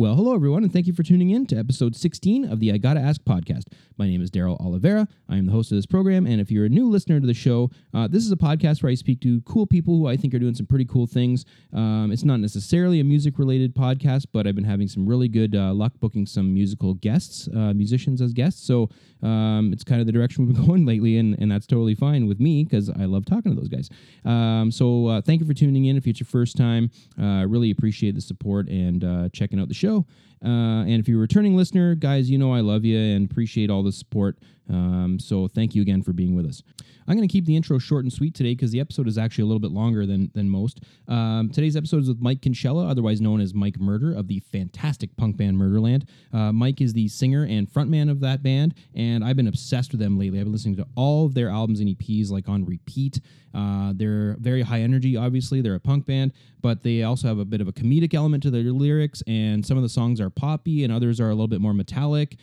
Well, hello, everyone, and thank you for tuning in to episode 16 of the I Gotta Ask podcast. My name is Daryl Oliveira. I am the host of this program, and if you're a new listener to the show, uh, this is a podcast where I speak to cool people who I think are doing some pretty cool things. Um, it's not necessarily a music related podcast, but I've been having some really good uh, luck booking some musical guests, uh, musicians as guests. So um, it's kind of the direction we've been going lately, and, and that's totally fine with me because I love talking to those guys. Um, so uh, thank you for tuning in. If it's your first time, I really appreciate the support and uh, checking out the show. Uh, and if you're a returning listener, guys, you know I love you and appreciate all the support. Um, so thank you again for being with us. I'm going to keep the intro short and sweet today because the episode is actually a little bit longer than than most. Um, today's episode is with Mike Kinshella, otherwise known as Mike Murder of the fantastic punk band Murderland. Uh, Mike is the singer and frontman of that band, and I've been obsessed with them lately. I've been listening to all of their albums and EPs like on repeat. Uh, they're very high energy, obviously. They're a punk band, but they also have a bit of a comedic element to their lyrics, and some of the songs are poppy, and others are a little bit more metallic.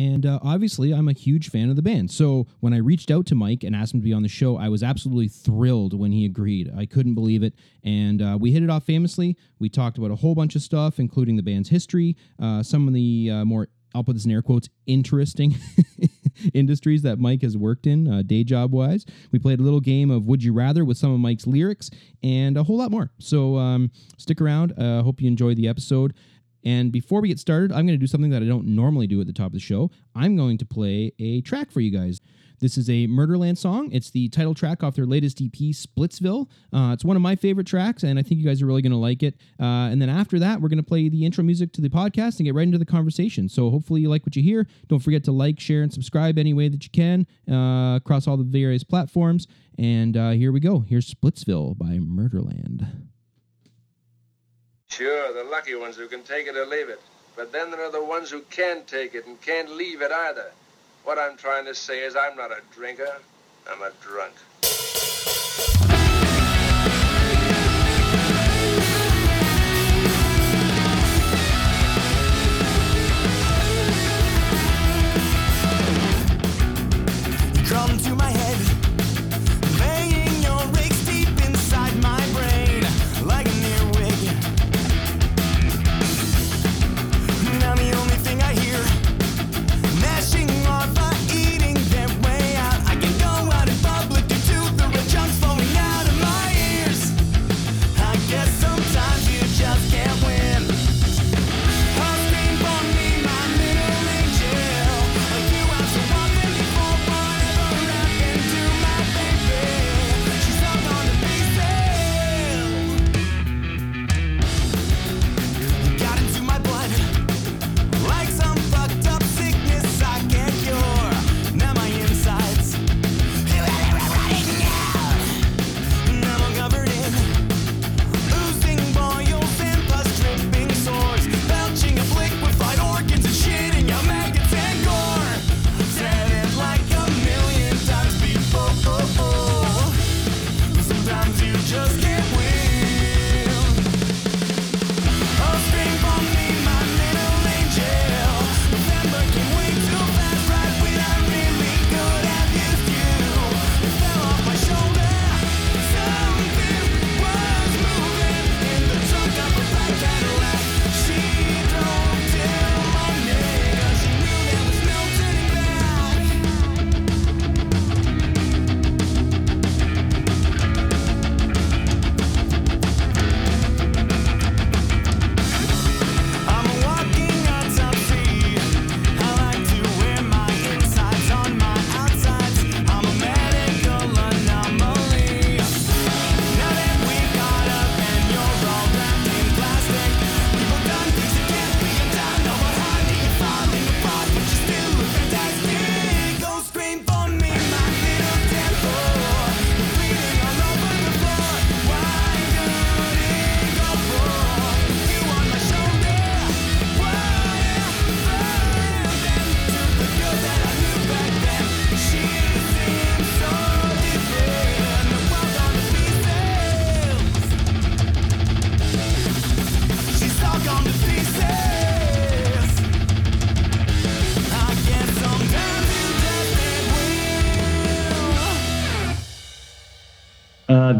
And uh, obviously, I'm a huge fan of the band. So when I reached out to Mike and asked him to be on the show, I was absolutely thrilled when he agreed. I couldn't believe it. And uh, we hit it off famously. We talked about a whole bunch of stuff, including the band's history, uh, some of the uh, more, I'll put this in air quotes, interesting industries that Mike has worked in, uh, day job wise. We played a little game of Would You Rather with some of Mike's lyrics and a whole lot more. So um, stick around. I uh, hope you enjoy the episode. And before we get started, I'm going to do something that I don't normally do at the top of the show. I'm going to play a track for you guys. This is a Murderland song. It's the title track off their latest EP, Splitsville. Uh, it's one of my favorite tracks, and I think you guys are really going to like it. Uh, and then after that, we're going to play the intro music to the podcast and get right into the conversation. So hopefully you like what you hear. Don't forget to like, share, and subscribe any way that you can uh, across all the various platforms. And uh, here we go. Here's Splitsville by Murderland. Sure, the lucky ones who can take it or leave it. But then there are the ones who can't take it and can't leave it either. What I'm trying to say is I'm not a drinker, I'm a drunk.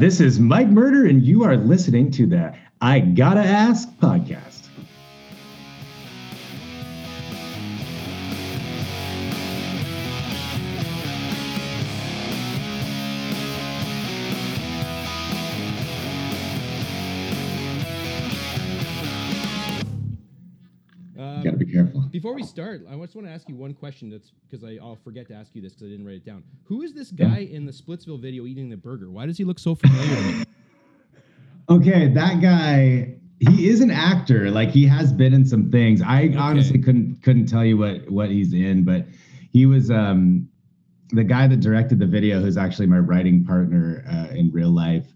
This is Mike Murder, and you are listening to the I Gotta Ask podcast. Careful. Before we start, I just want to ask you one question. That's because I'll forget to ask you this because I didn't write it down. Who is this Yeah. guy in the Splitsville video eating the burger? Why does he look so familiar? Okay, that guy. He is an actor. Like he has been in some things. I Okay. honestly couldn't couldn't tell you what what he's in, but he was um the guy that directed the video, who's actually my writing partner uh, in real life.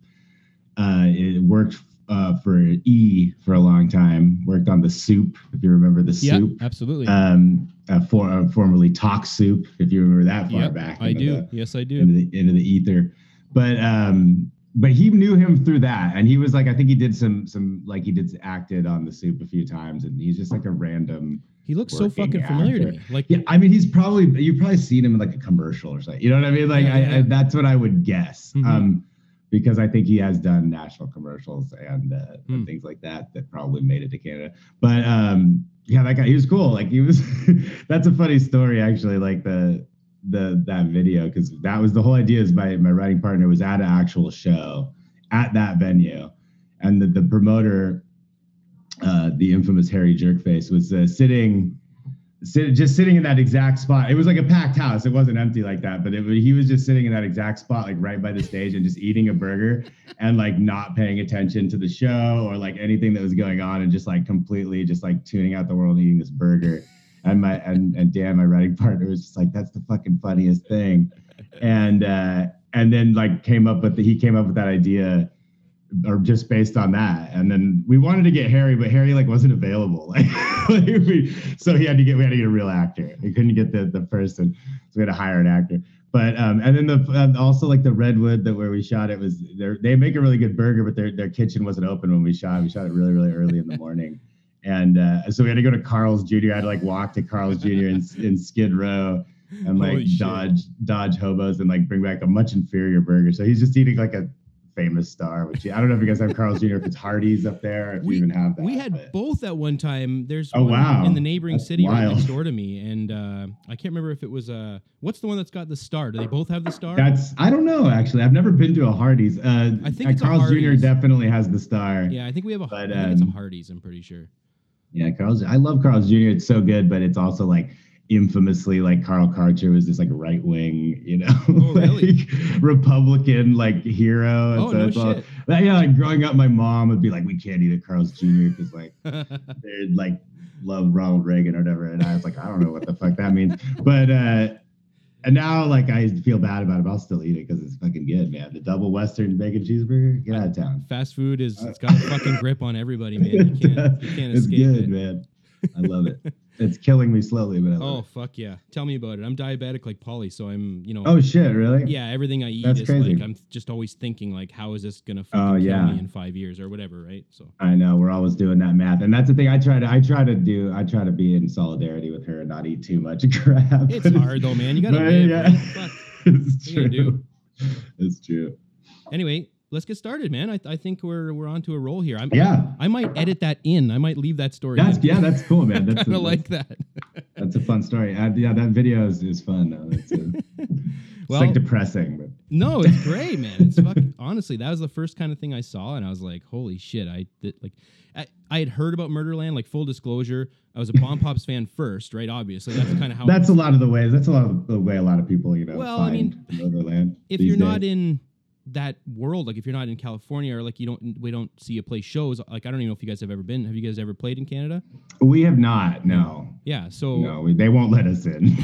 Uh, it worked uh, for E for a long time. Worked on the Soup, if you remember the Yeah, Soup. absolutely. Um, uh, for, uh, formerly Talk Soup, if you remember that far Yep, back. I do. the- yes, I do. into the into the ether. But um but he knew him through that. And he was like, I think he did some some like he did acted on the soup a few times and he's just like a random He looks so fucking familiar to me. Like, yeah, I mean he's probably you've probably seen him in like a commercial or something. You know what I mean? Like Yeah, yeah. I that's what I would guess. Mhm. Um because I think he has done national commercials and, uh, Hmm. and things like that that probably made it to Canada. But um yeah, that guy he was cool. Like he was that's a funny story actually. Like the the that video because that was the whole idea is my my writing partner was at an actual show at that venue and the, the promoter uh the infamous harry jerkface was uh, sitting sit, just sitting in that exact spot. It was like a packed house. It wasn't empty like that but it, he was just sitting in that exact spot like right by the stage and just eating a burger and like not paying attention to the show or like anything that was going on and just like completely just like tuning out the world eating this burger. And my and and Dan, my writing partner, was just like, "That's the fucking funniest thing," and uh, and then like came up with the, he came up with that idea, or just based on that, and then we wanted to get Harry, but Harry like wasn't available, like, like, we, so he had to get we had to get a real actor. We couldn't get the the person, so we had to hire an actor. But um, and then the and also like the redwood that where we shot it was they they make a really good burger, but their their kitchen wasn't open when we shot. We shot it really really early in the morning. And uh, so we had to go to Carl's Jr. I had to like walk to Carl's Jr. in, in Skid Row and like Holy shit. dodge dodge hobos and like bring back a much inferior burger. So he's just eating like a famous star, which I don't know if you guys have Carl's Jr. if it's Hardee's up there, if We- you even have that. we had but- both at one time. There's Oh, one wow. in the neighboring That's city right next door to me, and uh, I can't remember if it was uh, what's the one that's got the star? Do they both have the star? That's I don't know actually. I've never been to a Hardee's. Uh, I think uh, Carl's Jr. Definitely has the star. yeah, I think we have a. But, think it's a um, Hardee's. I'm pretty sure. Yeah, Carl's. I love Carl's Jr. It's so good, but it's also like infamously like Carl Karcher was this like right wing, you know, Oh, like Republican like hero. And Oh, so no all- shit. But, yeah, like growing up, my mom would be like, "We can't eat at Carl's Jr. because like they're like love Ronald Reagan or whatever," and I was like, "I don't know what the fuck that means," but. uh and now, like, I feel bad about it, but I'll still eat it because it's fucking good, man. The double Western bacon cheeseburger, get out of town. Fast food is it's got a fucking grip on everybody, man. You can't you can't it's escape good, it. man. I love it. It's killing me slowly, but I love Oh it. fuck yeah! Tell me about it. I'm diabetic like Polly, so I'm you know. Oh shit, really? yeah, everything I eat That's is crazy. like I'm just always thinking like, how is this gonna oh, fucking Oh, kill me in five years or whatever, right? So I know we're always doing that math, and that's the thing. I try to, I try to do, I try to be in solidarity with her and not eat too much crap. it's hard though, man. You gotta But, live. yeah. right? Fuck. it's What true. do? It's true. Anyway, let's get started, man. I, I think we're we're onto a roll here. I'm, Yeah, I might edit that in. I might leave that story. that's in. yeah, that's cool, man. That's kind of like that. that's a fun story. Uh, yeah, that video is, is fun though. It's, uh, it's like depressing, but No, it's great, man. It's fucking honestly, that was the first kind of thing I saw, and I was like, "Holy shit!" I did like, I, I had heard about Murderland. Like full disclosure, I was a Bomb Pops fan first, right? Obviously, that's kind of how. that's a lot of the ways. That's a lot of the way a lot of people, you know, Well, I find Murderland. if you're not in that world, like if you're not in California or like you don't, we don't see you play shows. Like I don't even know if you guys have ever been. Have you guys ever played in Canada? we have not. No, Yeah, so no, they won't let us in.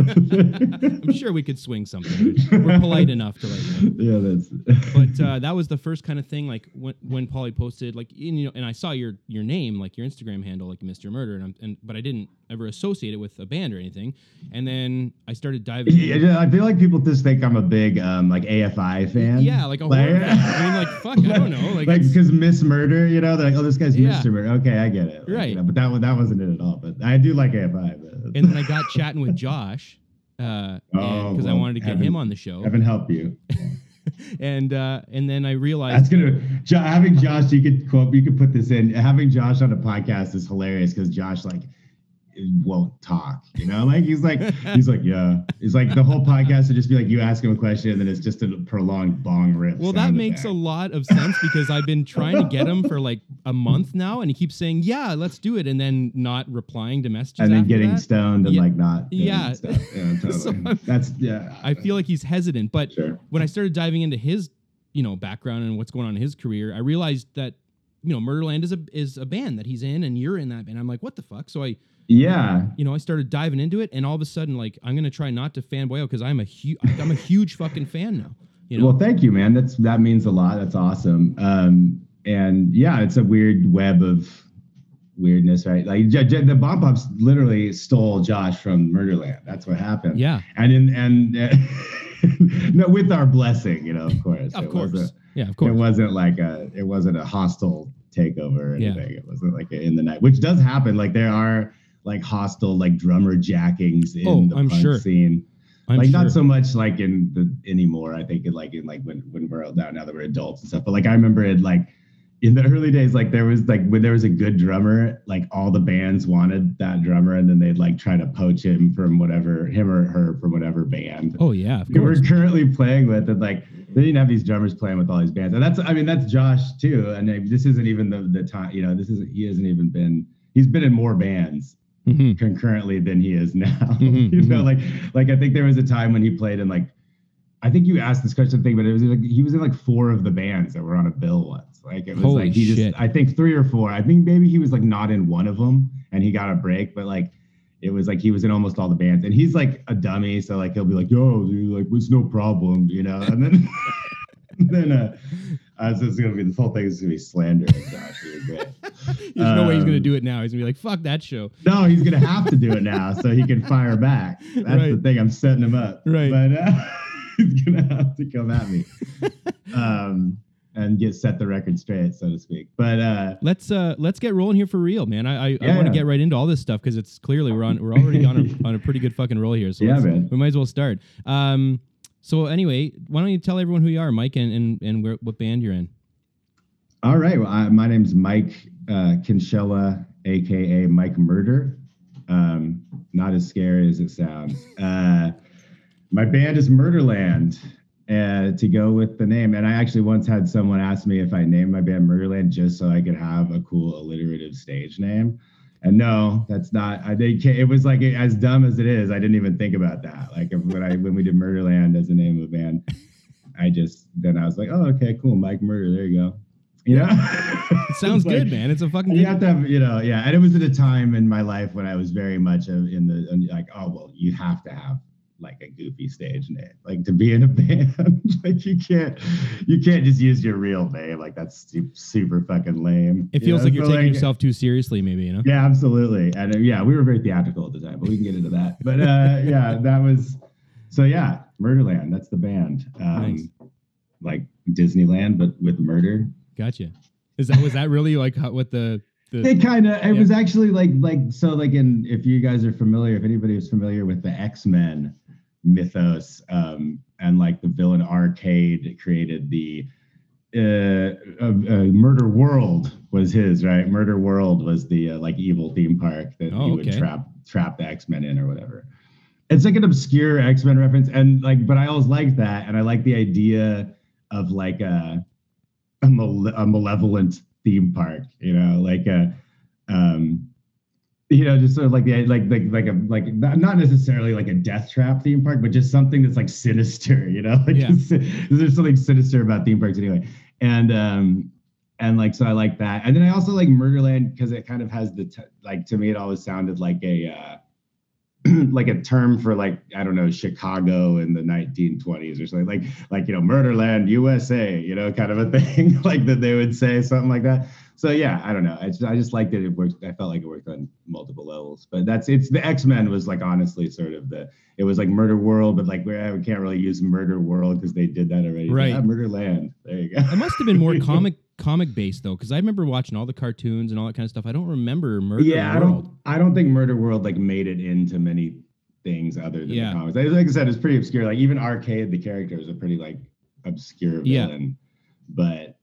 I'm sure we could swing something. We're polite enough to like. yeah, that's. but uh, that was the first kind of thing like when when Polly posted like and, you know and I saw your your name like your Instagram handle like Mr. Murder and, I'm, and but I didn't ever associate it with a band or anything and then I started diving Yeah, I feel like people just think I'm a big um like AFI fan. Yeah like a horror fan. I mean like fuck I don't know like, like because Miss Murder, you know, they're like, oh, this guy's Yeah. Mr. Murder. Okay, I get it. Like, you Right. know, but that wa- that wasn't it at all. But I do like AFI. But and then I got chatting with Josh uh Oh, because I wanted to get him on the show heaven help you. and uh and then I realized That's gonna having Josh. You could quote. You could put this in. Having Josh on a podcast is hilarious because Josh like won't talk. You know, like he's like he's like yeah. He's like the whole podcast would just be like you ask him a question and then it's just a prolonged bong rip. Well, that makes a lot of sense because I've been trying to get him for like a month now, and he keeps saying, "Yeah, let's do it," and then not replying to messages. and then getting that. stoned and Yeah. like not Yeah. Yeah, totally. So That's yeah. I feel like he's hesitant, but sure. when I started diving into his, you know, background and what's going on in his career, I realized that you know Murderland is a is a band that he's in, and you're in that band. I'm like, what the fuck? So I, Yeah. you know, I started diving into it, and all of a sudden, like, I'm gonna try not to fanboy out because I'm a huge, I'm a huge fucking fan now. You know, Well, thank you, man. That's that means a lot. That's awesome. Um, and yeah, it's a weird web of weirdness, right? Like J- J- the Bomb Pops literally stole Josh from Murderland. That's what happened. yeah, And in and uh, no, with our blessing, you know, of course. of It course, wasn't- yeah, of course It wasn't like a it wasn't a hostile takeover or anything Yeah. It wasn't like a in the night, which does happen. Like there are like hostile like drummer jackings in Oh, the I'm punk sure. scene I'm like sure. not so much like in the anymore. I think in like in like when when we're now now that we're adults and stuff. But like I remember it like in the early days, like there was like when there was a good drummer, like all the bands wanted that drummer, and then they'd like try to poach him from whatever him or her from whatever band Oh yeah, we we're currently playing with. And like they didn't have these drummers playing with all these bands, and that's I mean that's Josh too. And this isn't even the the time you know this isn't he hasn't even been he's been in more bands Mhm. concurrently than he is now. Mhm, you know, mhm. like like I think there was a time when he played in like I think you asked this question thing, but it was like he was in like four of the bands that were on a bill once. Like it was Holy like he shit. just I think three or four. I think maybe he was like not in one of them and he got a break, but like it was like he was in almost all the bands and he's like a dummy, so like he'll be like, yo, dude, like it's no problem, you know. And then then uh I was just gonna be this whole thing is gonna be slander of Josh. He was. There's no way he's gonna Um, do it now. He's gonna be like, "Fuck that show." No, he's gonna have to do it now so he can fire back. That's the thing. I'm setting him up. Right. But uh, he's gonna have to come at me. Um and get set the record straight, so to speak. But uh Let's uh let's get rolling here for real, man. I I, I want to yeah. get right into all this stuff because it's clearly we're on we're already on a on a pretty good fucking roll here. So Yeah, man. we might as well start. Um, so anyway, why don't you tell everyone who you are, Mike, and and, and where, what band you're in? all right. Well, I, my name's Mike uh Kinshella, aka Mike Murder. Um, not as scary as it sounds. Uh my band is Murderland. Uh, to go with the name, and I actually once had someone ask me if I named my band Murderland just so I could have a cool alliterative stage name. And no, that's not. I think it was like as dumb as it is. I didn't even think about that. Like when I when we did Murderland as the name of the band, I just then I was like, oh okay, cool, Mike Murder. There you go. You know, It sounds like- good, man. It's a fucking you have to have, you know, yeah. And it was at a time in my life when I was very much in the like, oh well, you have to have like a goofy stage name, like to be in a band. like you can't, you can't just use your real name. Like that's super fucking lame. It you feels know? like you're So, taking yourself too seriously, maybe. You know. Yeah, absolutely. And uh, yeah, we were very theatrical at the time, but we can get into that. But uh, yeah, that was so. Yeah, Murderland. That's the band. Um, Nice. Like Disneyland, but with murder. Gotcha. Is that was that really like how, what the the It kind of it Yeah. was actually like like so like in if you guys are familiar if anybody is familiar with the X-Men mythos um and like the villain arcade created the uh, uh, uh Murder World was his right? Murder World was the uh, like evil theme park that Oh, you would okay. trap trap the X-Men in or whatever. It's like an obscure X-Men reference and like but I always liked that and I like the idea of like a a, male- a malevolent theme park, you know, like a, um, you know, just sort of like the like like like a like not, necessarily like a death trap theme park, but just something that's like sinister, you know, like Yeah. there's something sinister about theme parks anyway, and um, and like so I like that, and then I also like Murderland because it kind of has the t- like to me it always sounded like a. Uh, like a term for like I don't know Chicago in the 1920s or something like like you know Murderland USA you know kind of a thing like that they would say something like that so yeah I don't know I just, I just liked it it worked I felt like it worked on multiple levels but that's it's the X-Men was like honestly sort of the it was like Murder World but like we can't really use Murder World because they did that already Right. ah, Murderland there you go It must have been more comic comic based though, because I remember watching all the cartoons and all that kind of stuff. I don't remember Murder yeah, I don't. I don't think Murder World like made it into many things other than Yeah. the comics. Like like I said, it's pretty obscure. Like even Arcade, the character is a pretty like obscure villain, Yeah. But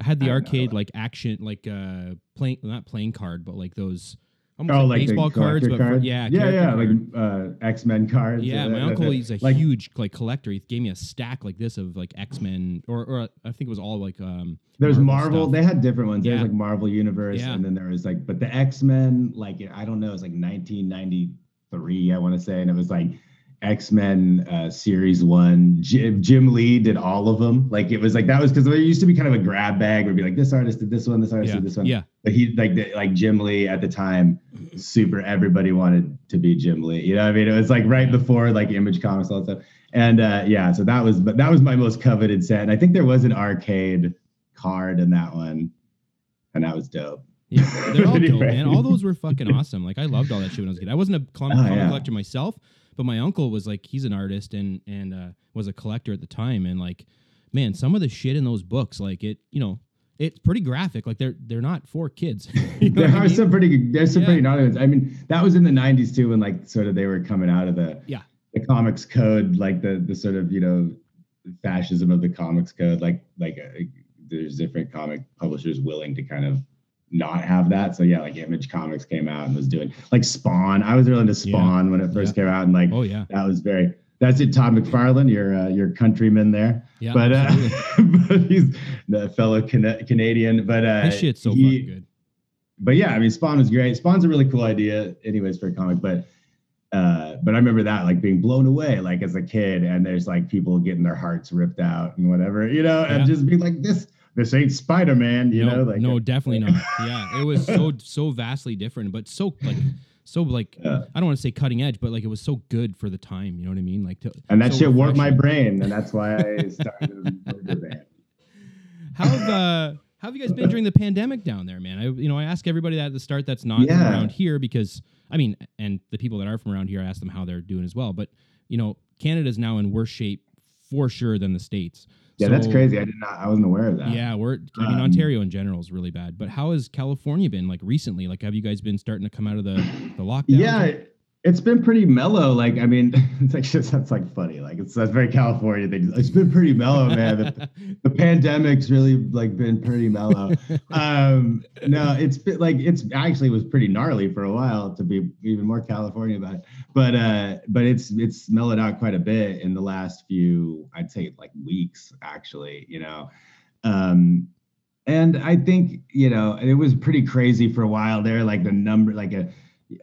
I had the I know. arcade like action, like uh, playing not playing card, but like those almost Oh, like, like baseball cards, but for, yeah, yeah, yeah, card. like uh, X Men cards. Yeah, uh, my uh, uncle, he's a like, huge like collector. He gave me a stack like this of like X Men, or or I think it was all like um. There's Marvel. stuff. They had different ones. There's like Marvel Universe, Yeah. and then there was like, but the X Men, like I don't know, it's like 1993, I want to say, and it was like X Men uh, Series One. Jim, Jim Lee did all of them. Like it was like that was because there used to be kind of a grab bag. where would be like this artist did this one, this artist yeah, did this one. yeah, But he like the, like Jim Lee at the time, super. Everybody wanted to be Jim Lee. You know, what I mean, it was like right before like Image Comics all that stuff. And uh, yeah, so that was but that was my most coveted set. And I think there was an arcade card in that one, and that was dope. yeah. They're all dope, man. All those were fucking awesome. Like I loved all that shit when I was a kid. I wasn't a Oh, comic yeah. collector myself, but my uncle was like he's an artist and and uh, was a collector at the time. And like, man, some of the shit in those books, like it, you know, it's pretty graphic. Like they're they're not for kids. You know there what I are mean? some pretty there's some Yeah. pretty naughty ones. I mean, that was in the '90s too, when like sort of they were coming out of the Yeah. the comics code, like the the sort of you know fascism of the comics code. Like like uh, there's different comic publishers willing to kind of not have that. So yeah, like Image Comics came out and was doing like Spawn. I was really into Yeah. Spawn when it first came out, and like Oh yeah, that was very. That's it, Todd McFarlane, your uh, your countryman there, yeah. but uh, but he's the fellow Cana- Canadian. But uh, this shit's so he- good. but yeah, I mean, Spawn was great. Spawn's a really cool idea, anyways, for a comic. But uh, but I remember that like being blown away, like as a kid, and there's like people getting their hearts ripped out and whatever, you know, and Yeah. just being like, this this ain't Spider Man, you no, know, like no, definitely not. Yeah, it was so so vastly different, but so like so like Yeah. I don't want to say cutting edge, but like it was so good for the time. You know what I mean? Like to, And that so shit warped my brain, and that's why I started burger band. How have uh, how have you guys been during the pandemic down there, man? I you know I ask everybody that at the start that's not Yeah. around here because I mean, and the people that are from around here, I ask them how they're doing as well. But you know, Canada's now in worse shape for sure than the states. Yeah, that's crazy. I did not. I wasn't aware of that. Yeah, we're. I mean, Um, Ontario in general is really bad. But how has California been like recently? Like, have you guys been starting to come out of the the lockdown? Yeah, it's been pretty mellow. Like, I mean, it's like just that's like funny. Like, it's that's very California thing. It's been pretty mellow, man. The, the pandemic's really like been pretty mellow. um, no, it's been like it's actually was pretty gnarly for a while to be even more California about it. But uh, but it's it's mellowed out quite a bit in the last few, I'd say like weeks actually. You know, um, and I think you know it was pretty crazy for a while there. Like the number, like a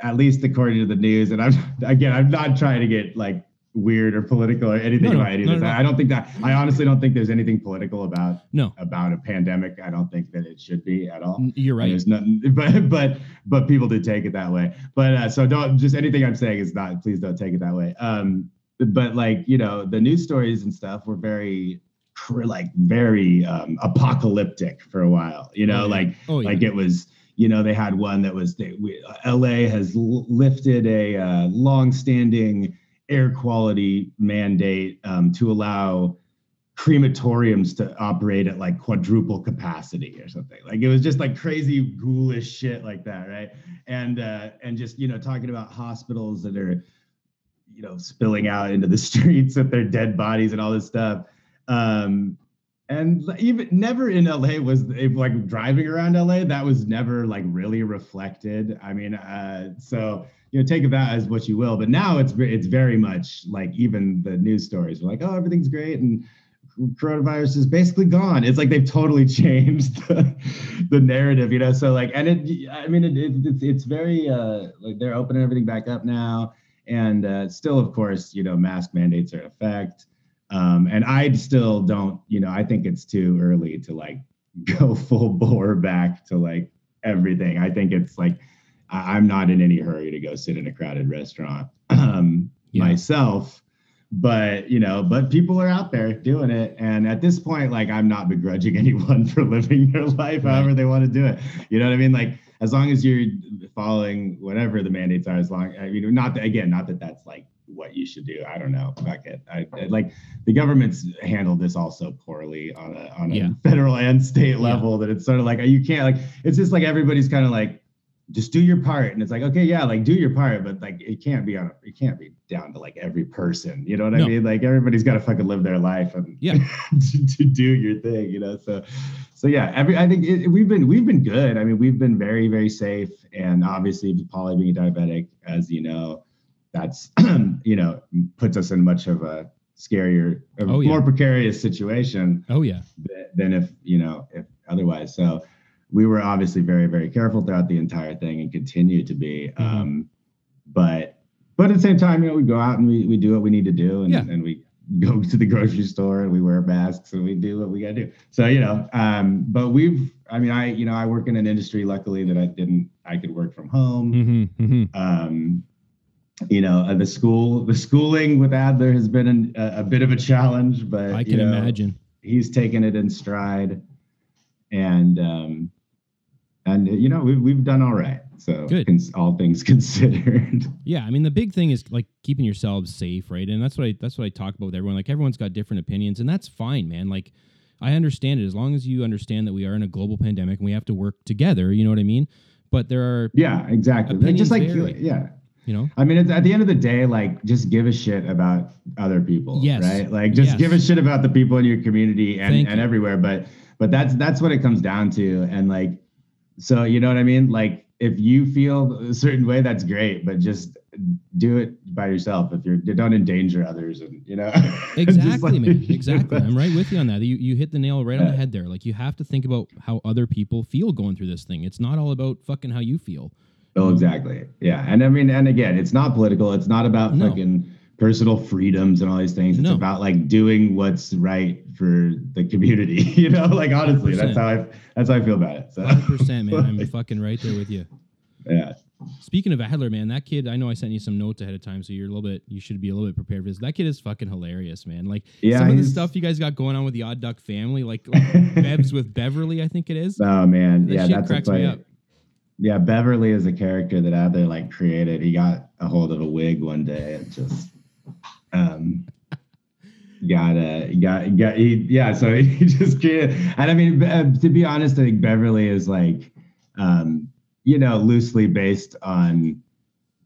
at least according to the news. And I'm again, I'm not trying to get like weird or political or anything No, no, about any of no, this. no, no. I don't think that. I honestly don't think there's anything political about No, about a pandemic. I don't think that it should be at all. you're right. There's nothing, but but but people did take it that way. But uh, so don't just anything I'm saying is not. Please don't take it that way. Um, but like you know, the news stories and stuff were very like very um, apocalyptic for a while. You know, Oh, yeah. like Oh yeah. like it was. You know, they had one that was they, we, LA has l- lifted a uh, long-standing air quality mandate um, to allow crematoriums to operate at like quadruple capacity or something. Like it was just like crazy ghoulish shit like that, right? And uh and just you know talking about hospitals that are you know spilling out into the streets with their dead bodies and all this stuff. Um and even never in LA was if like driving around LA that was never like really reflected. I mean uh so you know take that as what you will but now it's it's very much like even the news stories are like oh everything's great and coronavirus is basically gone. It's like they've totally changed the, the narrative, you know. So like, and it, I mean, it, it, it's it's very uh, like they're opening everything back up now, and uh, still, of course, you know, mask mandates are in effect. Um, and I still don't, you know, I think it's too early to like go full bore back to like everything. I think it's like I- I'm not in any hurry to go sit in a crowded restaurant um, Yeah. myself but you know but people are out there doing it and at this point like i'm not begrudging anyone for living their life Right. however they want to do it you know what i mean like as long as you're following whatever the mandates are as long i mean not that again not that that's like what you should do. I don't know. Fuck it. I, I like the government's handled this all so poorly on a on a Yeah. federal and state Yeah. level that it's sort of like you can't like it's just like everybody's kind of like just do your part. And it's like okay yeah like do your part but like it can't be on it can't be down to like every person. You know what No. i mean? Like everybody's got to fucking live their life and Yeah. to, to do your thing you know? So so yeah every i think it, we've been we've been good. I mean we've been very very safe. And obviously Polly being a diabetic as you know that's you know puts us in much of a scarier a Oh, yeah. more precarious situation Oh yeah. th- than if you know if otherwise so we were obviously very very careful throughout the entire thing and continue to be Mhm. um but but at the same time you know we go out and we, we do what we need to do and, Yeah. and we go to the grocery store and we wear masks and we do what we gotta do so you know um but we've i mean i you know i work in an industry luckily that i didn't i could work from home Mm-hmm, mm-hmm. um you know uh, the school the schooling with adler has been an, a, a bit of a challenge but I you can know, imagine. he's taken it in stride and um and you know we've, we've done all right so Good. cons- all things considered Yeah, I mean the big thing is like keeping yourselves safe, right? And that's what I that's what I talk about with everyone. Like everyone's got different opinions, and that's fine, man. Like I understand it as long as you understand that we are in a global pandemic and we have to work together. You know what I mean? But there are, yeah exactly just like vary. yeah you know, i mean it's, at the end of the day like just give a shit about other people Yes. right like just Yes. give a shit about the people in your community and, Thank and you. everywhere but but that's that's what it comes down to and like so you know what i mean like if you feel a certain way that's great but just do it by yourself if you're don't endanger others and you know exactly, like- man, exactly. I'm right with you on that. You you hit the nail right on the head there. Like you have to think about how other people feel going through this thing. It's not all about fucking how you feel. Oh, exactly. Yeah. And I mean, and again, it's not political. It's not about No. fucking personal freedoms and all these things. It's No. about like doing what's right for the community. You know, like honestly, 100%. that's how I that's how I feel about it. So Hundred percent, man. I'm fucking right there with you. yeah. Speaking of Adler, man, that kid, I know I sent you some notes ahead of time, so you're a little bit, you should be a little bit prepared for this. That kid is fucking hilarious, man. Like Yeah, some of the stuff you guys got going on with the Odd Duck family, like, like Bebs with Beverly, I think it is. Oh man. That yeah, shit that's cracks me up. Yeah, Beverly is a character that Adler like created. He got a hold of a wig one day and just um got a got got he yeah so he just created and i mean uh, to be honest i think beverly is like um you know loosely based on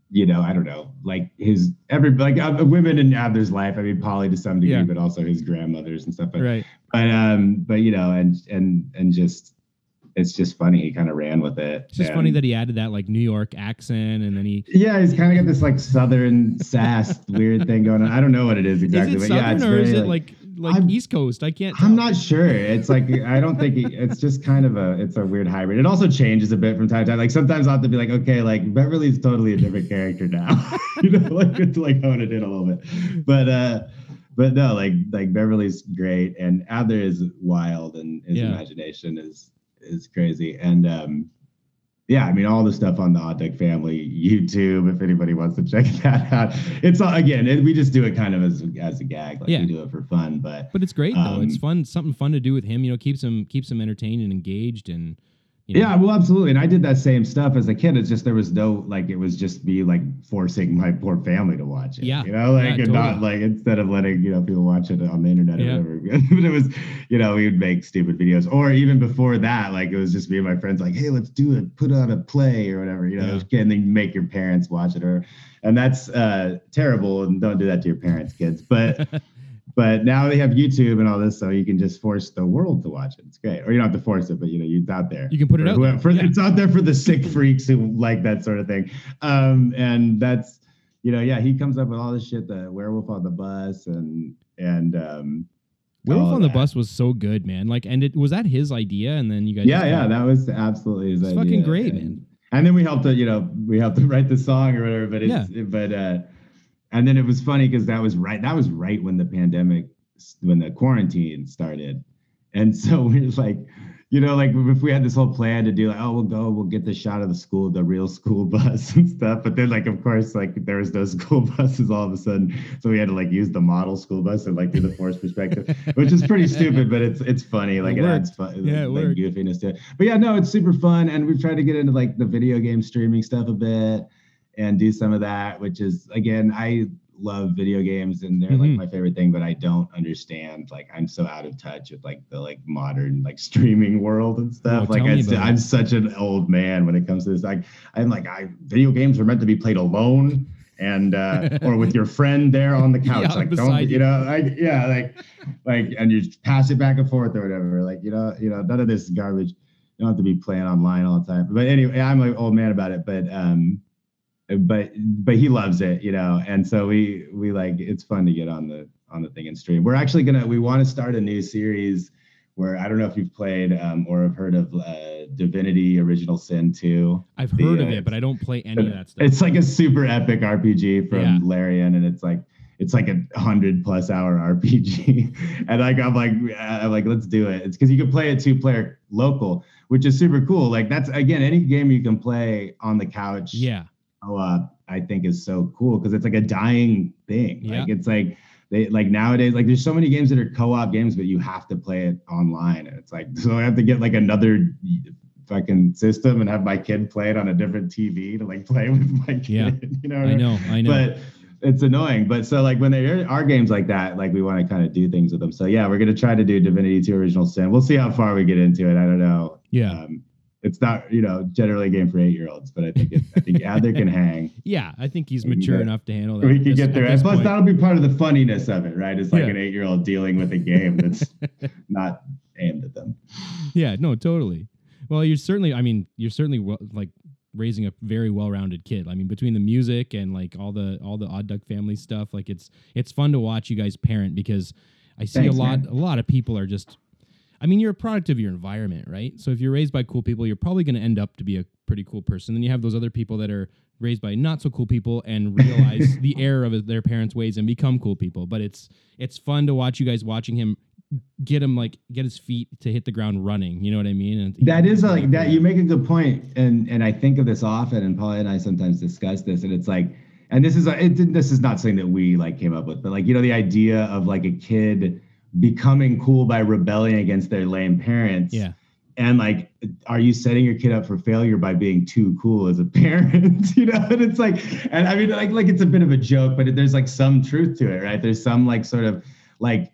you know i don't know like his every like uh, women in adler's life i mean polly to some degree Yeah. but also his grandmothers and stuff but Right. but um but you know and and and just it's just funny he kind of ran with it It's just funny that he added that like New York accent and then he. yeah he's kind of got this like southern sass weird thing going on i don't know what it is exactly is it but yeah Southern it's or is it like like I'm- East Coast? I can't. I'm not sure. It's like I don't think he, it's just kind of a it's a weird hybrid. It also changes a bit from time to time. Like sometimes I'll have to be like, okay, like Beverly's totally a different character now. you know, like to like hone it in a little bit. But uh but no, like like Beverly's great and Adler is wild and his Yeah. imagination is is crazy. And um yeah, I mean all the stuff on the Odd Duck Family YouTube. If anybody wants to check that out, it's all, again, it, we just do it kind of as as a gag, like Yeah. we do it for fun. But But it's great though. it's Um, fun, something fun to do with him. You know, keeps him keeps him entertained and engaged, and you know, Yeah, well, absolutely. And I did that same stuff as a kid. It's just there was no like it was just me like forcing my poor family to watch it. Yeah. You know, like Yeah, and not like instead of letting, you know, people watch it on the internet Yeah. or whatever. but it was, you know, we would make stupid videos. Or even before that, like it was just me and my friends like, hey, let's do it, put on a play or whatever, you know, Yeah. and then make your parents watch it or and that's uh terrible and don't do that to your parents, kids. But but now they have YouTube and all this, so you can just force the world to watch it. It's great. Or you don't have to force it, but you know, it's out there. You can put it For out there, for- yeah. It's out there for the sick freaks who like that sort of thing. Um, and that's, you know, yeah, he comes up with all this shit, the werewolf on the bus and and um Werewolf on the that. Bus was so good, man. Like, and it was that his idea, and then you guys. Yeah, yeah, that was absolutely his It's idea. fucking great, and, man. And then we helped to, you know, we helped to write the song or whatever, but it's but uh and then it was funny because that was right that was right when the pandemic when the quarantine started. And so we are like, you know, like if we had this whole plan to do like, oh, we'll go, we'll get the shot of the school, the real school bus and stuff. But then like of course, like there was no school buses all of a sudden. So we had to like use the model school bus and like do the forced perspective, which is pretty stupid, but it's it's funny. Like It it, adds fun, Yeah, like worked. goofiness to it. But yeah, no, it's super fun. And we've tried to get into like the video game streaming stuff a bit and do some of that, which is again, I love video games and they're Mhm. like my favorite thing, but I don't understand. Like I'm so out of touch with like the like modern like streaming world and stuff. Oh, like I. I'm such an old man when it comes to this. Like I'm like I video games are meant to be played alone and uh or with your friend there on the couch. Yeah, like don't you. you know like yeah like like and you just pass it back and forth or whatever. Like you know you know none of this garbage. You don't have to be playing online all the time. But anyway, I'm an old man about it. But um but but he loves it, you know. And so we we like it's fun to get on the on the thing and stream. We're actually gonna we want to start a new series where I don't know if you've played um, or have heard of uh, Divinity Original Sin 2. I've The, heard of uh, it, but I don't play any of that stuff. It's like a super epic RPG from Yeah. Larian, and it's like it's like a hundred plus hour RPG. and like I'm like I'm like let's do it. It's because you can play it two player local, which is super cool. Like that's again any game you can play on the couch yeah. Co-op I think is so cool because it's like a dying thing. Yeah. Like it's like they like nowadays like there's so many games that are co-op games, but you have to play it online, and it's like so I have to get like another fucking system and have my kid play it on a different TV to like play with my kid. Yeah. you know, I know. I know. But it's annoying. But so like when there are games like that, like we want to kind of do things with them. So yeah, we're gonna try to do Divinity 2 Original Sin. We'll see how far we get into it. I don't know. yeah. Um, it's not, you know, generally a game for eight year olds, but I think it, I think Adler can hang. yeah. I think he's mature get- enough to handle that. We can this- get it. this Plus, point. that'll be part of the funniness of it, right? It's like Yeah. an eight year old dealing with a game that's not aimed at them. Yeah, no, totally. Well, you're certainly. I mean, you're certainly well, like raising a very well-rounded kid. I mean, between the music and like all the all the Odd Duck Family stuff, like it's it's fun to watch you guys parent because I see Thanks, a lot man. a lot of people are just. I mean, you're a product of your environment, right? So if you're raised by cool people, you're probably going to end up to be a pretty cool person. Then you have those other people that are raised by not so cool people and realize the error of their parents' ways and become cool people. But it's it's fun to watch you guys watching him get him like get his feet to hit the ground running. You know what I mean? And That is like that. You make a good point, and and I think of this often, and Polly and I sometimes discuss this, and it's like, and this is a- it, this is not something that we like came up with, but like you know the idea of like a kid becoming cool by rebelling against their lame parents. Yeah. And like, are you setting your kid up for failure by being too cool as a parent? you know, and it's like, and I mean, like, like it's a bit of a joke, but there's like some truth to it, right? There's some like sort of like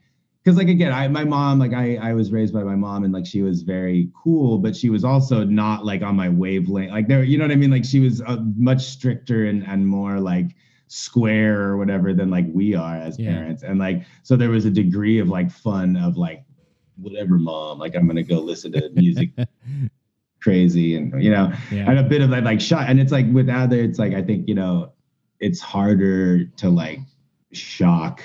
because like again i my mom like i i was raised by my mom and like she was very cool but she was also not like on my wavelength like there you know what i mean like she was uh, much stricter and and more like square or whatever than like we are as Yeah. parents and like so there was a degree of like fun of like whatever mom like i'm gonna go listen to music crazy and you know Yeah. and a bit of that like shot and it's like with other, it's like i think you know it's harder to like shock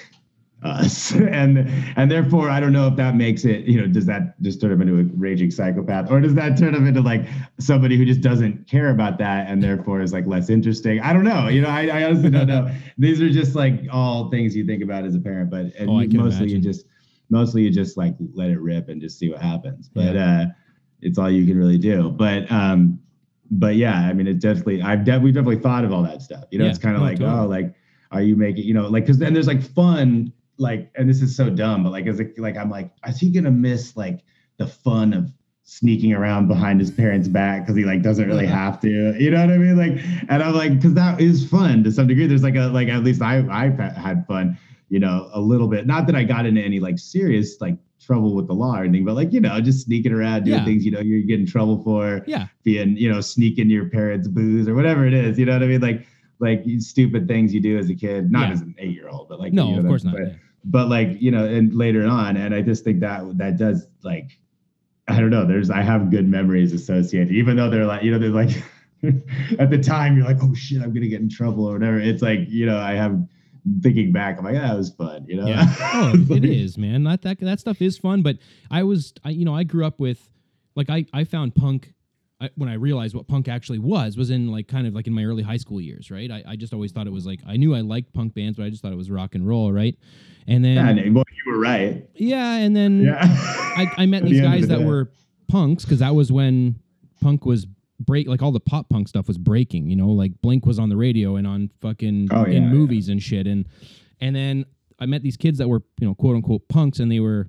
us. And and therefore i don't know if that makes it you know does that just turn him into a raging psychopath? Or does that turn him into like somebody who just doesn't care about that and therefore is like less interesting? I don't know. You know i, I honestly don't know. These are just like all things you think about as a parent but and Oh, mostly you just mostly you just like let it rip and just see what happens. But uh it's all you can really do. But um but yeah i mean it definitely i've de- we've definitely thought of all that stuff. You know Yeah. it's kind of No, like totally. oh like are you making you know like because then there's like fun like and this is so dumb but like as a, like i'm like is he gonna miss like the fun of sneaking around behind his parents back because he like doesn't really have to you know what i mean? Like and i'm like because that is fun to some degree. There's like a like at least i i've had fun you know a little bit. Not that i got into any like serious like trouble with the law or anything but like you know just sneaking around doing Yeah. things you know you're getting trouble for Yeah. being you know sneaking your parents booze or whatever it is you know what i mean? Like like stupid things you do as a kid not Yeah. as an eight year old but like No, you know, of course not. but, yeah. but like you know and later on and i just think that that does like i don't know there's i have good memories associated even though they're like you know they're like at the time you're like oh shit i'm gonna get in trouble or whatever it's like you know i have thinking back i'm like yeah it was fun you know Yeah. Oh, like- is, man. That, that that stuff is fun. But I was, I, you know, I grew up with, like, I I found punk. I, when I realized what punk actually was, was in like kind of like in my early high school years, right? I, I just always thought it was like I knew I liked punk bands, but I just thought it was rock and roll, right? And then yeah, yeah, well, you were right Yeah, and then yeah I, I met these the guys the that day. were punks because that was when punk was break like all the pop punk stuff was breaking you know like blink was on the radio and on fucking Oh, yeah, in yeah. movies and shit and and then i met these kids that were you know quote unquote punks and they were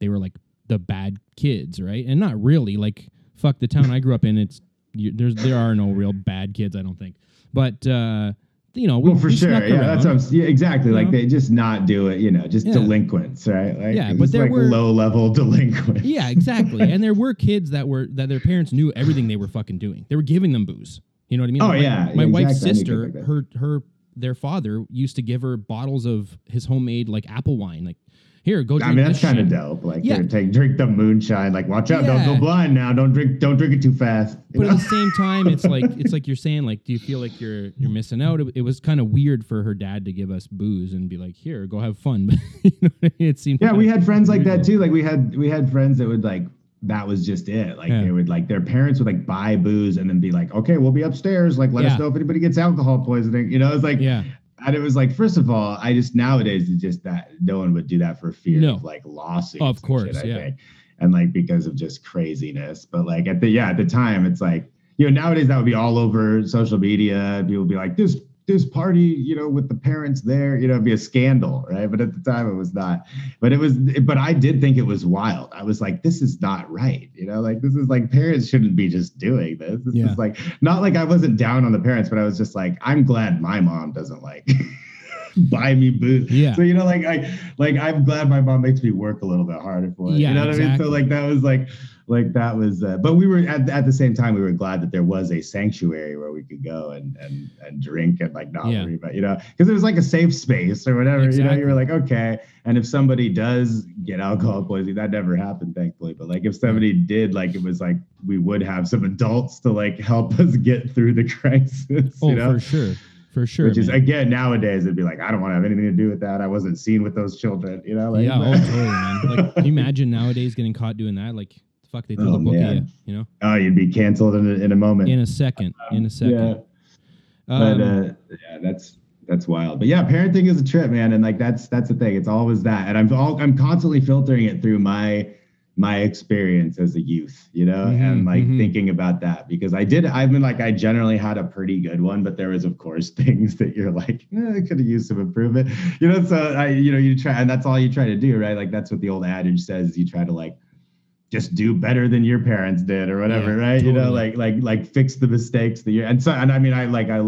they were like the bad kids right and not really like fuck the town i grew up in it's you, there's there are no real bad kids i don't think but uh you know, we, well, for we sure. Yeah, that's what around. I'm, yeah, exactly. You like know? they just not do it, you know, just Yeah. delinquents, right? Like, Yeah, but there like were- low level delinquents. Yeah, exactly. and there were kids that were that their parents knew everything they were fucking doing. They were giving them booze. You know what I mean? Oh, My- yeah, My wife's exactly. Knew sister, like her her their father used to give her bottles of his homemade like apple wine. Like, here, go drink I mean, that's kind of dope. Like, Yeah. yeah. take drink the moonshine. Like, watch out, don't go blind now. Don't drink, don't drink it too fast. But know? at the same time, it's like it's like you're saying, like, do you feel like you're you're missing out? It, it was kind of weird for her dad to give us booze and be like, "Here, go have fun." But you know I mean? It seemed yeah, we had friends like that too. Like, we had we had friends that would like that was just it. Like, Yeah. they would like their parents would like buy booze and then be like, okay, we'll be upstairs. Like, let Yeah. us know if anybody gets alcohol poisoning. You know, it's like Yeah, And it was like, first of all, I just nowadays it's just that no one would do that for fear No. of like lawsuits. Of course, shit, yeah. think. And like because of just craziness. But like at the yeah, at the time, it's like, you know, nowadays that would be all over social media. People would be like, this this party, you know, with the parents there, you know, it'd be a scandal, right? But at the time it was not. But it was but I did think it was wild. I was like, this is not right. You know, like this is like parents shouldn't be just doing this. This Yeah. is like not like I wasn't down on the parents, but I was just like, I'm glad my mom doesn't like buy me booze. Yeah. So you know, like I like I'm glad my mom makes me work a little bit harder for it. Yeah, you know what I mean? So like that was like like that was uh, but we were at, at the same time we were glad that there was a sanctuary where we could go and and and drink and like not Yeah. worry about you know because it was like a safe space or whatever you know you were like okay and if somebody does get alcohol poisoning that never happened thankfully but like if somebody did like it was like we would have some adults to like help us get through the crisis oh you know for sure, for sure. which is man. again nowadays it'd be like I don't want to have anything to do with that. I wasn't seen with those children, you know. Like, yeah, oh, totally, man. Like, can you imagine nowadays getting caught doing that? Like, fuck, they throw Oh, the book at man. you, you know, oh, you'd be canceled in a, in a moment. in a second, in a second. Yeah, Um, but uh, yeah, that's that's wild. But yeah, parenting is a trip, man, and like that's that's the thing. It's always that, and I'm all, I'm constantly filtering it through my my experience as a youth, you know, Mhm, and like mhm. thinking about that because I did. I've been like I generally had a pretty good one, but there was of course things that you're like eh, I could have used some improvement, you know. So I, you know, you try, and that's all you try to do, right? Like that's what the old adage says. You try to like just do better than your parents did or whatever, Yeah, right? You know, like like like fix the mistakes that you and so and I mean I like I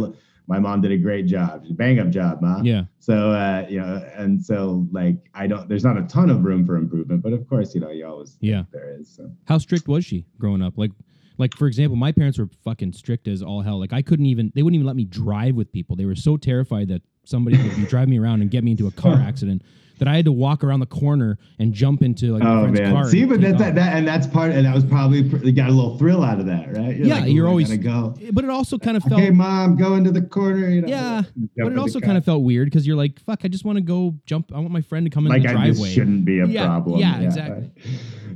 my mom did a great job, bang up job, ma. yeah, So uh, you know, and so like I don't there's not a ton of room for improvement, but of course, you know, you always Yeah. think there is. So How strict was she growing up? Like, like for example, my parents were fucking strict as all hell. Like, I couldn't even they wouldn't even let me drive with people. They were so terrified that somebody would driving me around and get me into a car accident that I had to walk around the corner and jump into like my Oh friend's man! car. See, but off. that, that, and that's part, and that was probably got a little thrill out of that, right? Yeah, like, you're always- go. But it also kind of felt Okay, mom, go into the corner. You know, Yeah, but it also kind of felt weird because you're like, fuck, I just want to go jump. I want my friend to come in like the I, driveway. this shouldn't be a Yeah, problem. yeah, exactly.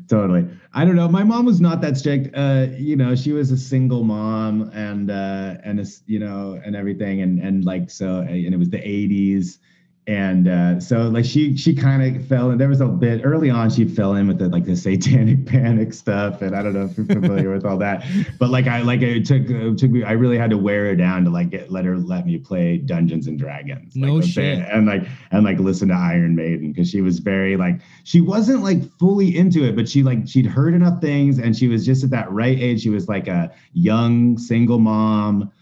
Totally. I don't know. My mom was not that strict. Uh, you know, she was a single mom and uh and it's you know and everything and and like so and it was the 80s and uh so like she she kind of fell in there was a bit early on she fell in with the like the satanic panic stuff and i don't know if you're familiar with all that but like i like it took it took me i really had to wear her down to like get let her let me play dungeons and dragons like, No shit. and like and like listen to Iron Maiden because she was very like she wasn't like fully into it, but she like she'd heard enough things and she was just at that right age. She was like a young single mom,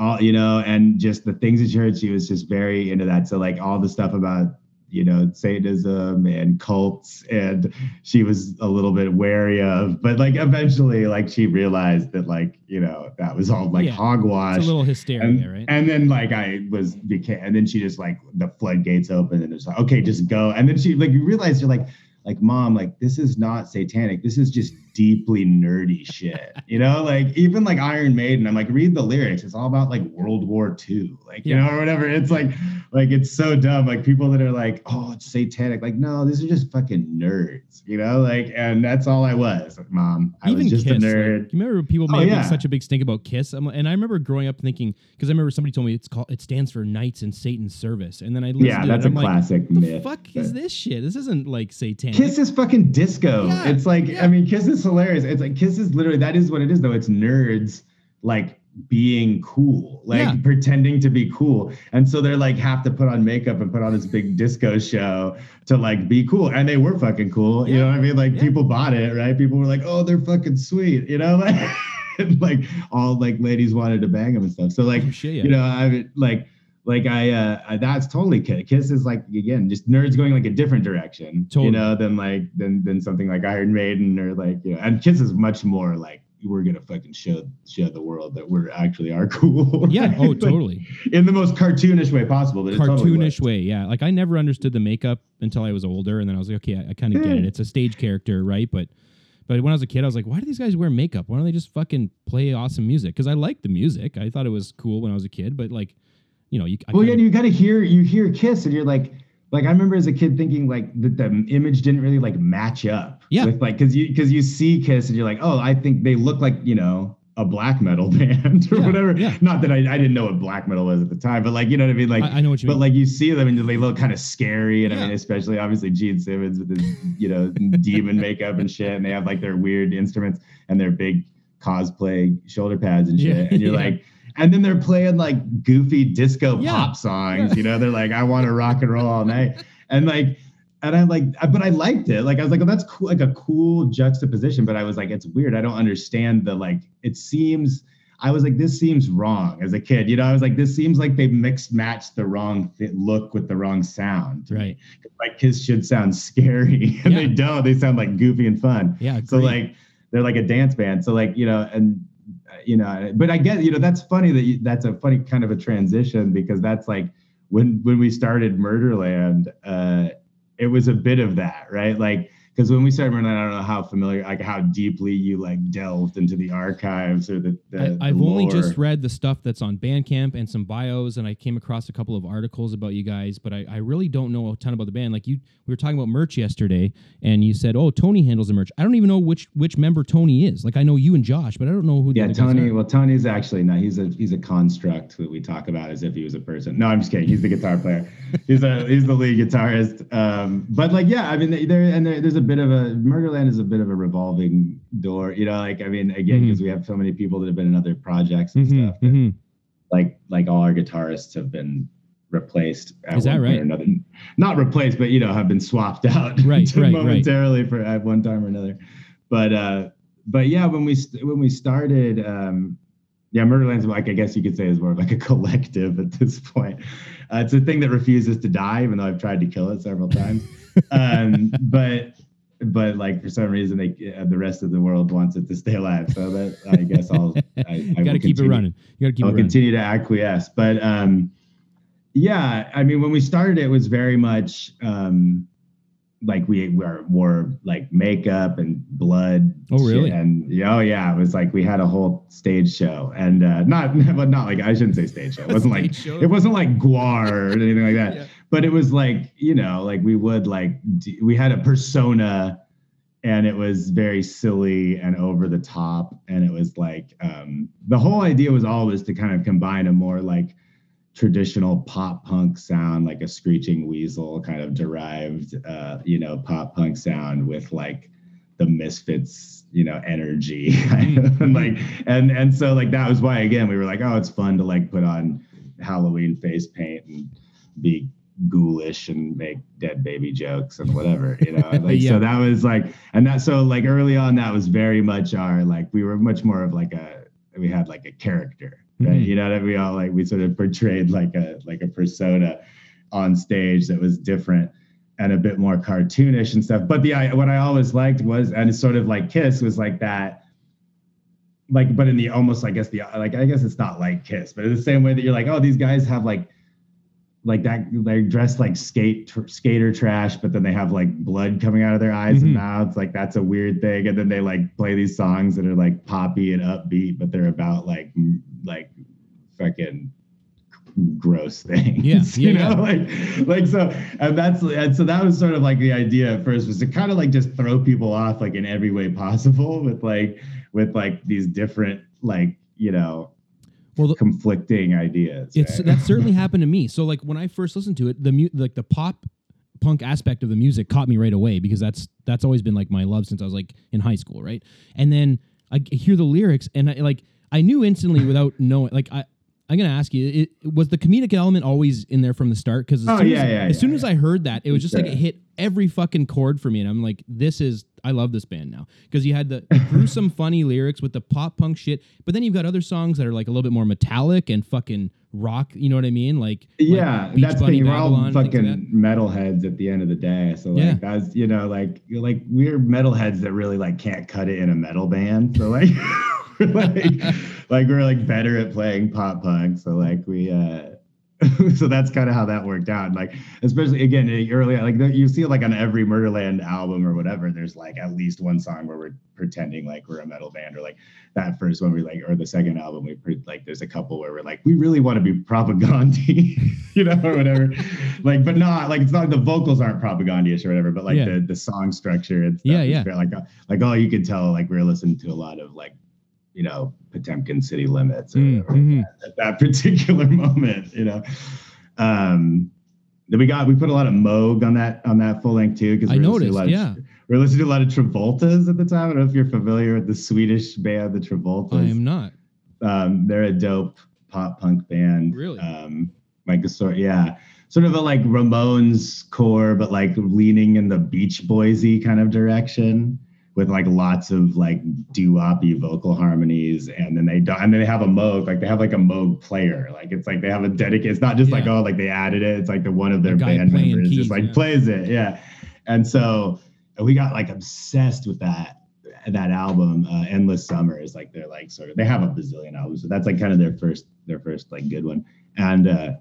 all you know, and just the things that she heard, she was just very into that. So like all the stuff about you know Satanism and cults, and she was a little bit wary of, but like eventually, like she realized that like you know that was all like Yeah. hogwash It's a little hysteria, and, right? and then like I was became and then she just like the floodgates open and it's like okay just go and then she like you realize you're like like mom like this is not satanic this is just deeply nerdy shit you know like even like Iron Maiden I'm like read the lyrics it's all about like World War II like you Yeah. know or whatever it's like like it's so dumb like people that are like oh it's satanic like no these are just fucking nerds you know like and that's all I was like, mom I Even was just Kiss. a like, you remember people Oh, made yeah. such a big stink about Kiss, I'm, and I remember growing up thinking because I remember somebody told me it's called it stands for Knights in Satan's Service, and then I listened yeah to that's it, a like, classic the myth fuck is this shit? This isn't like satanic. Kiss is fucking disco. Yeah, it's like. I mean, Kiss is hilarious. It's like Kiss is literally that is what it is though. It's nerds like being cool, like Yeah. pretending to be cool, and so they're like have to put on makeup and put on this big disco show to like be cool, and they were fucking cool. You know what I mean? Like Yeah. people bought it, right? People were like, oh, they're fucking sweet. You know, like like all like ladies wanted to bang them and stuff. So like Oh, shit, yeah. you know, I mean, like like I, uh, I that's totally Kiss. Kiss is like again just nerds going like a different direction, Totally. you know, than like than than something like Iron Maiden or like you know, and Kiss is much more like we're gonna fucking show show the world that we're actually are cool. Yeah. right? Oh, Like, totally. in the most cartoonish way possible. But it totally Cartoonish way. Yeah. Like I never understood the makeup until I was older, and then I was like, okay, I, I kind of get it. It's a stage character, right? But but when I was a kid, I was like, why do these guys wear makeup? Why don't they just fucking play awesome music? Because I liked the music. I thought it was cool when I was a kid, but like, you know, you. Well, yeah, you kinda- hear you hear Kiss, and you're like, like I remember as a kid thinking like that the image didn't really like match up. Yeah. With like, cause you because you see Kiss and you're like, oh, I think they look like you know a black metal band or Yeah, whatever. yeah. Not that I, I didn't know what black metal was at the time, but like you know what I mean. Like, I, I know what you but mean. like you see them and they look kind of scary, and I mean, especially obviously Gene Simmons with his you know demon makeup and shit, and they have like their weird instruments and their big cosplay shoulder pads and shit, Yeah, and you're yeah. like. And then they're playing like goofy disco Yeah. pop songs, you know. They're like, "I want to rock and roll all night," and like, and I'm like, but I liked it. Like, I was like, "Oh, that's cool," like a cool juxtaposition. But I was like, "It's weird. I don't understand the like." It seems I was like, this seems wrong as a kid. You know, I was like, this seems like they mixed matched the wrong th- look with the wrong sound. right. Like kids should sound scary, and Yeah. they don't. They sound like goofy and fun. Yeah. So like they're like a dance band. So like you know, and you know, but I get you know that's funny that you, that's a funny kind of a transition because that's like when when we started Murderland, uh, it was a bit of that, right? Like because when we started Murderland, I don't know how familiar, like how deeply you like delved into the archives or the. the I, I've the only just read the stuff that's on Bandcamp and some bios, and I came across a couple of articles about you guys, but I, I really don't know a ton about the band. Like you, we were talking about merch yesterday, and you said, "Oh, Tony handles the merch." I don't even know which which member Tony is. Like I know you and Josh, but I don't know who. The Yeah, Tony. Well, Tony's actually not. He's a he's a construct that we talk about as if he was a person. No, I'm just kidding. He's the guitar player. He's a he's the lead guitarist. Um, but like, yeah, I mean, there and there, there's a bit of a Murderland is a bit of a revolving door. You know, like I mean, again, because we have so many people that have been in other projects and Mhm, stuff. that, mhm. Like like all our guitarists have been replaced Is that right? or another. Not replaced, but you know, have been swapped out Right, right, right. momentarily for at one time or another. But uh, but yeah, when we st- when we started, um, yeah, Murderland's like I guess you could say is more of like a collective at this point. Uh, it's a thing that refuses to die, even though I've tried to kill it several times. um, but but like for some reason, they uh, the rest of the world wants it to stay alive. So that I guess I'll I, I got to keep it running. You got to keep I'll it running. continue to acquiesce. But um, yeah, I mean, when we started, it was very much um, like we were wore like makeup and blood. Oh, really? And yeah, oh yeah, it was like we had a whole stage show, and uh, not but not like I shouldn't say stage show. It wasn't like show. it wasn't like Gwar or anything like that. Yeah. But it was like you know, like we would like we had a persona and it was very silly and over the top. And it was like um, the whole idea was always to kind of combine a more like traditional pop punk sound like a screeching weasel kind of derived uh, you know pop punk sound with like the misfits you know energy. And like and and so like that was why again we were like oh it's fun to like put on halloween face paint and be ghoulish and make dead baby jokes and whatever you know like Yeah. so that was like and that so like early on that was very much our like we were much more of like a we had like a character right Mhm. you know that we all like we sort of portrayed like a like a persona on stage that was different and a bit more cartoonish and stuff but the I, what i always liked was and it's sort of like kiss was like that like but in the almost i guess the like i guess it's not like kiss but in the same way that you're like oh these guys have like like that they're dressed like skate tr- skater trash but then they have like blood coming out of their eyes Mhm. and mouths. Like that's a weird thing. And then they like play these songs that are like poppy and upbeat but they're about like m- like fucking gross things Yeah, you yeah, know? like like so and that's and so that was sort of like the idea at first was to kind of like just throw people off like in every way possible with like with like these different like you know Well, the- conflicting ideas it's right? that certainly happened to me. So like when I first listened to it, the mu- like the pop punk aspect of the music caught me right away because that's that's always been like my love since I was like in high school, right? And then I hear the lyrics and I like I knew instantly without knowing like I I'm gonna ask you, it, was the comedic element always in there from the start? Because as, Oh, soon, yeah, as, yeah, as yeah, soon as I heard that, it was just like it hit every fucking chord for me, and I'm like, this is I love this band now because you had the, the gruesome, funny lyrics with the pop punk shit, but then you've got other songs that are like a little bit more metallic and fucking rock. You know what I mean? Like like yeah, Beach that's the Bunny, thing. We're all Babylon, things like fucking metalheads at the end of the day. So like Yeah. that's you know like you're like we're metalheads that really like can't cut it in a metal band. So like like like we're like better at playing pop punk. So like we uh so that's kind of how that worked out. Like especially again early like you see like on every Murderland album or whatever, there's like at least one song where we're pretending like we're a metal band or like that first one we like or the second album we pre- like there's a couple where we're like we really want to be Propagandhi you know or whatever like but not like it's not the vocals aren't propagandish or whatever but like Yeah. the the song structure and stuff Yeah, yeah. like uh, like oh you could tell like we're listening to a lot of like you know Potemkin City Limits or, mm-hmm. at that particular moment you know um then we got we put a lot of Moog on that on that full length too because I noticed, a yeah. of, we were listening to a lot of Travoltas at the time. I don't know if you're familiar with the Swedish band, the Travoltas. I am not. Um, they're a dope pop punk band. Really? Um, like a sort, yeah, sort of a like Ramones core, but like leaning in the Beach Boysy kind of direction with like lots of like doo-woppy vocal harmonies, and then they do, and then they have a Moog, like they have like a Moog player, like it's like they have a dedicated. It's not just like oh, like they added it. It's like the one of their guy band members keys, just like yeah. plays it, yeah. And so and we got like obsessed with that that album uh, endless summer is like they're like sort of they have a bazillion albums so that's like kind of their first their first like good one and uh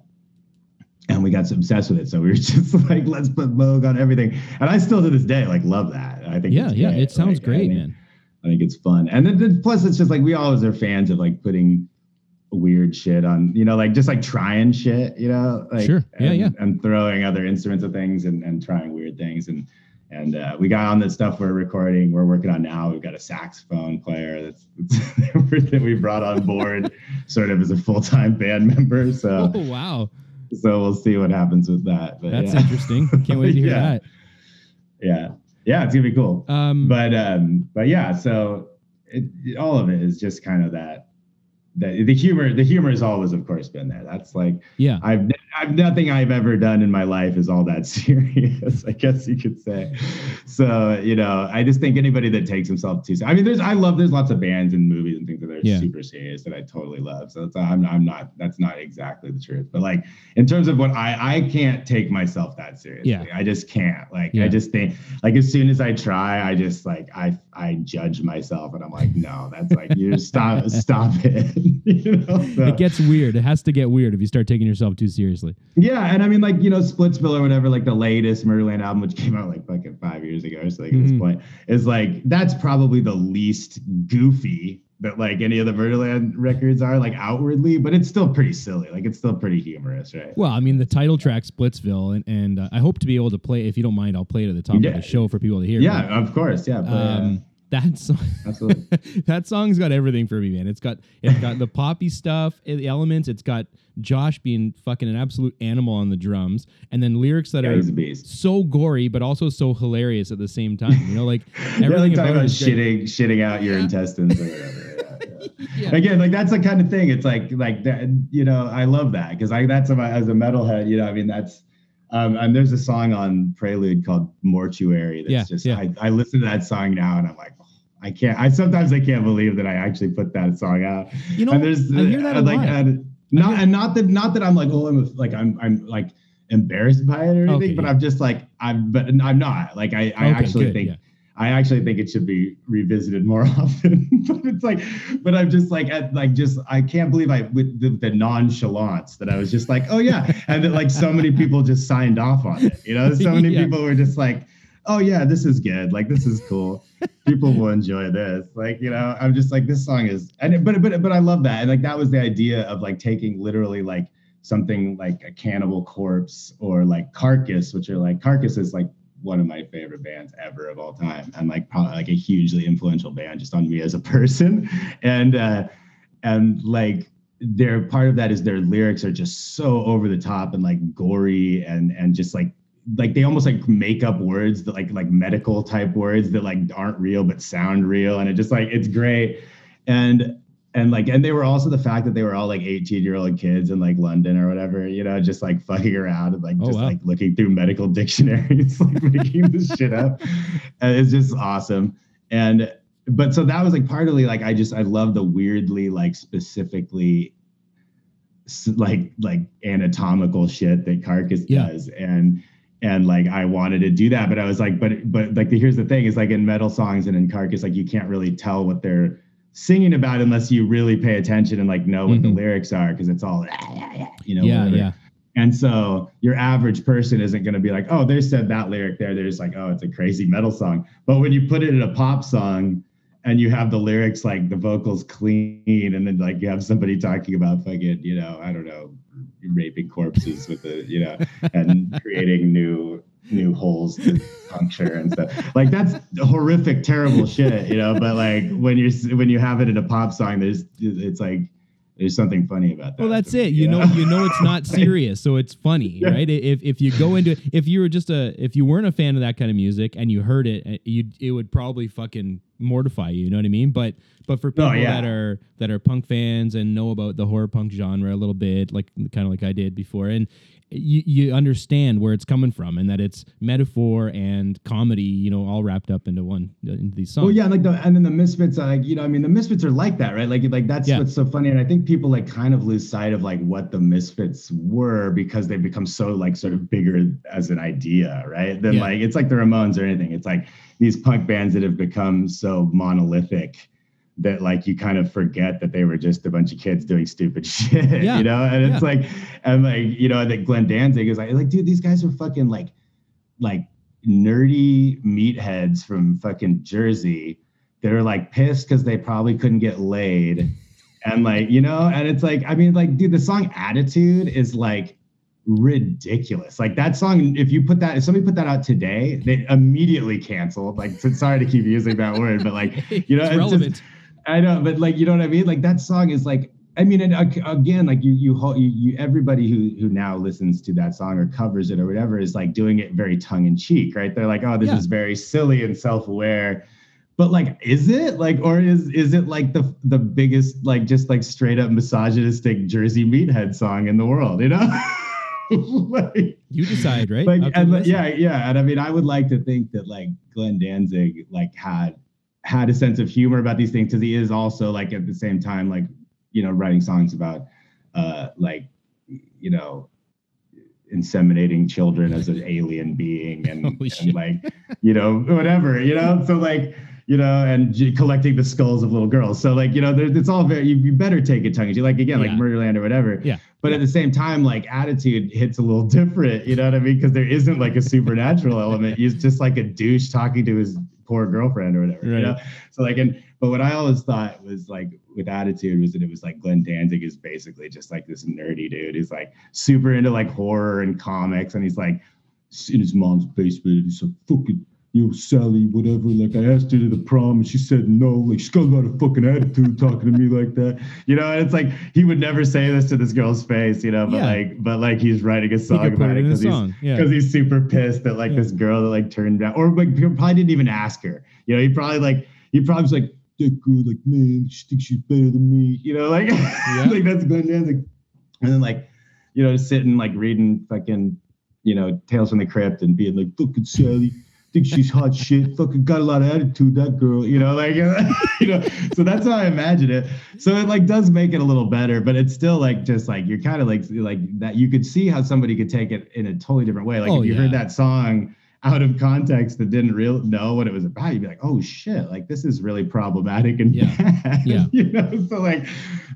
and we got so obsessed with it so we were just like let's put Moog on everything and i still to this day like love that i think Yeah, yeah. great. It sounds Like, I great, think- man. i think it's fun and then, then plus it's just like we always are fans of like putting weird shit on you know like just like trying shit you know like Sure. Yeah, and, yeah. and throwing other instruments and things and, and trying weird things and and uh, we got on the stuff we're recording we're working on now we've got a saxophone player that's, that we brought on board sort of as a full-time band member so Oh wow, so we'll see what happens with that but that's yeah. interesting. Can't wait to hear Yeah. yeah yeah it's gonna be cool. Um, but um but yeah so it, all of it is just kind of that the, the humor the humor has always of course been there that's like yeah, i've i've nothing i've ever done in my life is all that serious i guess you could say so you know i just think anybody that takes himself too i mean there's i love there's lots of bands and movies and things that are Yeah. super serious that i totally love so it's, I'm, I'm not that's not exactly the truth but like in terms of what i i can't take myself that seriously Yeah. i just can't like Yeah. i just think like as soon as i try i just like i i judge myself and i'm like no that's like you just stop stop it you know so- it gets weird. It has to get weird if you start taking yourself too seriously. Yeah, and I mean, like you know, Splitsville or whatever, like the latest Murderland album, which came out like fucking five years ago or something at Mhm. this point, is like that's probably the least goofy that like any of the Murderland records are, like outwardly, but it's still pretty silly. Like it's still pretty humorous, right? Well, I mean, the title track Splitsville, and, and uh, I hope to be able to play. If you don't mind, I'll play it at the top Yeah. of the show for people to hear. yeah, of course, yeah, But, but, uh, um, that song, that song's got everything for me, man. It's got it's got the poppy stuff, the elements. It's got Josh being fucking an absolute animal on the drums, and then lyrics that Yeah, are a so gory but also so hilarious at the same time. You know, like Yeah, like everything talking about about shitting, shitting out your Yeah. intestines or whatever. Yeah, yeah. Yeah. Again, like that's the kind of thing. It's like like that. You know, I love that because I that's my, as a metalhead. You know, I mean that's. Um, and there's a song on Prelude called Mortuary. That's Yeah, just yeah. I, I listen to that song now and I'm like, oh, I can't. I sometimes I can't believe that I actually put that song out. You know, and there's I hear that a like lot. Not and not that not that I'm like oh I'm like I'm I'm like embarrassed by it or anything, Okay, but yeah. I'm just like I'm but I'm not like I I Okay, actually good, think yeah. I actually think it should be revisited more often. but it's like, but I'm just like, at, like, just I can't believe I with the, the nonchalance that I was just like, oh yeah, and that like so many people just signed off on it. You know, so many Yeah. people were just like, oh yeah, this is good. Like this is cool. people will enjoy this. Like you know, I'm just like this song is, and but but but I love that, and like that was the idea of like taking literally like something like a Cannibal Corpse or like Carcass, which are like Carcass is like one of my favorite bands ever of all time and like probably like a hugely influential band just on me as a person and uh and like their part of that is their lyrics are just so over the top and like gory and and just like like they almost like make up words that like like medical type words that like aren't real but sound real and it just like it's great and and like and they were also the fact that they were all like 18 year old kids in like london or whatever you know just like fucking around and like Oh, just wow. like looking through medical dictionaries like making this shit up and it's just awesome and but so that was like partly like i just i love the weirdly like specifically like like anatomical shit that Carcass Yeah. does, and and like I wanted to do that, but I was like, but but like the, here's the thing is like in metal songs and in Carcass, like you can't really tell what they're singing about unless you really pay attention and like know what the Mhm. lyrics are because it's all you know yeah, whatever. yeah. And so your average person isn't going to be like, oh, they said that lyric there. They're just like, oh, it's a crazy metal song. But when you put it in a pop song and you have the lyrics like the vocals clean, and then like you have somebody talking about fucking, you know, I don't know, raping corpses with the, you know, and creating new new holes to puncture and stuff. Like that's horrific, terrible shit, you know. But like when you're when you have it in a pop song, there's it's like there's something funny about that. Well, that's me, it. You know, you know it's not serious, so it's funny, Yeah. right? If if you go into if you were just a if you weren't a fan of that kind of music and you heard it, eh, you it would probably fucking mortify you. You know what I mean? But but for people Oh, yeah. that are that are punk fans and know about the horror punk genre a little bit, like kind of like I did before, and you you understand where it's coming from and that it's metaphor and comedy, you know, all wrapped up into one uh, into these songs. Well, yeah, like the and then the Misfits, are like you know, I mean, the Misfits are like that, right? Like, like that's Yeah. what's so funny, and I think people like kind of lose sight of like what the Misfits were because they've become so like sort of bigger as an idea, right? Then Yeah. like it's like the Ramones or anything. It's like these punk bands that have become so monolithic that like you kind of forget that they were just a bunch of kids doing stupid shit, Yeah. you know? And it's like, and like you know, that Glenn Danzig is like, like, dude, these guys are fucking like, like nerdy meatheads from fucking Jersey that are like pissed because they probably couldn't get laid. And like, you know, and it's like, I mean, like, dude, the song Attitude is like ridiculous. Like that song, if you put that, if somebody put that out today, they immediately canceled. Like, sorry to keep using that word, but like, you know, it's it's relevant. just, I know, but like, you know what I mean? Like that song is like, I mean, and again, like you, you, you, you, everybody who who now listens to that song or covers it or whatever is like doing it very tongue in cheek, right? They're like, oh, this Yeah. is very silly and self aware, but like, is it like, or is is it like the the biggest like just like straight up misogynistic Jersey meathead song in the world? You know. like, you decide, right? like and the like, listener. yeah yeah and i mean i would like to think that like glenn danzig like had had a sense of humor about these things because he is also like at the same time like you know writing songs about uh like you know inseminating children as an alien being and, and like you know whatever you know? So like you know and j- collecting the skulls of little girls. So like you know there's it's all very you, you better take it tongue in cheek. Like again like murderland or whatever. Yeah. but at the same time, like attitude hits a little different, you know what I mean? Because there isn't like a supernatural element. He's just like a douche talking to his poor girlfriend or whatever, you know? So like, and but what I always thought was like with attitude was that it was like Glenn Danzig is basically just like this nerdy dude. He's like super into like horror and comics, and he's like in his mom's basement. And he's like fucking. You know, Sally, whatever. Like, I asked her to the prom and she said no. Like, she's got a fucking attitude talking to me like that. You know, and it's like he would never say this to this girl's face, you know, but Yeah. like, but like he's writing a song about it it in a because he's song. Yeah. because he's super pissed that like Yeah. this girl that like turned down, or like probably didn't even ask her. You know, he probably like he probably was like that girl, like man, she thinks she's better than me. You know, like like that's Glenn Danzig, and then like you know sitting like reading fucking you know Tales from the Crypt and being like fucking Sally. Think she's hot shit. Fucking got a lot of attitude, that girl. You know, like you know. So that's how I imagine it. So it like does make it a little better, but it's still like just like you're kind of like like that. You could see how somebody could take it in a totally different way. Like Oh, if you heard that song out of context that didn't real know what it was about, you'd be like, oh shit, like this is really problematic and Yeah. bad. Yeah. you know. So like,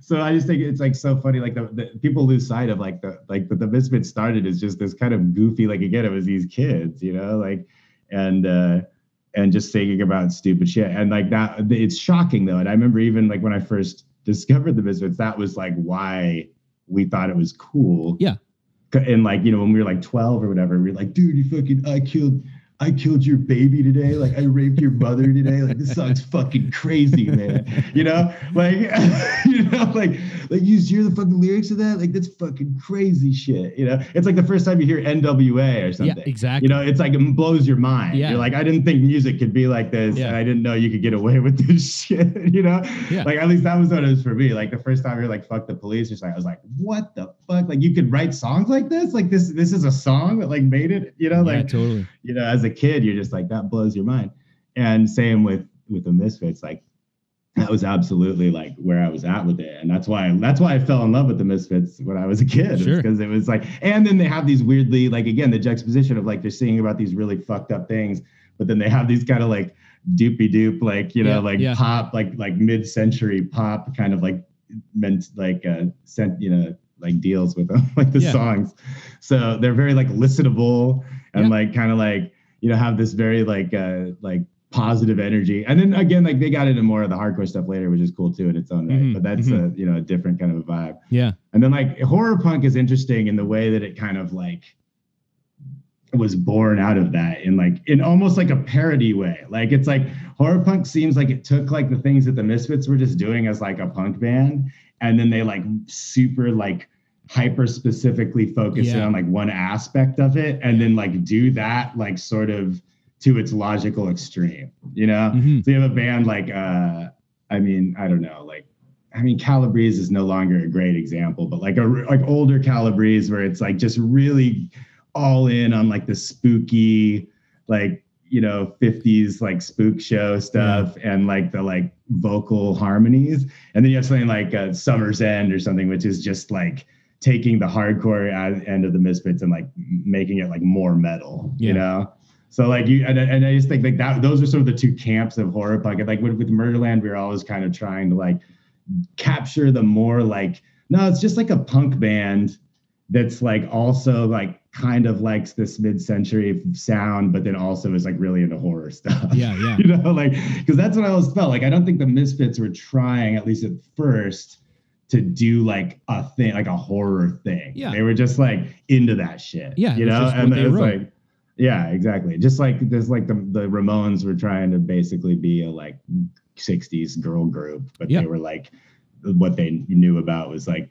so I just think it's like so funny. Like the, the people lose sight of like the like the, the Misfits started is just this kind of goofy. Like again, it was these kids, you know, like and. uh and just singing about stupid shit. And like that, it's shocking though. And I remember even like when I first discovered the Misfits, that was like why we thought it was cool. Yeah. And like, you know, when we were like 12 or whatever, we were like, dude, you fucking, I killed, I killed your baby today. Like I raped your mother today. Like this song's fucking crazy, man. You know, like, you know, like, like you hear the fucking lyrics of that. Like that's fucking crazy shit. You know, it's like the first time you hear NWA or something. Yeah, exactly. You know, it's like it blows your mind. Yeah. You're like, I didn't think music could be like this. Yeah. And I didn't know you could get away with this shit. You know? Yeah. Like at least that was what it was for me. Like the first time you're like fuck the police or something, I was like, what the fuck? Like you could write songs like this? Like this this is a song that like made it, you know, yeah, like totally. you know, as a kid, you're just like, that blows your mind. And same with with the misfits, like that was absolutely like where I was at with it. And that's why that's why I fell in love with the Misfits when I was a kid. Sure. Because it was like, and then they have these weirdly, like again, the juxtaposition of like they're singing about these really fucked up things, but then they have these kind of like doopy doop, like, you know, Yeah, like yeah. pop, like like mid-century pop kind of like meant like uh sent, you know, like deals with them, like the Yeah. songs. So they're very like listenable and like kind of like, you know, have this very like uh like positive energy. And then again, like they got into more of the hardcore stuff later, which is cool too in its own right. Mhm, But that's a you know a different kind of a vibe. Yeah. And then like horror punk is interesting in the way that it kind of like was born out of that in like in almost like a parody way. Like it's like horror punk seems like it took like the things that the Misfits were just doing as like a punk band, and then they like super like hyper specifically focus in on like one aspect of it, and then like do that like sort of to its logical extreme, you know? Mhm. So you have a band like uh I mean, I don't know, like I mean Calabrese is no longer a great example, but like a like older Calabrese where it's like just really all in on like the spooky like you know 50s like spook show stuff and like the like vocal harmonies and then you have something like uh, summer's end or something which is just like taking the hardcore end of the misfits and like making it like more metal Yeah. you know so like you and, and i just think like that those are sort of the two camps of horror punk and like with, with murderland we were always kind of trying to like capture the more like no it's just like a punk band that's like also like kind of likes this mid-century sound but then also is like really into horror stuff Yeah, yeah. you know like because that's what i always felt like i don't think the misfits were trying at least at first to do like a thing like a horror thing Yeah. they were just like into that shit Yeah, you know and they it was wrote. like yeah exactly just like there's like the, the ramones were trying to basically be a like 60s girl group but Yeah. they were like what they knew about was like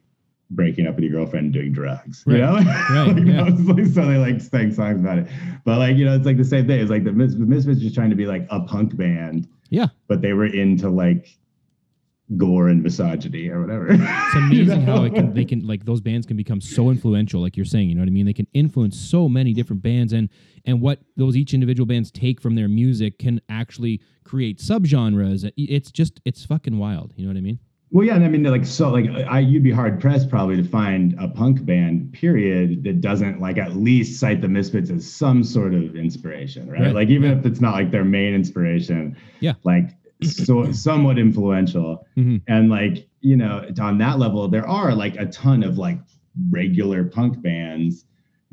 breaking up with your girlfriend and doing drugs you know Right, Like, yeah. like, so they like sang songs about it but like you know it's like the same thing it's like the, Mis- the misfits just trying to be like a punk band Yeah. but they were into like gore and misogyny or whatever It's amazing how it can they can like those bands can become so influential, like you're saying, you know what I mean? They can influence so many different bands and and what those each individual bands take from their music can actually create subgenres. It's just it's fucking wild. You know what I mean? Well, yeah, and I mean, like, so, like, I you'd be hard pressed probably to find a punk band, period, that doesn't like at least cite the Misfits as some sort of inspiration, right? Right, Like, even if it's not like their main inspiration, Yeah. like, so somewhat influential, Mhm. and like, you know, on that level, there are like a ton of like regular punk bands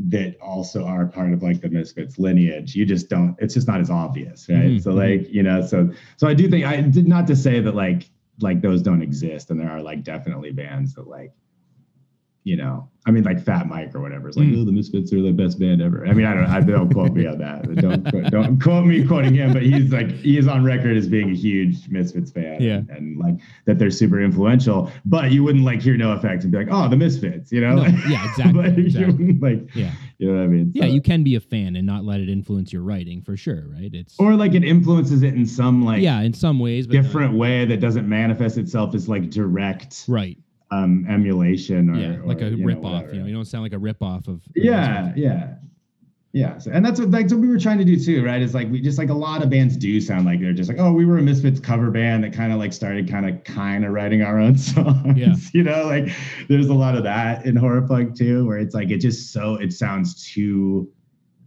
that also are part of like the Misfits lineage. You just don't. It's just not as obvious, right? Mhm, So mhm. like, you know, so so I do think I did not to say that like like those don't exist and there are like definitely bands that like you know i mean like fat mike or whatever it's like Mm. oh the misfits are the best band ever i mean i don't i don't quote me on that don't quote- don't quote me quoting him but he's like he is on record as being a huge misfits fan Yeah. and, and, like that they're super influential but you wouldn't like hear NOFX and be like oh the misfits you know No, yeah, exactly, exactly. like Yeah. you know what i mean Yeah, So- you can be a fan and not let it influence your writing for sure, right? It's or like it influences it in some like yeah, in some ways, different way that doesn't manifest itself as like direct right? Um emulation or yeah, like or, a know, rip off. whatever. You know, you don't sound like a rip off of. yeah yeah yeah so, and that's what that's what we were trying to do too right is like we just like a lot of bands do sound like they're just like oh we were a misfits cover band that kind of like started kind of kind of writing our own songs Yeah. you know like there's a lot of that in horror punk too where it's like it just so it sounds too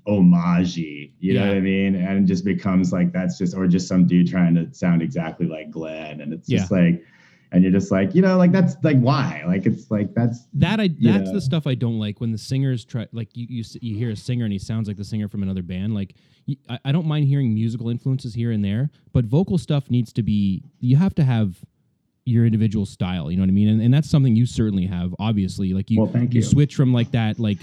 homagey you know what i mean and it just becomes like that's just or just some dude trying to sound exactly like glenn and it's just like and you're just like you know like that's like why like it's like that's That I that's know. the stuff I don't like when the singers try like you you, you hear a singer and he sounds like the singer from another band like I don't mind hearing musical influences here and there but vocal stuff needs to be you have to have your individual style you know what I mean and, and that's something you certainly have obviously like you Well, thank you. switch from like that like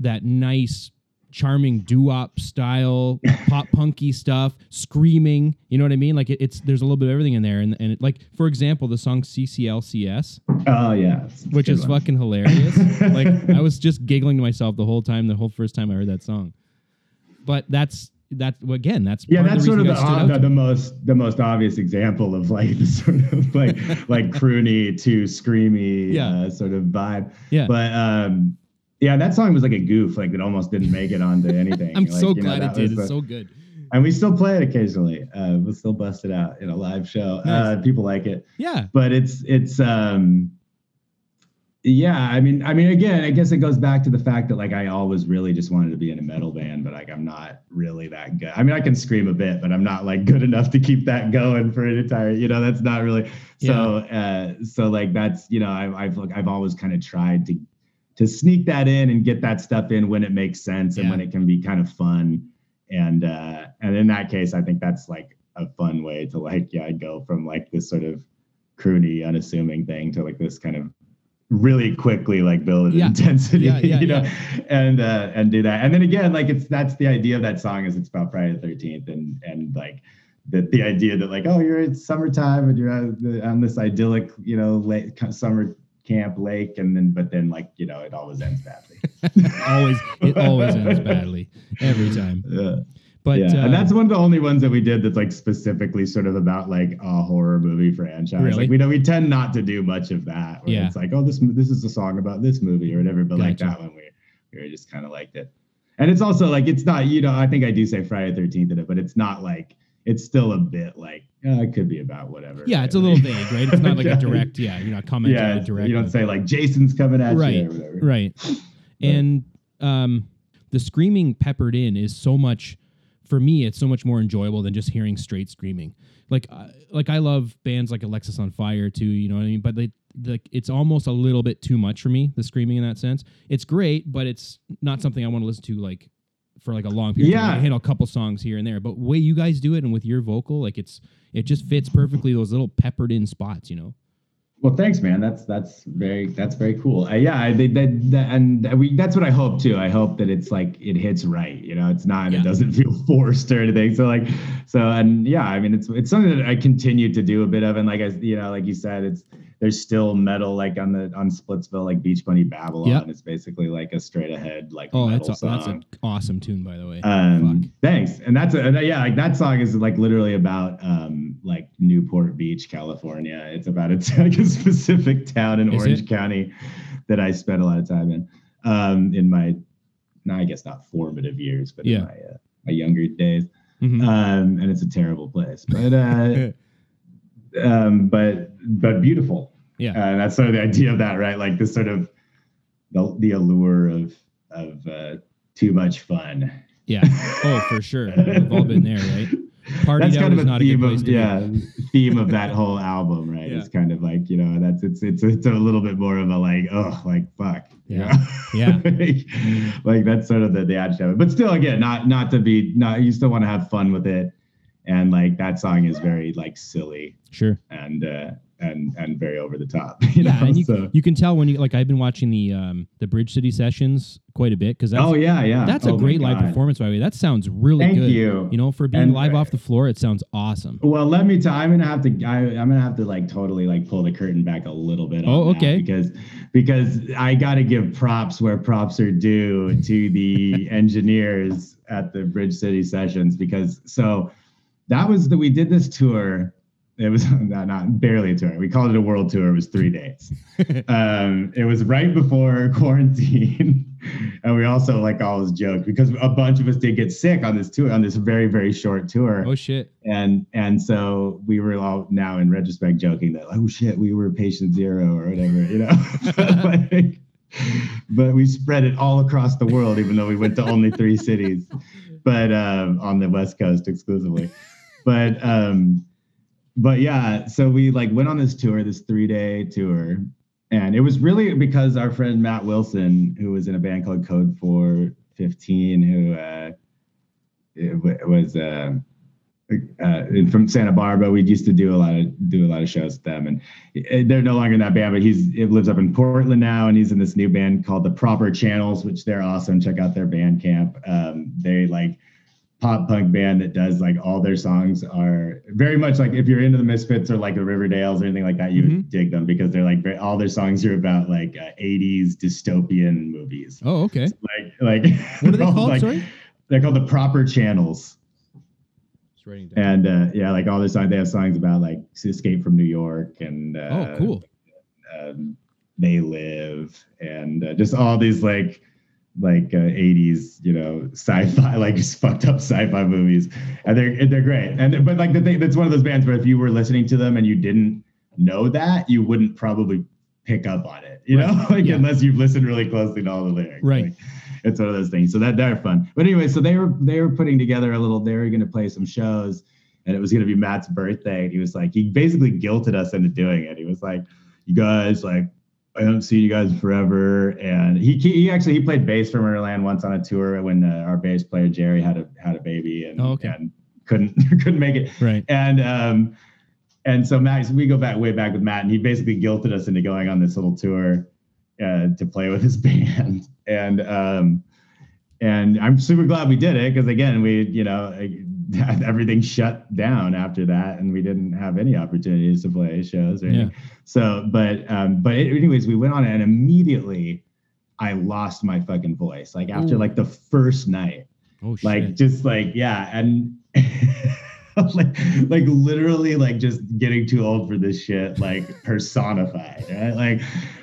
that nice charming doo-wop style pop punky stuff screaming you know what i mean like it, it's there's a little bit of everything in there and, and it, like for example the song cclcs oh yeah it's- it's a which is one. fucking hilarious. like I was just giggling to myself the whole time, the whole first time I heard that song. But that's that's well, again, that's yeah that's sort of the, you guys stood ob- the, the most the most obvious example of like the sort of like like croony to screamy Yeah. uh, sort of vibe Yeah. but um yeah that song was like a goof like it almost didn't make it onto anything I'm Like, so you know, glad it did. It's the- so good. and we still play it occasionally. Uh, we'll still bust it out in a live show. Uh, people like it, Yeah. but it's it's um, yeah. I mean, I mean, again, I guess it goes back to the fact that like I always really just wanted to be in a metal band, but like I'm not really that good. I mean, I can scream a bit, but I'm not like good enough to keep that going for an entire. You know, that's not really. So uh, so like that's you know I've I've like I've always kind of tried to to sneak that in and get that stuff in when it makes sense and Yeah. when it can be kind of fun and uh and in that case i think that's like a fun way to like yeah go from like this sort of croony unassuming thing to like this kind of really quickly like build an Yeah. intensity Yeah, yeah, you know and uh and do that and then again like it's that's the idea of that song is it's about friday the 13th and and like the, the idea that like oh you're in summertime and you're on, this idyllic you know late summer camp lake and then but then like you know it always ends badly always it always ends badly every time. yeah But yeah, uh, and that's one of the only ones that we did that's like specifically sort of about like a horror movie franchise. Really? Like we know we tend not to do much of that. Yeah. it's like, oh, this this is a song about this movie or whatever. But like that one, we we just kind of liked it. And it's also like it's not you know I think I do say Friday Thirteenth in it, but it's not like it's still a bit like uh, it could be about whatever. yeah, it's a little vague, right? It's not like a direct. Yeah, you're not commenting on Yeah, it directly. you don't say like Jason's coming at Right, you or whatever. right and um the screaming peppered in is so much for me it's so much more enjoyable than just hearing straight screaming like uh, like i love bands like Alexisonfire too you know what i mean but they like it's almost a little bit too much for me the screaming in that sense it's great but it's not something i want to listen to like for like a long period time. I Yeah. can a couple songs here and there but the way you guys do it and with your vocal like it's it just fits perfectly those little peppered in spots you know Well, thanks, man. That's that's very that's very cool. Uh, yeah, I, they, that, that, and we that's what I hope too. I hope that it's like it hits right. You know, it's not Yeah. it doesn't feel forced or anything. So like so and yeah, I mean it's it's something that I continue to do a bit of, and like I you know like you said, it's there's still metal like on the on Splitsville like Beach Bunny Babylon. Yep. It's basically like a straight ahead like oh metal that's a, that's an awesome tune by the way Um, thanks. And that's a, and yeah, like that song is like literally about um like Newport Beach, California. It's about it's like a specific town in Is Orange it? County that I spent a lot of time in. Um, in my, now I guess not formative years, but Yeah. in my uh, my younger days. Mhm. Um, and it's a terrible place, but uh, um, but but beautiful. Yeah. and that's sort of the idea of that, right? Like this sort of the the allure of of uh, too much fun. Yeah. Oh, for sure. We've all been there, right? Partied that's kind of a a theme place of be. yeah theme of that whole album right Yeah. it's kind of like you know that's it's it's it's a little bit more of a like oh like fuck Yeah. Yeah. like, like that's sort of the the attitude of it but still again not not to be not you still want to have fun with it and like that song is very like silly Sure. and uh and and very over the top you Yeah, know and you, so you can tell when you like I've been watching the um the Bridge City sessions quite a bit because that's oh yeah yeah that's Oh a great live performance by the way. That sounds really thank good. you You know, for being And- live off the floor, it sounds awesome. Well, let me tell. I'm gonna have to. I, I'm gonna have to like totally like pull the curtain back a little bit. Oh, okay. Because because I got to give props where props are due to the engineers at the Bridge City sessions because so that was that we did this tour. It was not, not barely a tour. We called it a world tour. It was three days. um, it was right before quarantine. And we also like always joke because a bunch of us did get sick on this tour, on this very, very short tour Oh shit. and and so we were all now in retrospect joking that oh shit we were patient zero or whatever you know but, like, but we spread it all across the world even though we went to only three cities but um, on the west coast exclusively but um but yeah so we like went on this tour this three day tour and it was really because our friend matt wilson who was in a band called code 415 who uh it was uh, uh, from Santa Barbara. We used to do a lot of do a lot of shows with them, and uh, they're no longer in that band. But he's he lives up in Portland now, and he's in this new band called the Proper Channels, which they're awesome. Check out their Bandcamp. Um, they like pop punk band that does like all their songs are very much like if you're into the Misfits or like the Riverdales or anything like that, you Mhm. would dig them because they're like very, all their songs are about like uh, 80s dystopian movies. Oh, okay. Like like What are they all, called? like- Sorry. They're called the Proper Channels. Just writing down. and uh, yeah, like all their songs, they have songs about like Escape from New York and uh, oh, cool. um, They Live and uh, just all these like like uh, 80s, you know, sci-fi, like just fucked up sci-fi movies, and they're and they're great. And but like the thing, that's one of those bands where if you were listening to them and you didn't know that, you wouldn't probably pick up on it, you know, like Yeah. unless you've listened really closely to all the lyrics. Right. Like, it's one of those things. So that they're fun. But anyway, so they were they were putting together a little. They were going to play some shows, and it was going to be Matt's birthday. And he was like, he basically guilted us into doing it. He was like, "You guys, like, I haven't seen you guys forever." And he he actually he played bass for Murderland once on a tour when uh, our bass player Jerry had a had a baby and Oh, okay. and couldn't couldn't make it. Right. And um, and so Matt, we go back way back with Matt, and he basically guilted us into going on this little tour uh, to play with his band. And um, and I'm super glad we did it because again, we you know everything shut down after that, and we didn't have any opportunities to play shows or anything. So, but um, but anyways, we went on it, and immediately I lost my fucking voice. Like after Ooh. like the first night Oh shit. like just like yeah and like like literally like just getting too old for this shit like personified right like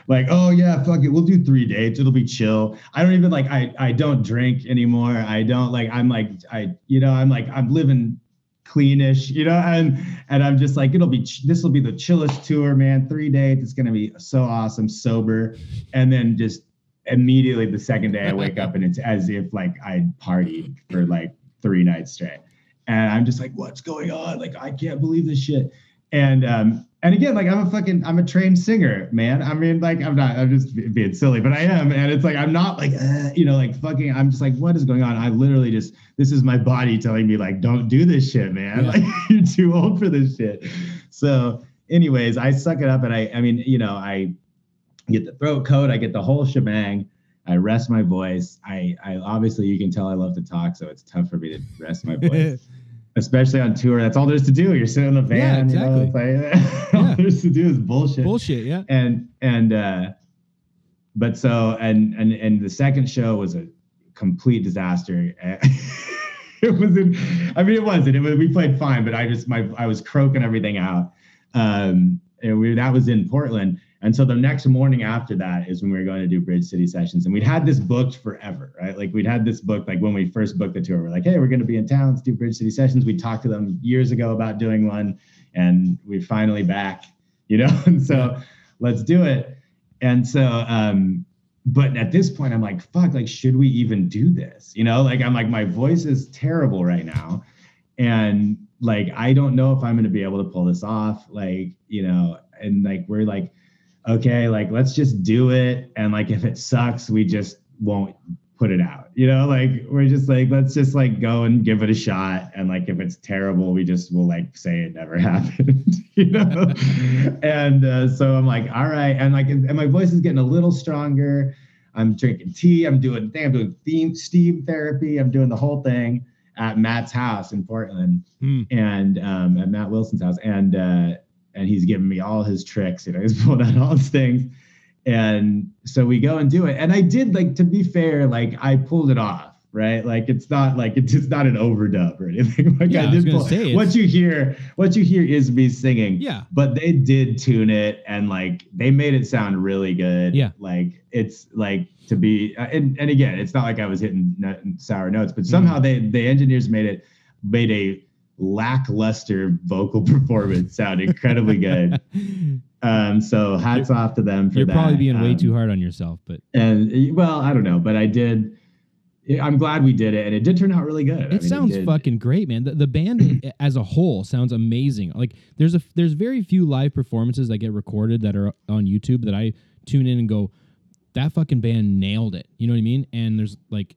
like oh yeah fuck it we'll do three dates it'll be chill i don't even like i i don't drink anymore i don't like i'm like i you know i'm like i'm living cleanish you know and and i'm just like it'll be this will be the chillest tour man three dates it's gonna be so awesome sober and then just immediately the second day I wake up and it's as if like I partied for like three nights straight. And I'm just like, what's going on? Like, I can't believe this shit. And um, and again, like I'm a fucking I'm a trained singer, man. I mean, like I'm not, I'm just being silly, but I am. And it's like I'm not like, uh, you know, like fucking, I'm just like, what is going on? I literally just this is my body telling me, like, don't do this shit, man. Yeah. Like you're too old for this shit. So, anyways, I suck it up and I I mean, you know, I get the throat coat, I get the whole shebang. I rest my voice. I, I obviously you can tell I love to talk, so it's tough for me to rest my voice, especially on tour. That's all there's to do. You're sitting in the van, Yeah, you know, like, all Yeah. there's to do is bullshit. Bullshit. Yeah. And and uh, but so and and and the second show was a complete disaster. it wasn't. I mean, it wasn't. It was, we played fine, but I just my I was croaking everything out. Um, and we that was in Portland. And so the next morning after that is when we were going to do Bridge City sessions. And we'd had this booked forever, right? Like we'd had this booked, like when we first booked the tour, we're like, hey, we're going to be in town, let's do Bridge City sessions. We talked to them years ago about doing one, and we're finally back, you know? And so let's do it. And so, um, but at this point, I'm like, fuck, like, should we even do this? You know, like, I'm like, my voice is terrible right now. And like, I don't know if I'm going to be able to pull this off. Like, you know, and like, we're like, okay, like, let's just do it. And like, if it sucks, we just won't put it out. You know, like, we're just like, let's just like go and give it a shot. And like, if it's terrible, we just will like say it never happened, you know? and uh, so I'm like, all right. And like, and my voice is getting a little stronger. I'm drinking tea. I'm doing, thing. I'm doing theme, steam therapy. I'm doing the whole thing at Matt's house in Portland Hmm. and um, at Matt Wilson's house, and uh, and he's giving me all his tricks. You know, he's pulling out all his things, and so we go and do it. And I did like to be fair, like I pulled it off, right? Like it's not like it's just not an overdub or anything. like Yeah, I I was pull. say, what you hear, what you hear is me singing. Yeah. But they did tune it and like they made it sound really good. Yeah. Like it's like to be uh, and, and again, it's not like I was hitting sour notes, but somehow they the engineers made it made a lackluster vocal performance sound incredibly good. Um, so hats off to them for You're that. probably being way Um, too hard on yourself, but And well, I don't know, but I did. I'm glad we did it, and it did turn out really good. I mean, it sounds did- fucking great, man. The, the band as a whole sounds amazing. Like there's a there's very few live performances that get recorded that are on YouTube that I tune in and go, that fucking band nailed it. You know what I mean? And there's like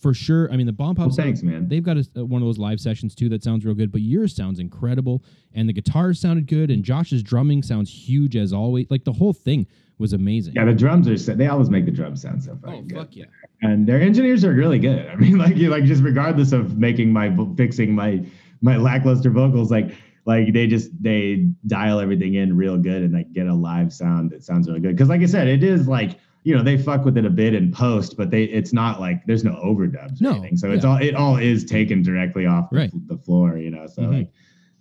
for sure. I mean, the Bomb Pop. Well, thanks, man. They've got a, uh, one of those live sessions too that sounds real good, but yours sounds incredible, and the guitars sounded good, and Josh's drumming sounds huge as always. Like the whole thing was amazing. Yeah, the drums are. so- They always make the drums sound so oh fucking good. fuck yeah! and their engineers are really good. I mean, like you like just regardless of making my fixing my my lackluster vocals, like like they just they dial everything in real good and like get a live sound that sounds really good. Because like I said, it is like you know they fuck with it a bit in post, but they it's not like there's no overdubs or No, anything. So it's all it all is taken directly off the, Right. the floor, you know. So Mhm. like,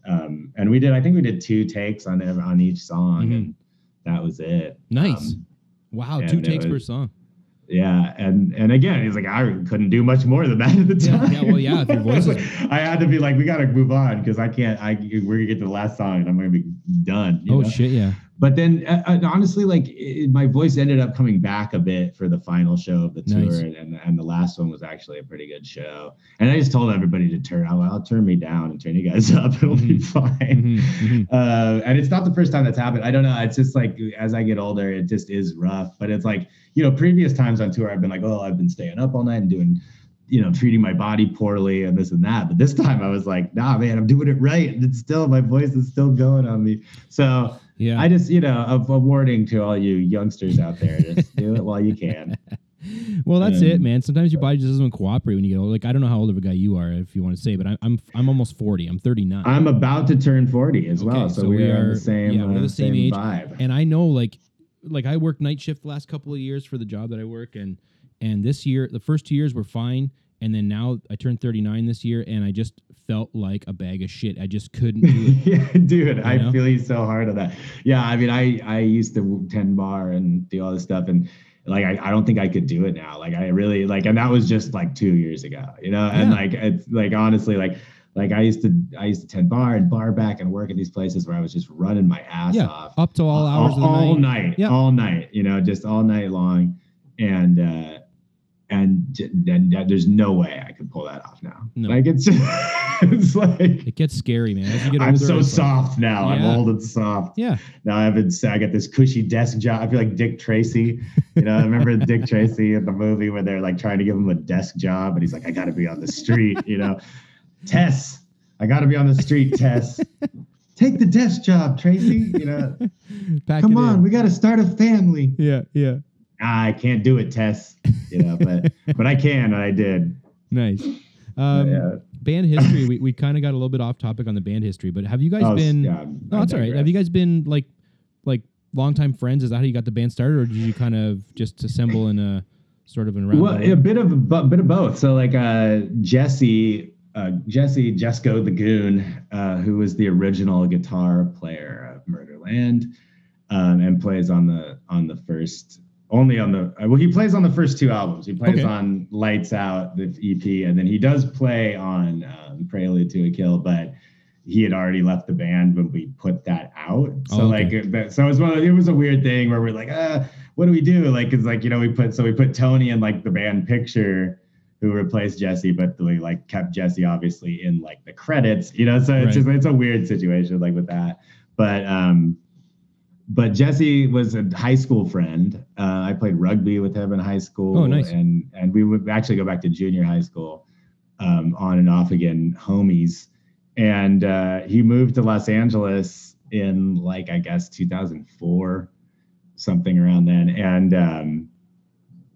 um, and we did I think we did two takes on on each song, Mhm. and that was it. Nice. Um, Wow, two takes it- per song. yeah, and and again, he's like, I couldn't do much more than that at the Yeah, time. yeah, well, yeah, your voice I had to be like, we got to move on because I can't. I we're gonna get to the last song and I'm gonna be done. you Oh know? shit, yeah. But then, uh, uh, honestly, like it, my voice ended up coming back a bit for the final show of the tour, Nice. and and the last one was actually a pretty good show. And I just told everybody to turn, I'll, I'll turn me down and turn you guys up. It'll be Mhm. fine. Mhm, mhm. Uh, and it's not the first time that's happened. I don't know. It's just like as I get older, it just is rough. But it's like you know, previous times on tour, I've been like, oh, I've been staying up all night and doing. You know, treating my body poorly and this and that. But this time I was like, nah, man, I'm doing it right. And it's still, my voice is still going on me. So Yeah. I just, you know, a, a warning to all you youngsters out there: just do it while you can. well, that's it, um, man. Sometimes your body just doesn't cooperate when you get old. Like I don't know how old of a guy you are, if you want to say, but I'm I'm I'm almost forty. I'm thirty nine. I'm about to turn 40 as well, so, so we, we are, the same, yeah, we're uh, the same age. vibe. and I know like like I worked night shift the last couple of years for the job that I work and and this year the first two years were fine and then now I turned 39 this year and I just felt like a bag of shit. I just couldn't do it. yeah, dude, I know? feel you so hard on that. Yeah, I mean, I I used to 10 bar and do all this stuff, and like I, I don't think I could do it now. Like I really like, and that was just like two years ago, you know. And Yeah. like it's like honestly, like like I used to I used to 10 bar and bar back and work at these places where I was just running my ass yeah, off up to all hours of the all night. night, Yeah. all night, you know, just all night long, and uh and then there's no way I could pull that off now. No. Like it's it's like It gets scary, man. As you get older, I'm so it's like- soft now. I'm Yeah. old and soft. yeah. Now I have been, I got this cushy desk job. I feel like Dick Tracy. You know, I remember Dick Tracy in the movie where they're like trying to give him a desk job, and he's like, I got to be on the street. You know, Tess, I got to be on the street. Tess, take the desk job, Tracy. You know, Pack come on, in. we got to start a family. Yeah, yeah. Ah, I can't do it, Tess. You know, but but I can, and I did. Nice. Um, yeah. Band history. we we kind of got a little bit off topic on the band history, but have you guys Oh, been? yeah, no, that's all right. Have you guys been like like longtime friends? Is that how you got the band started, or did you kind of just assemble in a sort of an Well, a bit of a bit of both. So like uh, Jesse, uh, Jesse Jesco the Goon, uh, who was the original guitar player of Murderland, um, and plays on the on the first only on the uh, well he plays on the first two albums. He plays Okay. on Lights Out, the EP, and then he does play on um, Prelude to a Kill, but. He had already left the band when we put that out, so Oh, okay. like, it- so it was one. Of, it was a weird thing where we're like, ah, what do we do? Like, it's like, you know, we put, so we put Tony in like the band picture who replaced Jesse, but we like kept Jesse obviously in like the credits, you know, so it's Right. just, it's a weird situation like with that. But, um, but Jesse was a high school friend. Uh, I played rugby with him in high school. Oh, nice. And, and we would actually go back to junior high school, um, on and off again, homies. And, uh, he moved to Los Angeles in like, I guess 2004 something around then and um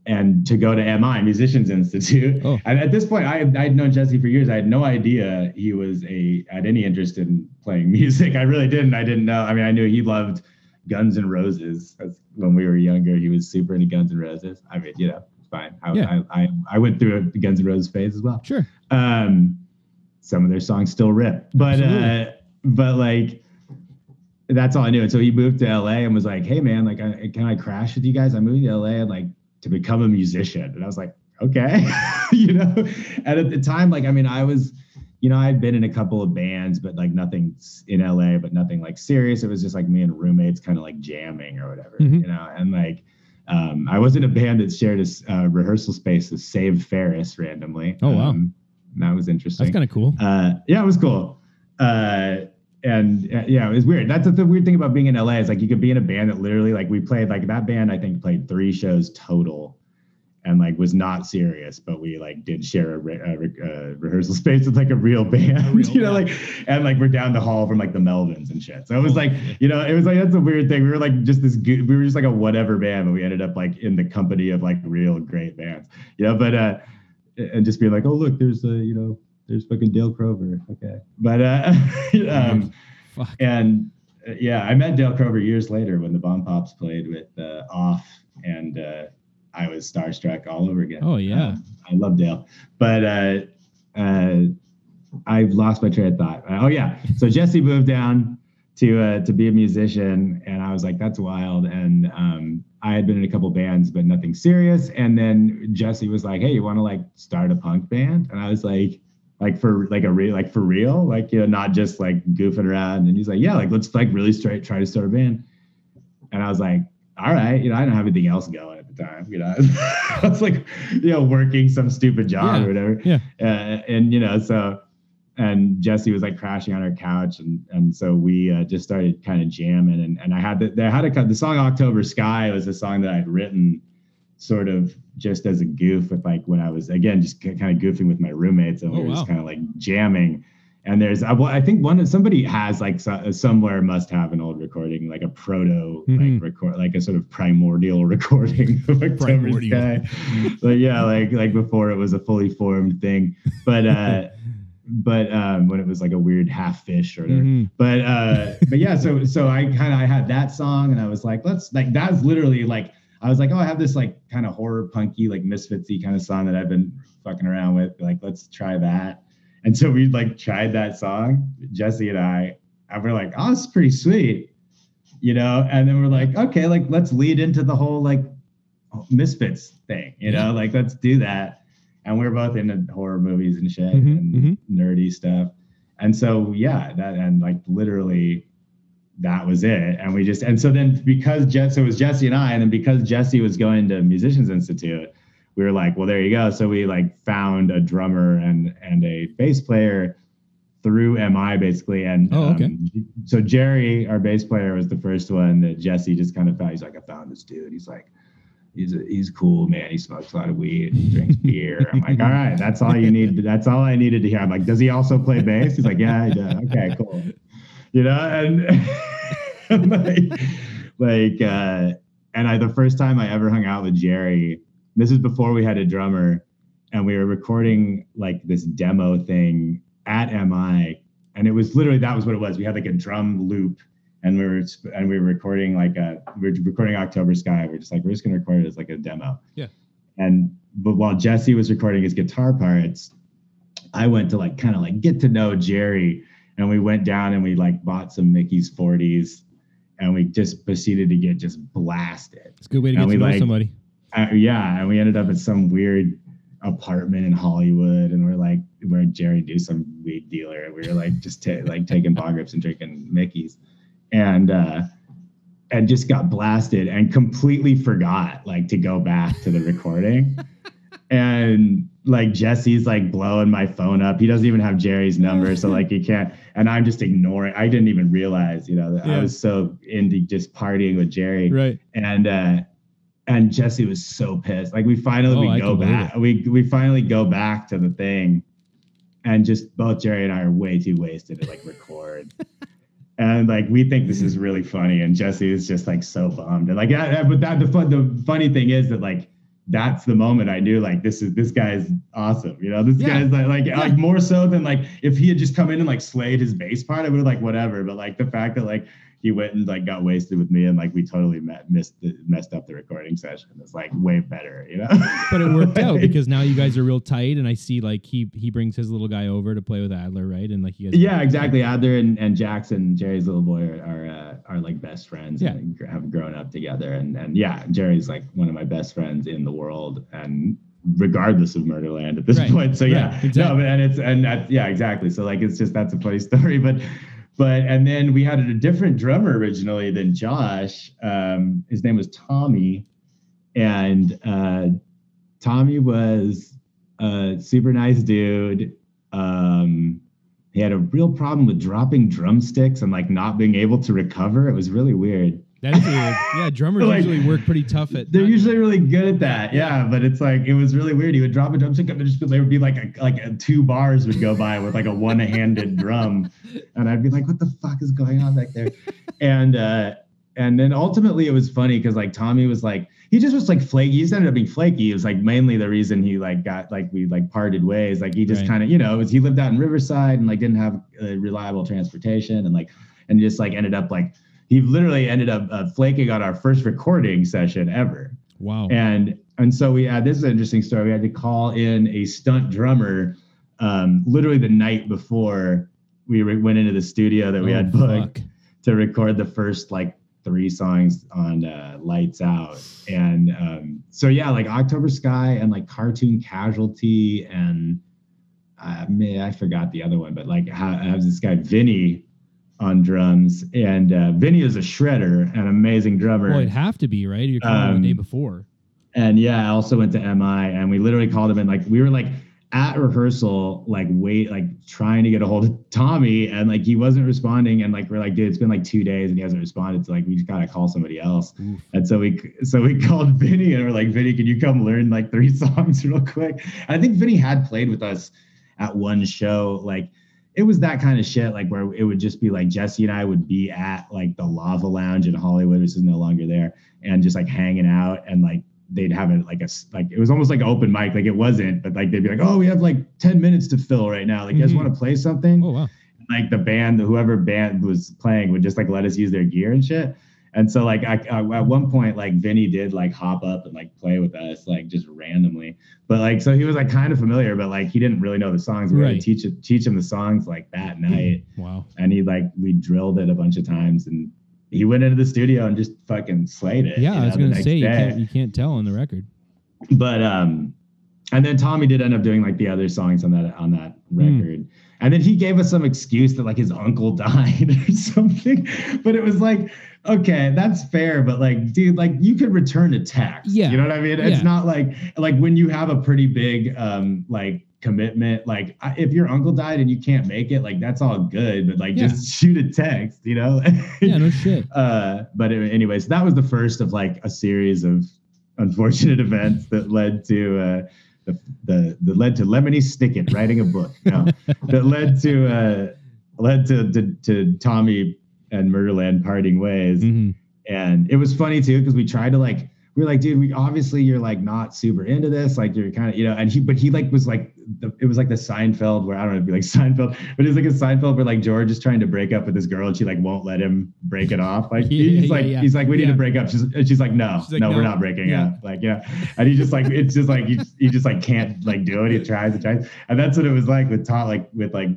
and to go to MI Musicians Institute. Oh. And at this point I had I'd known Jesse for years. I had no idea he was a had any interest in playing music. I really didn't. I didn't know. I mean, I knew he loved Guns and Roses. That's when we were younger. He was super into Guns and Roses. I mean, you know, it's fine. I, Yeah. I, I, I went through a Guns and Roses phase as well Sure. um some of their songs still rip but uh but like that's all i knew and so he moved to la and was like hey man like I, can i crash with you guys i'm moving to la and like to become a musician and i was like okay you know and at the time like i mean i was you know i'd been in a couple of bands but like nothing in la but nothing like serious it was just like me and roommates kind of like jamming or whatever Mhm. you know and like um, I was in a band that shared a uh, rehearsal space with Save Ferris randomly. Oh, wow. Um, that was interesting. That's kind of cool. Uh, yeah, it was cool. Uh, and uh, yeah, it was weird. That's the weird thing about being in LA is like you could be in a band that literally like we played like that band I think played three shows total, and like was not serious, but we like did share a, re- a re- uh, rehearsal space with like a real band, real you know, band. like and like we're down the hall from like the Melvins and shit. So it was like you know it was like that's a weird thing. We were like just this we were just like a whatever band, but we ended up like in the company of like real great bands, you know. But uh, and just being like, oh look, there's a you know there's fucking Dale Crover. Okay. But uh um Fuck. and uh, yeah, I met Dale Crover years later when the Bomb Pops played with uh, Off and uh I was starstruck all over again. Oh, yeah. Um, I love Dale. But uh uh I've lost my train of thought. Uh, oh yeah. So Jesse moved down to uh to be a musician and I was like, that's wild. And um I had been in a couple bands, but nothing serious. And then Jesse was like, "Hey, you want to like start a punk band?" And I was like, "Like for like a real like for real, like you know, not just like goofing around." And he's like, "Yeah, like let's like really straight try to start a band." And I was like, "All right, you know, I don't have anything else going the time, you know." I was like, you know, working some stupid job Yeah. or whatever. Yeah. Uh, and you know, so and Jesse was like crashing on our couch, and and so we uh, just started kind of jamming, and and I had the I had a cut the song October Sky was a song that I'd written sort of just as a goof with like when I was again just kind of goofing with my roommates, and we Oh, were wow. just kind of like jamming. And there's I, well, I think one somebody has like so, somewhere must have an old recording like a proto Mhm. like record like a sort of primordial recording of October Primordial. Sky. But yeah, like like before it was a fully formed thing. But uh but um when it was like a weird half fish or whatever. Mhm. But uh but yeah, so so I kind of I had that song and I was like, let's like that's literally like I was like, oh, I have this like kind of horror punky, like misfitsy kind of song that I've been fucking around with. Like, let's try that. And so we like tried that song, Jesse and I, and we're like, oh, it's pretty sweet, you know. And then we're like, okay, like let's lead into the whole like misfits thing, you Yeah. know, like let's do that. And we're both into horror movies and shit Mhm, and mhm. nerdy stuff. And so yeah, that and like literally that was it. And we just and so then because Jesse it was Jesse and I, and then because Jesse was going to Musicians Institute, we were like, well, there you go. So we like found a drummer and and a bass player through MI basically. And Oh, okay. um, so Jerry, our bass player, was the first one that Jesse just kind of found. He's like, I found this dude. He's like, he's a, he's cool, man. He smokes a lot of weed, he drinks beer. I'm like, all right, that's all you need. That's all I needed to hear. I'm like, does he also play bass? He's like, yeah, he does. Okay, cool. You know, and like, like, uh, and I the first time I ever hung out with Jerry, this is before we had a drummer, and we were recording like this demo thing at MI, and it was literally that was what it was. We had like a drum loop and we were and we were recording like a we were recording October Sky. We are just like we're just gonna record it as like a demo. Yeah. And but while Jesse was recording his guitar parts, I went to like kind of like get to know Jerry, and we went down and we like bought some Mickey's 40s, and we just proceeded to get just blasted. It's a good way to And get to know like- somebody. Uh, yeah, and we ended up at some weird apartment in Hollywood, and we're like, where Jerry do some weed dealer, and we were like just ta- like taking bong rips and drinking Mickey's, and uh, and just got blasted and completely forgot like to go back to the recording, and like Jesse's like blowing my phone up. He doesn't even have Jerry's number, so like he can't. And I'm just ignoring. I didn't even realize, you know, that Yeah. I was so into just partying with Jerry Right. and uh and Jesse was so pissed. Like we finally Oh, we go back. We we finally go back to the thing, and just both Jerry and I are way too wasted to like record. and like we think this is really funny, and Jesse is just like so bummed. And like, yeah, yeah, but that the fun the funny thing is that like that's the moment I knew like this is this guy's awesome. You know, this Yeah. guy's like like like more so than like if he had just come in and like slayed his bass part, I would have like whatever. But like the fact that like he went and like got wasted with me and like we totally met, missed the, messed up the recording session. It's like way better, you know. But it worked out because now you guys are real tight, and I see like he he brings his little guy over to play with Adler, right? And like you guys. yeah, exactly. Adler and, and Jackson, Jerry's little boy, are are, uh, are like best friends. Yeah. and have grown up together. And and yeah, Jerry's like one of my best friends in the world, and regardless of Murderland at this Right, point. So yeah, right, exactly. no, and it's and that, yeah, exactly. So like it's just that's a funny story, but. But and then we had a different drummer originally than Josh. Um, his name was Tommy, and uh, Tommy was a super nice dude. Um, he had a real problem with dropping drumsticks and like not being able to recover. It was really weird. That is weird. Yeah, drummers Like, usually work pretty tough at. They're usually really good at that, yeah. But it's like it was really weird. He would drop a drumstick and just there would be like a like a, two bars would go by with like a one-handed drum, and I'd be like, "What the fuck is going on back there?" and uh, and then ultimately it was funny because like Tommy was like he just was like flaky. He just ended up being flaky. It was like mainly the reason he like got like we like parted ways. Like he just Right. kind of you know it was he lived out in Riverside and like didn't have uh, reliable transportation and like and just like ended up like he literally ended up uh, flaking on our first recording session ever. Wow. And and so we had this is an interesting story. We had to call in a stunt drummer um, literally the night before we re- went into the studio that we Oh, had booked fuck. to record the first like three songs on uh, Lights Out, and um, so yeah, like October Sky and like Cartoon Casualty and I man, I forgot the other one, but like how, have this guy Vinny on drums, and uh, Vinny is a shredder, an amazing drummer. Well, it'd have to be right. You're Um, the day before. And yeah, I also went to MI and we literally called him and like we were like at rehearsal, like wait, like trying to get a hold of Tommy and like he wasn't responding. And like we're like, dude, it's been like two days and he hasn't responded. So like we just gotta call somebody else. Oof. And so we so we called Vinny and we're like, Vinny, can you come learn like three songs real quick? I think Vinny had played with us at one show. Like it was that kind of shit, like where it would just be like Jesse and I would be at like the Lava Lounge in Hollywood, which is no longer there, and just like hanging out and like they'd have it like a like it was almost like an open mic, like it wasn't, but like they'd be like, oh, we have like ten minutes to fill right now. Like, you guys Mhm. want to play something? Oh wow. like the band, whoever band was playing would just like let us use their gear and shit. And so like I, I at one point like Vinny did like hop up and like play with us like just randomly, but like so he was like kind of familiar, but like he didn't really know the songs. We had Right. to teach it teach him the songs like that night, Wow. and he like we drilled it a bunch of times, and he went into the studio and just fucking slayed it. Yeah, you I was gonna say you can't you can't tell on the record. but um and then tommy did end up doing like the other songs on that on that Hmm. record and then he gave us some excuse that like his uncle died or something but it was like okay that's fair but like dude like you could return a text Yeah. you know what i mean it's Yeah. not like like when you have a pretty big um like commitment like I- if your uncle died and you can't make it like that's all good but like Yeah. just shoot a text you know Yeah, no shit. uh, but anyways, that was the first of like a series of unfortunate events that led to uh, the, the that led to Lemony Snicket writing a book. No, that led to uh, led to, to to Tommy and Murderland parting ways. hmm And it was funny too because we tried to like we were like, dude, we obviously you're like not super into this, like you're kind of you know. And he but he like was like the, it was like the Seinfeld where I don't know, it'd be like Seinfeld, but it's like a Seinfeld where like George is trying to break up with this girl and she like won't let him break it off. Like Yeah, he's yeah, like yeah. he's like we need to break up. She's she's like no, She's like, no, we're not breaking up. Like yeah, and he just like it's just like he just, he just like can't like do it. He tries and tries, and that's what it was like with Tom, like with like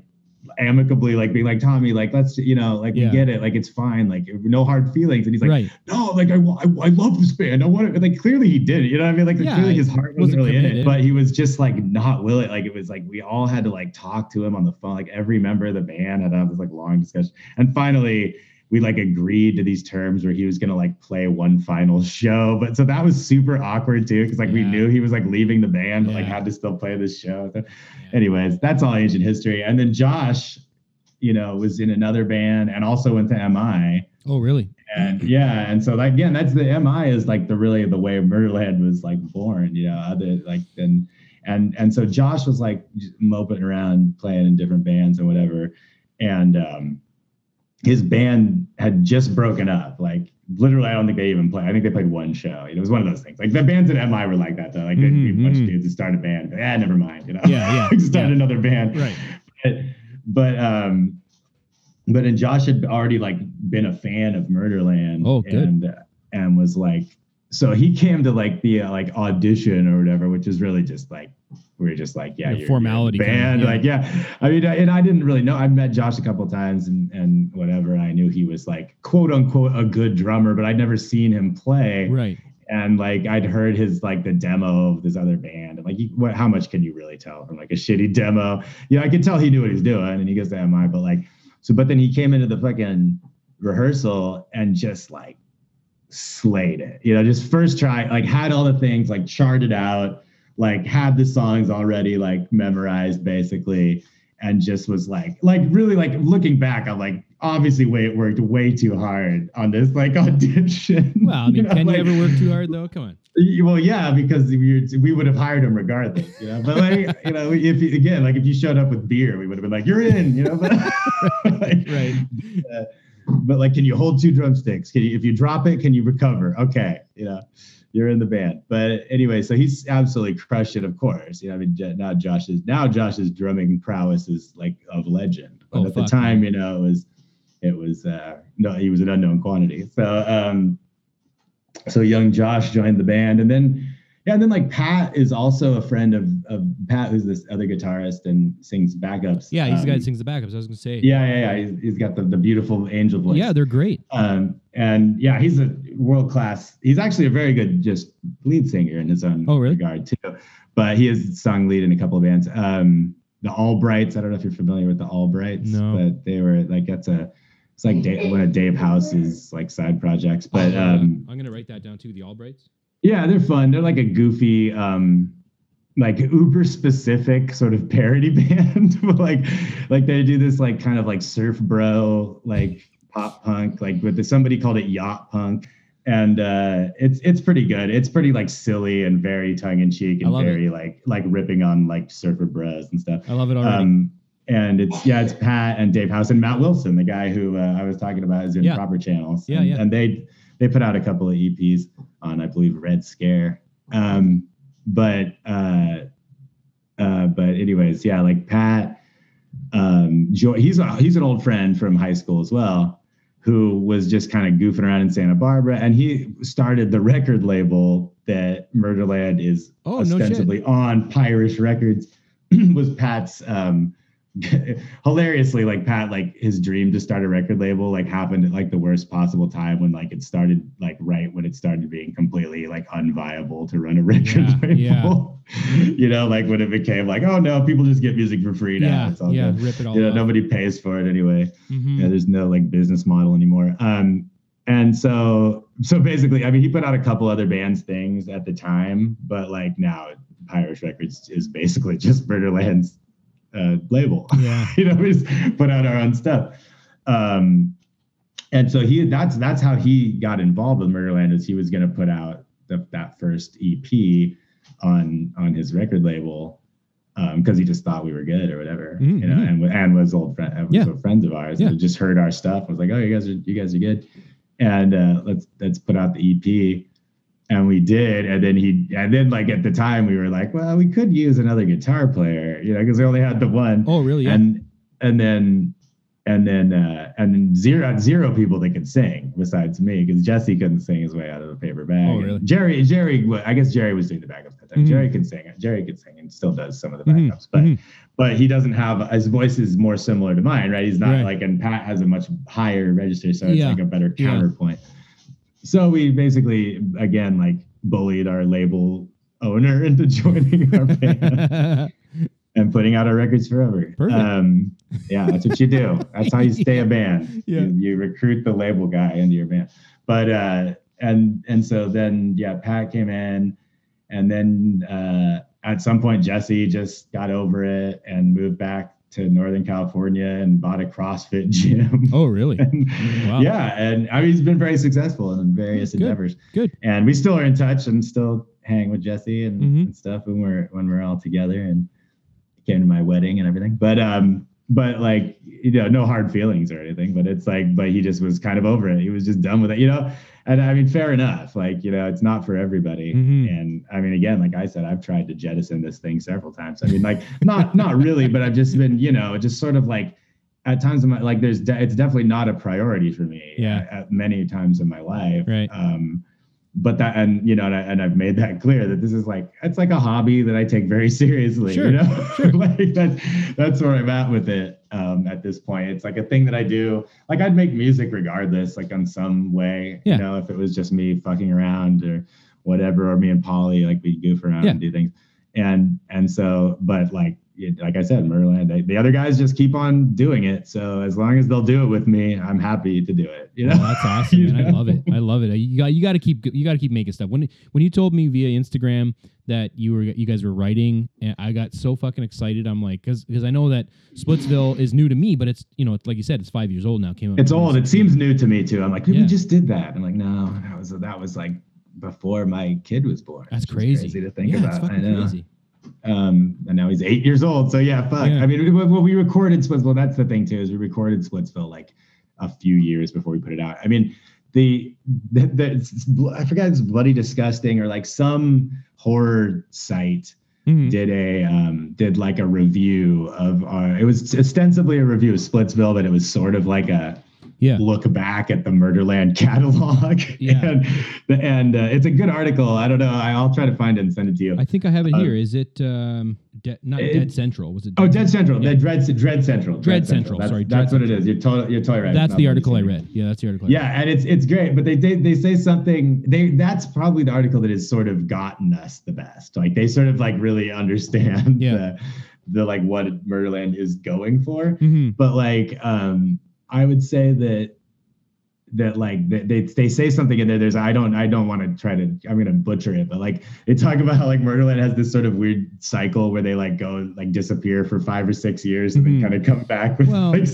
amicably like being like Tommy, like let's you know like Yeah. we get it, like it's fine, like no hard feelings. And he's like, right. no, like I, I, I love this band. I want it. Like clearly he did. You know what I mean? Like Yeah, clearly his heart wasn't, wasn't really in it, but he was just like not willing. Like it was like we all had to like talk to him on the phone. Like every member of the band had to have this like long discussion. And finally we like agreed to these terms where he was gonna like play one final show. But so that was super awkward too, because like we knew he was like leaving the band, but like had to still play this show. So anyways, that's all ancient history. And then Josh, you know, was in another band and also went to MI Oh really? and yeah and so like again that's the mi is like the really the way murderland was like born you know other like and and and so josh was like moping around playing in different bands and whatever and um his band had just broken up like literally i don't think they even played i think they played one show it was one of those things like the bands at mi were like that though like they'd be a bunch of mhm. dudes that start a band but, yeah never mind you know Yeah, yeah, start yeah. another band Right. but, but um but and Josh had already like been a fan of Murderland Oh, good. and and was like so he came to like the uh, like audition or whatever which is really just like we were just like yeah you're, formality you're a kind band of, yeah. like yeah I mean and I didn't really know I met Josh a couple times and and whatever I knew he was like quote unquote a good drummer but I'd never seen him play Right. and like I'd heard his like the demo of this other band, and like you, what, how much can you really tell from like a shitty demo? You know, I could tell he knew what he's doing, and he goes to MI, but like so, but then he came into the fucking rehearsal and just like slayed it. You know, just first try, like had all the things like charted out, like had the songs already like memorized basically, and just was like, like really like looking back, I'm like obviously way it worked way too hard on this like audition. Well, I mean, know, can like- you ever work too hard though? Come on. Well, yeah, because we, we would have hired him regardless, you know. But like, you know, if again, like if you showed up with beer, we would have been like, "You're in," you know. But, like, Right. but like, can you hold two drumsticks? Can you, if you drop it, can you recover? Okay, you know, you're in the band. But anyway, so he's absolutely crushed it. Of course, you know. I mean, now Josh's now Josh's drumming prowess is like of legend. But Oh, at the time, you know, it was it was uh, no, he was an unknown quantity. So. um so young Josh joined the band, and then yeah, and then like Pat is also a friend of of Pat, who's this other guitarist and sings backups. Yeah, he's the guy Um, that sings the backups. I was gonna say. Yeah, yeah, yeah. He's, he's got the, the beautiful angel voice. Yeah, they're great. Um, and yeah, he's a world class. He's actually a very good just lead singer in his own Oh, really? regard too. But he has sung lead in a couple of bands. Um, the Albrights. I don't know if you're familiar with the Albrights, No. but they were like that's a it's like Dave, one of Dave House's like side projects. But Oh, um, I'm gonna write that down too. The Albrights. Yeah, they're fun. They're like a goofy, um, like uber specific sort of parody band. but like, like they do this like kind of like surf bro, like pop punk, like with the, somebody called it yacht punk. And uh, it's it's pretty good. It's pretty like silly and very tongue in cheek and love it. very like like ripping on like surfer bros and stuff. I love it already. Um, and it's yeah, it's Pat and Dave House and Matt Wilson, the guy who uh, I was talking about is in Yeah. Proper Channels. Yeah, and, yeah. And they they put out a couple of EPs on I believe Red Scare. Um, but uh, uh, but anyways, yeah, like Pat, um, jo- he's a, he's an old friend from high school as well, who was just kind of goofing around in Santa Barbara, and he started the record label that Murderland is Oh, no ostensibly on Pirish Records. was Pat's um, hilariously like Pat like his dream to start a record label like happened at like the worst possible time when like it started like right when it started being completely like unviable to run a record Yeah, label. you know, like when it became like, oh no, people just get music for free now. yeah, yeah. good. Rip it all. You know, nobody pays for it anyway. Mhm. Yeah, there's no like business model anymore. Um, and so so basically, I mean, he put out a couple other bands things at the time, but like now, Pirates Records is basically just Murderland's uh, label. Yeah. you know, we just put out our own stuff. Um, and so he that's that's how he got involved with Murderland is he was going to put out the, that first EP on on his record label because he just thought we were good or whatever, Mhm, you know, and and was old friend, was Yeah. friends of ours, Yeah. and just heard our stuff. Was like, oh, you guys are you guys are good, and uh, let's let's put out the EP, and we did, and then he and then like at the time we were like, well, we could use another guitar player, you know, because we only had the one, Oh, really? Yeah. and and then and then uh and then zero zero people that could sing besides me because Jesse couldn't sing his way out of a paper bag. Oh, really? Jerry Jerry I guess Jerry was doing the backups that time. Mhm. Jerry can sing Jerry could sing and still does some of the Mhm, backups, but mhm. but he doesn't have his voice is more similar to mine, right? He's not Right. like and Pat has a much higher register, so it's Yeah. like a better Yeah. So we basically again like bullied our label owner into joining our band and putting out our records forever. Um, yeah, that's what you do. That's how you stay a band. Yeah. You, you recruit the label guy into your band. But uh, and and so then yeah, Pat came in, and then uh, at some point Jesse just got over it and moved back to Northern California and bought a CrossFit gym. oh, really? And, Wow. Yeah, and I mean he's been very successful in various Good. endeavors Good. and we still are in touch and still hang with Jesse and, Mhm. and stuff when we're when we're all together and came to my wedding and everything. But um, but like you know, no hard feelings or anything. But it's like, but he just was kind of over it. He was just done with it, you know. And I mean, fair enough. Like you know, it's not for everybody. Mhm. And I mean, again, like I said, I've tried to jettison this thing several times. I mean, like not not really, but I've just been you know just sort of like. At times, in my, like there's, de- it's definitely not a priority for me. Yeah. At, at many times in my life. Right. Um, but that and you know and, I, and I've made that clear that this is like it's like a hobby that I take very seriously Sure, you know sure. like that's that's where I'm at with it um at this point it's like a thing that I do like I'd make music regardless like on some way Yeah. you know if it was just me fucking around or whatever or me and Polly like we goof around Yeah. and do things and and so but like like I said Merlin they, the other guys just keep on doing it so as long as they'll do it with me I'm happy to do it you oh, know Oh, that's awesome, You man. I love it. I love it. You got you got to keep you got to keep making stuff. When when you told me via Instagram that you were you guys were writing, and I got so fucking excited. I'm like, because because I know that Splitsville is new to me, but it's you know it's like you said, it's five years old now. Came. It's old. It seems new to me too. I'm like, Yeah. we just did that. I'm like, no, that was that was like before my kid was born. That's is crazy. to think yeah, about. it's I know. crazy. Um, and now he's eight years old. So yeah, fuck. Yeah. I mean, we- well, we recorded Splitsville. That's the thing too, is we recorded Splitsville like a few years before we put it out. I mean, the the, the I forgot it's bloody disgusting or like some horror site Mhm. did a um did like a review of our it was ostensibly a review of Splitsville, but it was sort of like a Yeah. look back at the Murderland catalog. Yeah. and and uh, it's a good article. I don't know. I'll try to find it and send it to you. I think I have it Uh, here. Is it um, de- not it- Dead Central? Was it? Oh, Dead Central. Yeah. The Dread Dread Central. Dread Central, That's, sorry, that's Dread what it is. You're totally you're totally right. That's the article I read. Yeah, that's the article. I read. Yeah, and it's it's great, but they they, they say something. They that's probably the article that has sort of gotten us the best. Like they sort of like really understand Yeah. the the like what Murderland is going for. hmm But like um I would say that that like they, they say something in there. There's I don't I don't want to try to I'm gonna butcher it, but like they talk about how like Murderland has this sort of weird cycle where they like go like disappear for five or six years and Mhm. then kind of come back with Well- like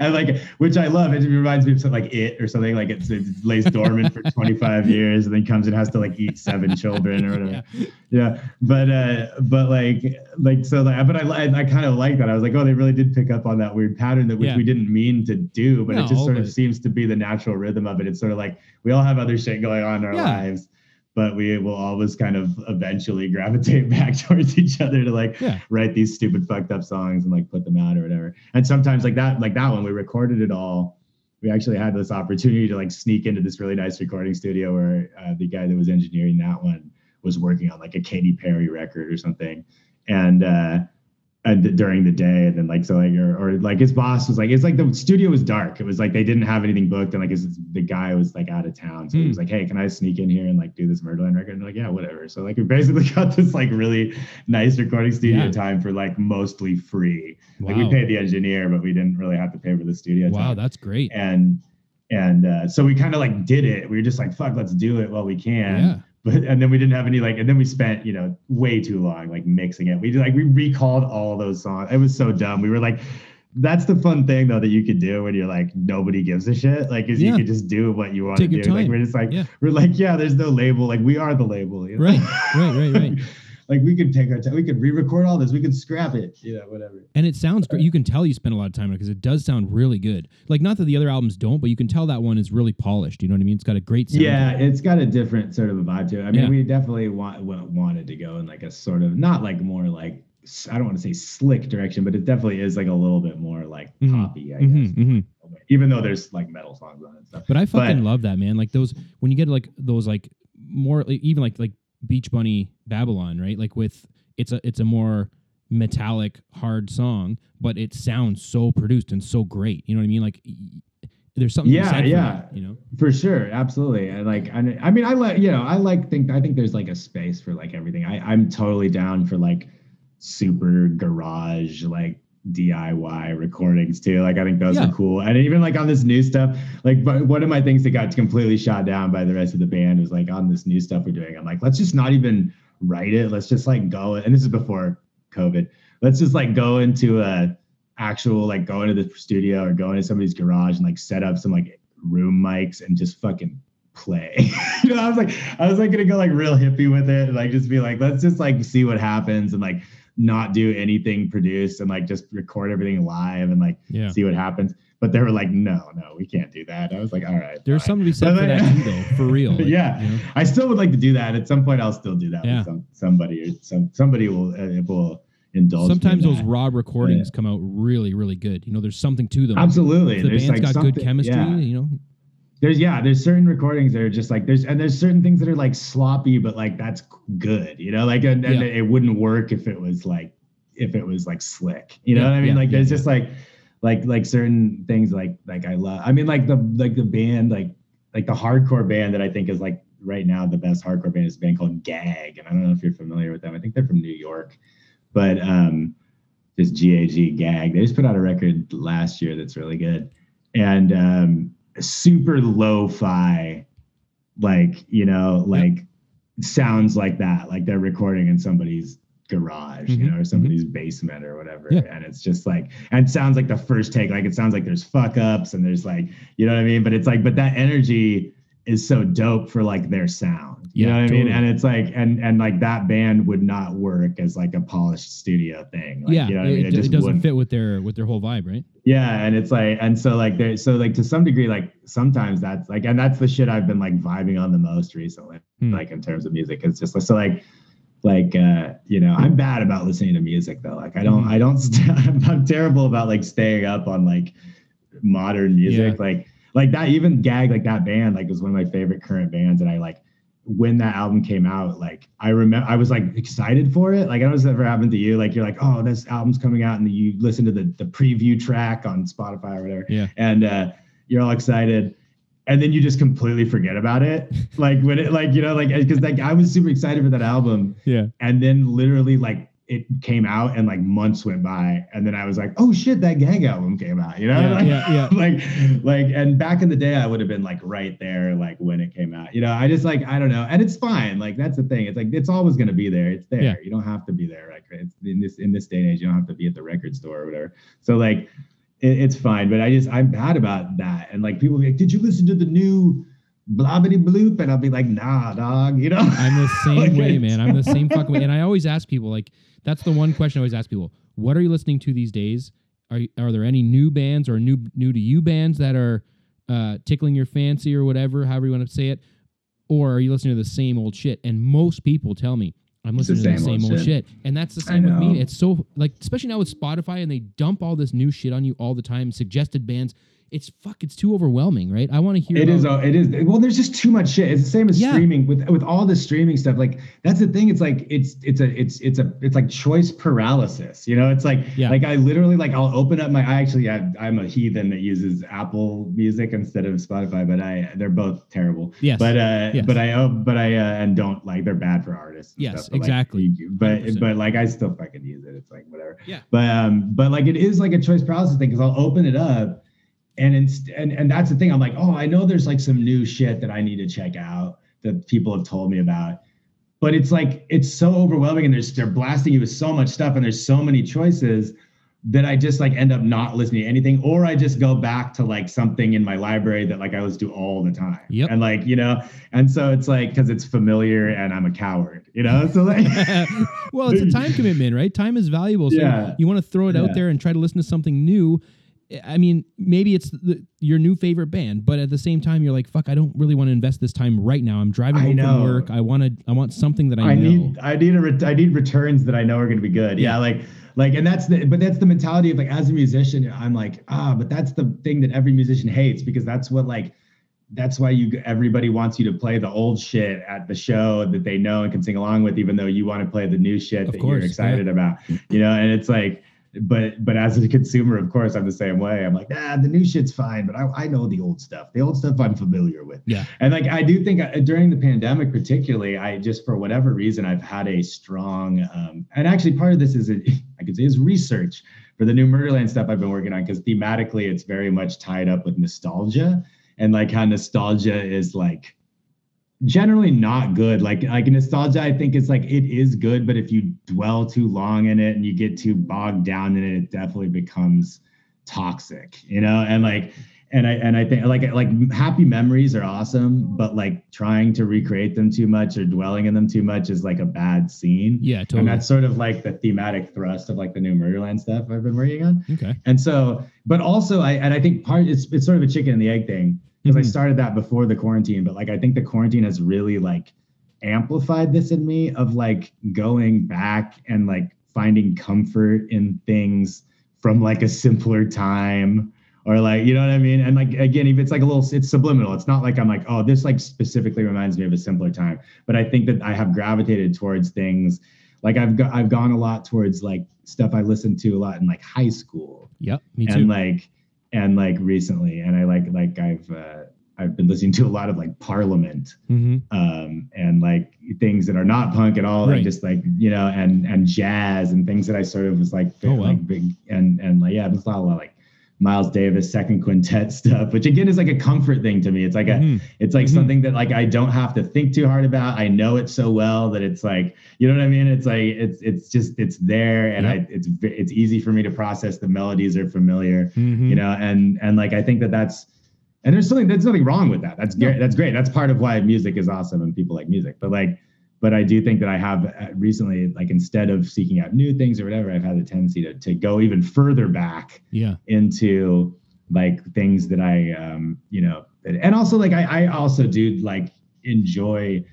and like which I love. It reminds me of something like it or something like it's, it lays dormant for 25 years and then comes and has to like eat seven children or whatever. Yeah. Yeah, but uh, but like like so like but I I, I kind of like that. I was like, oh, they really did pick up on that weird pattern that which Yeah. we didn't mean to do, but it just No, sort of seems to be the natural rhythm of it. It's sort of like we all have other shit going on in our Yeah. lives, but we will always kind of eventually gravitate back towards each other to like Yeah. write these stupid fucked up songs and like put them out or whatever. And sometimes like that like that one we recorded it all. We actually had this opportunity to like sneak into this really nice recording studio where uh, the guy that was engineering that one was working on like a Katy Perry record or something, and uh, and during the day, and then like so like or, or like his boss was like it's like the studio was dark. It was like they didn't have anything booked, and like his, the guy was like out of town, so he Hmm. was like, hey, can I sneak in here and like do this Murderland record? And like, yeah, whatever. So like we basically got this like really nice recording studio Yeah. time for like mostly free. Like we paid the engineer, but we didn't really have to pay for the studio Wow, time that's great. and and uh, so we kind of like did it. We were just like, fuck, let's do it while we can. Yeah. But and then we didn't have any like, and then we spent you know way too long like mixing it. We did like we recalled all those songs. It was so dumb. We were like. That's the fun thing though that you could do when you're like nobody gives a shit. Like is Yeah. you could just do what you want Take to do. Like we're just like Yeah. we're like yeah, there's no label. Like we are the label. You know? Right, right, right, right. like we could take our time. We could re-record all this. We could scrap it. You know, whatever. And it sounds great. You can tell you spent a lot of time on it because it does sound really good. Like not that the other albums don't, but you can tell that one is really polished. You know what I mean? It's got a great sound. Yeah, it's got a different sort of a vibe to it. I mean, Yeah. we definitely want, wanted to go in like a sort of not like more like I don't want to say slick direction, but it definitely is like a little bit more like Mhm. poppy, I Mhm, guess. mhm. Even though there's like metal songs on it and stuff. But I fucking But- love that man. Like those when you get like those like more even like like Beach Bunny Babylon, right? Like with it's a it's a more metallic hard song, but it sounds so produced and so great. You know what I mean? Like there's something Yeah, yeah. that, you know. For sure, absolutely. And like, I, I mean, I like, you know, I like think, I think there's like a space for like everything. I, I'm totally down for like super garage, like DIY recordings too. Like, I think those Yeah. are cool. And even like on this new stuff, like, but one of my things that got completely shot down by the rest of the band was like on this new stuff we're doing. I'm like, let's just not even write it. Let's just like go. And this is before COVID. Let's just like go into a actual like go into the studio or go into somebody's garage and like set up some like room mics and just fucking play. you know, I was like, I was like gonna go like real hippie with it and like just be like, let's just like see what happens and like not do anything produced and like just record everything live and like Yeah. see what happens. But they were like, no, no, we can't do that. I was like, all right. There's fine. be said for like- that though. For real. Like, Yeah. you know? I still would like to do that. At some point, I'll still do that Yeah. with some somebody or some somebody will uh, will indulge. me in Sometimes those raw recordings come out really, really good. You know, there's something to them. absolutely. If the There's band's like got good chemistry, you know. There's yeah there's certain recordings that are just like there's and there's certain things that are like sloppy but like that's good you know like and, and Yeah. it wouldn't work if it was like if it was like slick you know Yeah, what i mean? Yeah, like there's just like like like certain things like like i love i mean like the like the band like like the hardcore band that i think is like right now the best hardcore band is a band called gag and i don't know if you're familiar with them. I think they're from new york but um just gag gag. They just put out a record last year that's really good. And um super lo-fi like you know like sounds like that like they're recording in somebody's garage you Mhm, know or somebody's basement or whatever. Yeah. and it's just like and sounds like the first take like it sounds like there's fuck ups and there's like you know what i mean? But it's like but that energy is so dope for like their sound you Yeah, know what i mean and it's like and and like that band would not work as like a polished studio thing like, yeah, you know what i it, mean it, doesn't wouldn't. fit with their with their whole vibe, right? Yeah, and it's like, and so like there, so like to some degree, like sometimes that's like, and that's the shit I've been like vibing on the most recently, Hmm. like in terms of music. It's just like so like, like uh, you know, I'm bad about listening to music though. Like I don't, Mhm. I don't, st- I'm, I'm terrible about like staying up on like modern music. Like like that even gag like that band like was one of my favorite current bands and I like when that album came out like I remember I was like excited for it. Like I don't know if ever happened to you. Like you're like, oh, this album's coming out and you listen to the the preview track on Spotify or whatever. Yeah. And uh you're all excited and then you just completely forget about it. Like when it like, you know, like because like I was super excited for that album Yeah. and then literally like it came out and like months went by and then i was like oh shit that gag album came out you know Yeah, like, yeah, yeah. like like and back in the day i would have been like right there like when it came out you know i just like i don't know and it's fine like that's the thing it's like it's always going to be there it's there Yeah. you don't have to be there like it's in this in this day and age you don't have to be at the record store or whatever so like it, it's fine but i just i'm bad about that and like people be like did you listen to the new blobbity bloop and i'll be like nah dog you know I'm the same Like, way, man. I'm the same fucking way. And I always ask people, like, that's the one question I always ask people: What are you listening to these days? Are are there any new bands or new new to you bands that are uh, tickling your fancy or whatever, however you want to say it, or are you listening to the same old shit? And most people tell me. I'm It's the listening to the same same old old shit. shit. And that's the same with me. It's so like especially now with Spotify and they dump all this new shit on you all the time, suggested bands. It's fuck, it's too overwhelming, right? I want to hear It is. uh, It is. Well, there's just too much shit. It's the same as Yeah. streaming with with all the streaming stuff. Like that's the thing. It's like it's it's a it's it's a it's like choice paralysis. You know, it's like Yeah. like I literally like I'll open up my. I actually I, I'm a heathen that uses Apple Music instead of Spotify, but I they're both terrible. Yes. But uh, Yes. but I oh, but I uh, and don't like they're bad for artists. Yes, but, exactly. you- but 100%. but like I still fucking use it. It's like whatever. Yeah. But um, but like it is like a choice paralysis thing because I'll open it up and inst- and and that's the thing. I'm like, oh, I know there's like some new shit that I need to check out that people have told me about. But it's like it's so overwhelming, and there's they're blasting you with so much stuff, and there's so many choices that I just like end up not listening to anything, or I just go back to like something in my library that like I listen to all the time. Yep. And like you know, and so it's like because it's familiar, and I'm a coward, you know. So like, well, it's a time commitment, right? Time is valuable. So Yeah. you want to throw it out there and try to listen to something new. I mean, maybe it's the, your new favorite band, but at the same time, you're like, "Fuck, I don't really want to invest this time right now. I'm driving I home from work. I want to. I want something that I, I know." need I need a ret- I need returns that I know are going to be good. Yeah. Yeah. like like and that's the but that's the mentality of like as a musician I'm like ah but that's the thing that every musician hates because that's what like that's why you everybody wants you to play the old shit at the show that they know and can sing along with even though you want to play the new shit Of that course, you're excited about. You know, and it's like but but as a consumer of course I'm the same way. I'm like, ah, the new shit's fine, but I, I know the old stuff. The old stuff I'm familiar with. Yeah. And like I do think uh, during the pandemic, particularly, I just for whatever reason I've had a strong um, and actually part of this is I could say is research for the new Murderland stuff I've been working on because thematically it's very much tied up with nostalgia and like how nostalgia is like generally not good. Like like nostalgia, I think it's like it is good, but if you dwell too long in it and you get too bogged down in it, it definitely becomes toxic, you know? And like and I and I think like like happy memories are awesome, but like trying to recreate them too much or dwelling in them too much is like a bad scene. Yeah, totally. And that's sort of like the thematic thrust of like the new Murderland stuff I've been working on. okay. And so, but also I and I think part it's it's sort of a chicken and the egg thing because I Mhm. started that before the quarantine, but like I think the quarantine has really like amplified this in me of like going back and like finding comfort in things from like a simpler time or like you know what I mean? And like again, if it's like a little it's subliminal. It's not like I'm like, oh, this like specifically reminds me of a simpler time. But I think that I have gravitated towards things like I've got I've gone a lot towards like stuff I listened to a lot in like high school Yep. Me too. and like and like recently and i like like i've uh i've been listening to a lot of like parliament hmm um and like things that are not punk at all Right. like just like you know and and jazz and things that i sort of was like Oh, wow. like big and and like yeah there's a lot of like miles davis second quintet stuff which again is like a comfort thing to me it's like a Mhm. it's like Mhm. something that like I don't have to think too hard about. I know it so well that it's like, you know what I mean? It's like it's it's just it's there and. I it's it's easy for me to process. The melodies are familiar, Mhm. you know, and and like I think that that's and there's something there's nothing wrong with that. That's No. great. That's great. That's part of why music is awesome and people like music. But like but I do think that I have uh, recently like instead of seeking out new things or whatever, I've had the tendency to to go even further back Yeah. into like things that I um you know and also like I, I also do like enjoy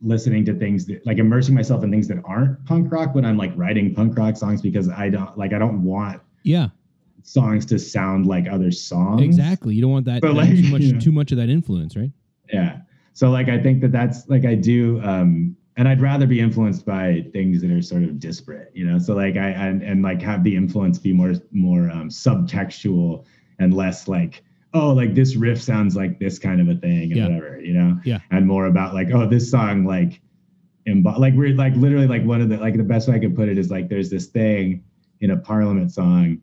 listening to things that like immersing myself in things that aren't punk rock when I'm like writing punk rock songs because I don't like I don't want Yeah. songs to sound like other songs. Exactly. You don't want that, But, that like, too much you know. too much of that influence, right? Yeah. So like I think that that's like I do um and I'd rather be influenced by things that are sort of disparate, you know. So like I and, and like have the influence be more more um subtextual and less like oh like this riff sounds like this kind of a thing and Yeah. whatever, you know. Yeah. And more about like oh this song like embo- like we're like literally like one of the like the best way I could put it is like there's this thing in a Parliament song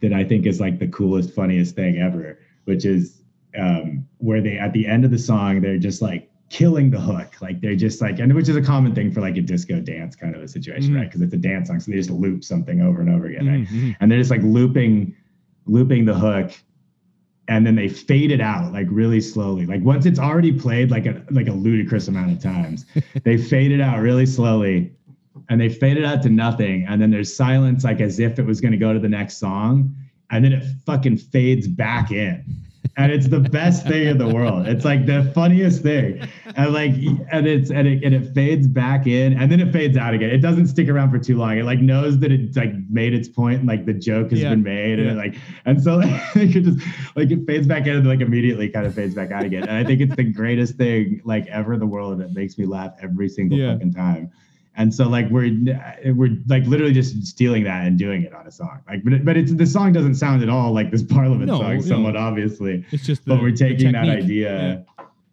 that I think is like the coolest, funniest thing ever, which is um, where they at the end of the song they're just like killing the hook, like they're just like, and which is a common thing for like a disco dance kind of a situation, Mhm. right? Because it's a dance song, so they just loop something over and over again, right? Mhm, mhm. And they're just like looping, looping the hook, and then they fade it out like really slowly. Like once it's already played like a like a ludicrous amount of times, they fade it out really slowly and they fade it out to nothing. And then there's silence, like as if it was going to go to the next song. And then it fucking fades back in. And it's the best thing in the world. It's like the funniest thing. And like, and it's, and it, and it fades back in and then it fades out again. It doesn't stick around for too long. It like knows that it's like made its point and like the joke has Yeah. been made. And Yeah. it like, and so like, it just like it fades back in and like immediately kind of fades back out again. And I think it's the greatest thing like ever in the world. And it makes me laugh every single Yeah. fucking time. And so like we're we're like literally just stealing that and doing it on a song. Like but it, but it's the song doesn't sound at all like this Parliament No, song, no. somewhat obviously. It's just the, But we're taking that idea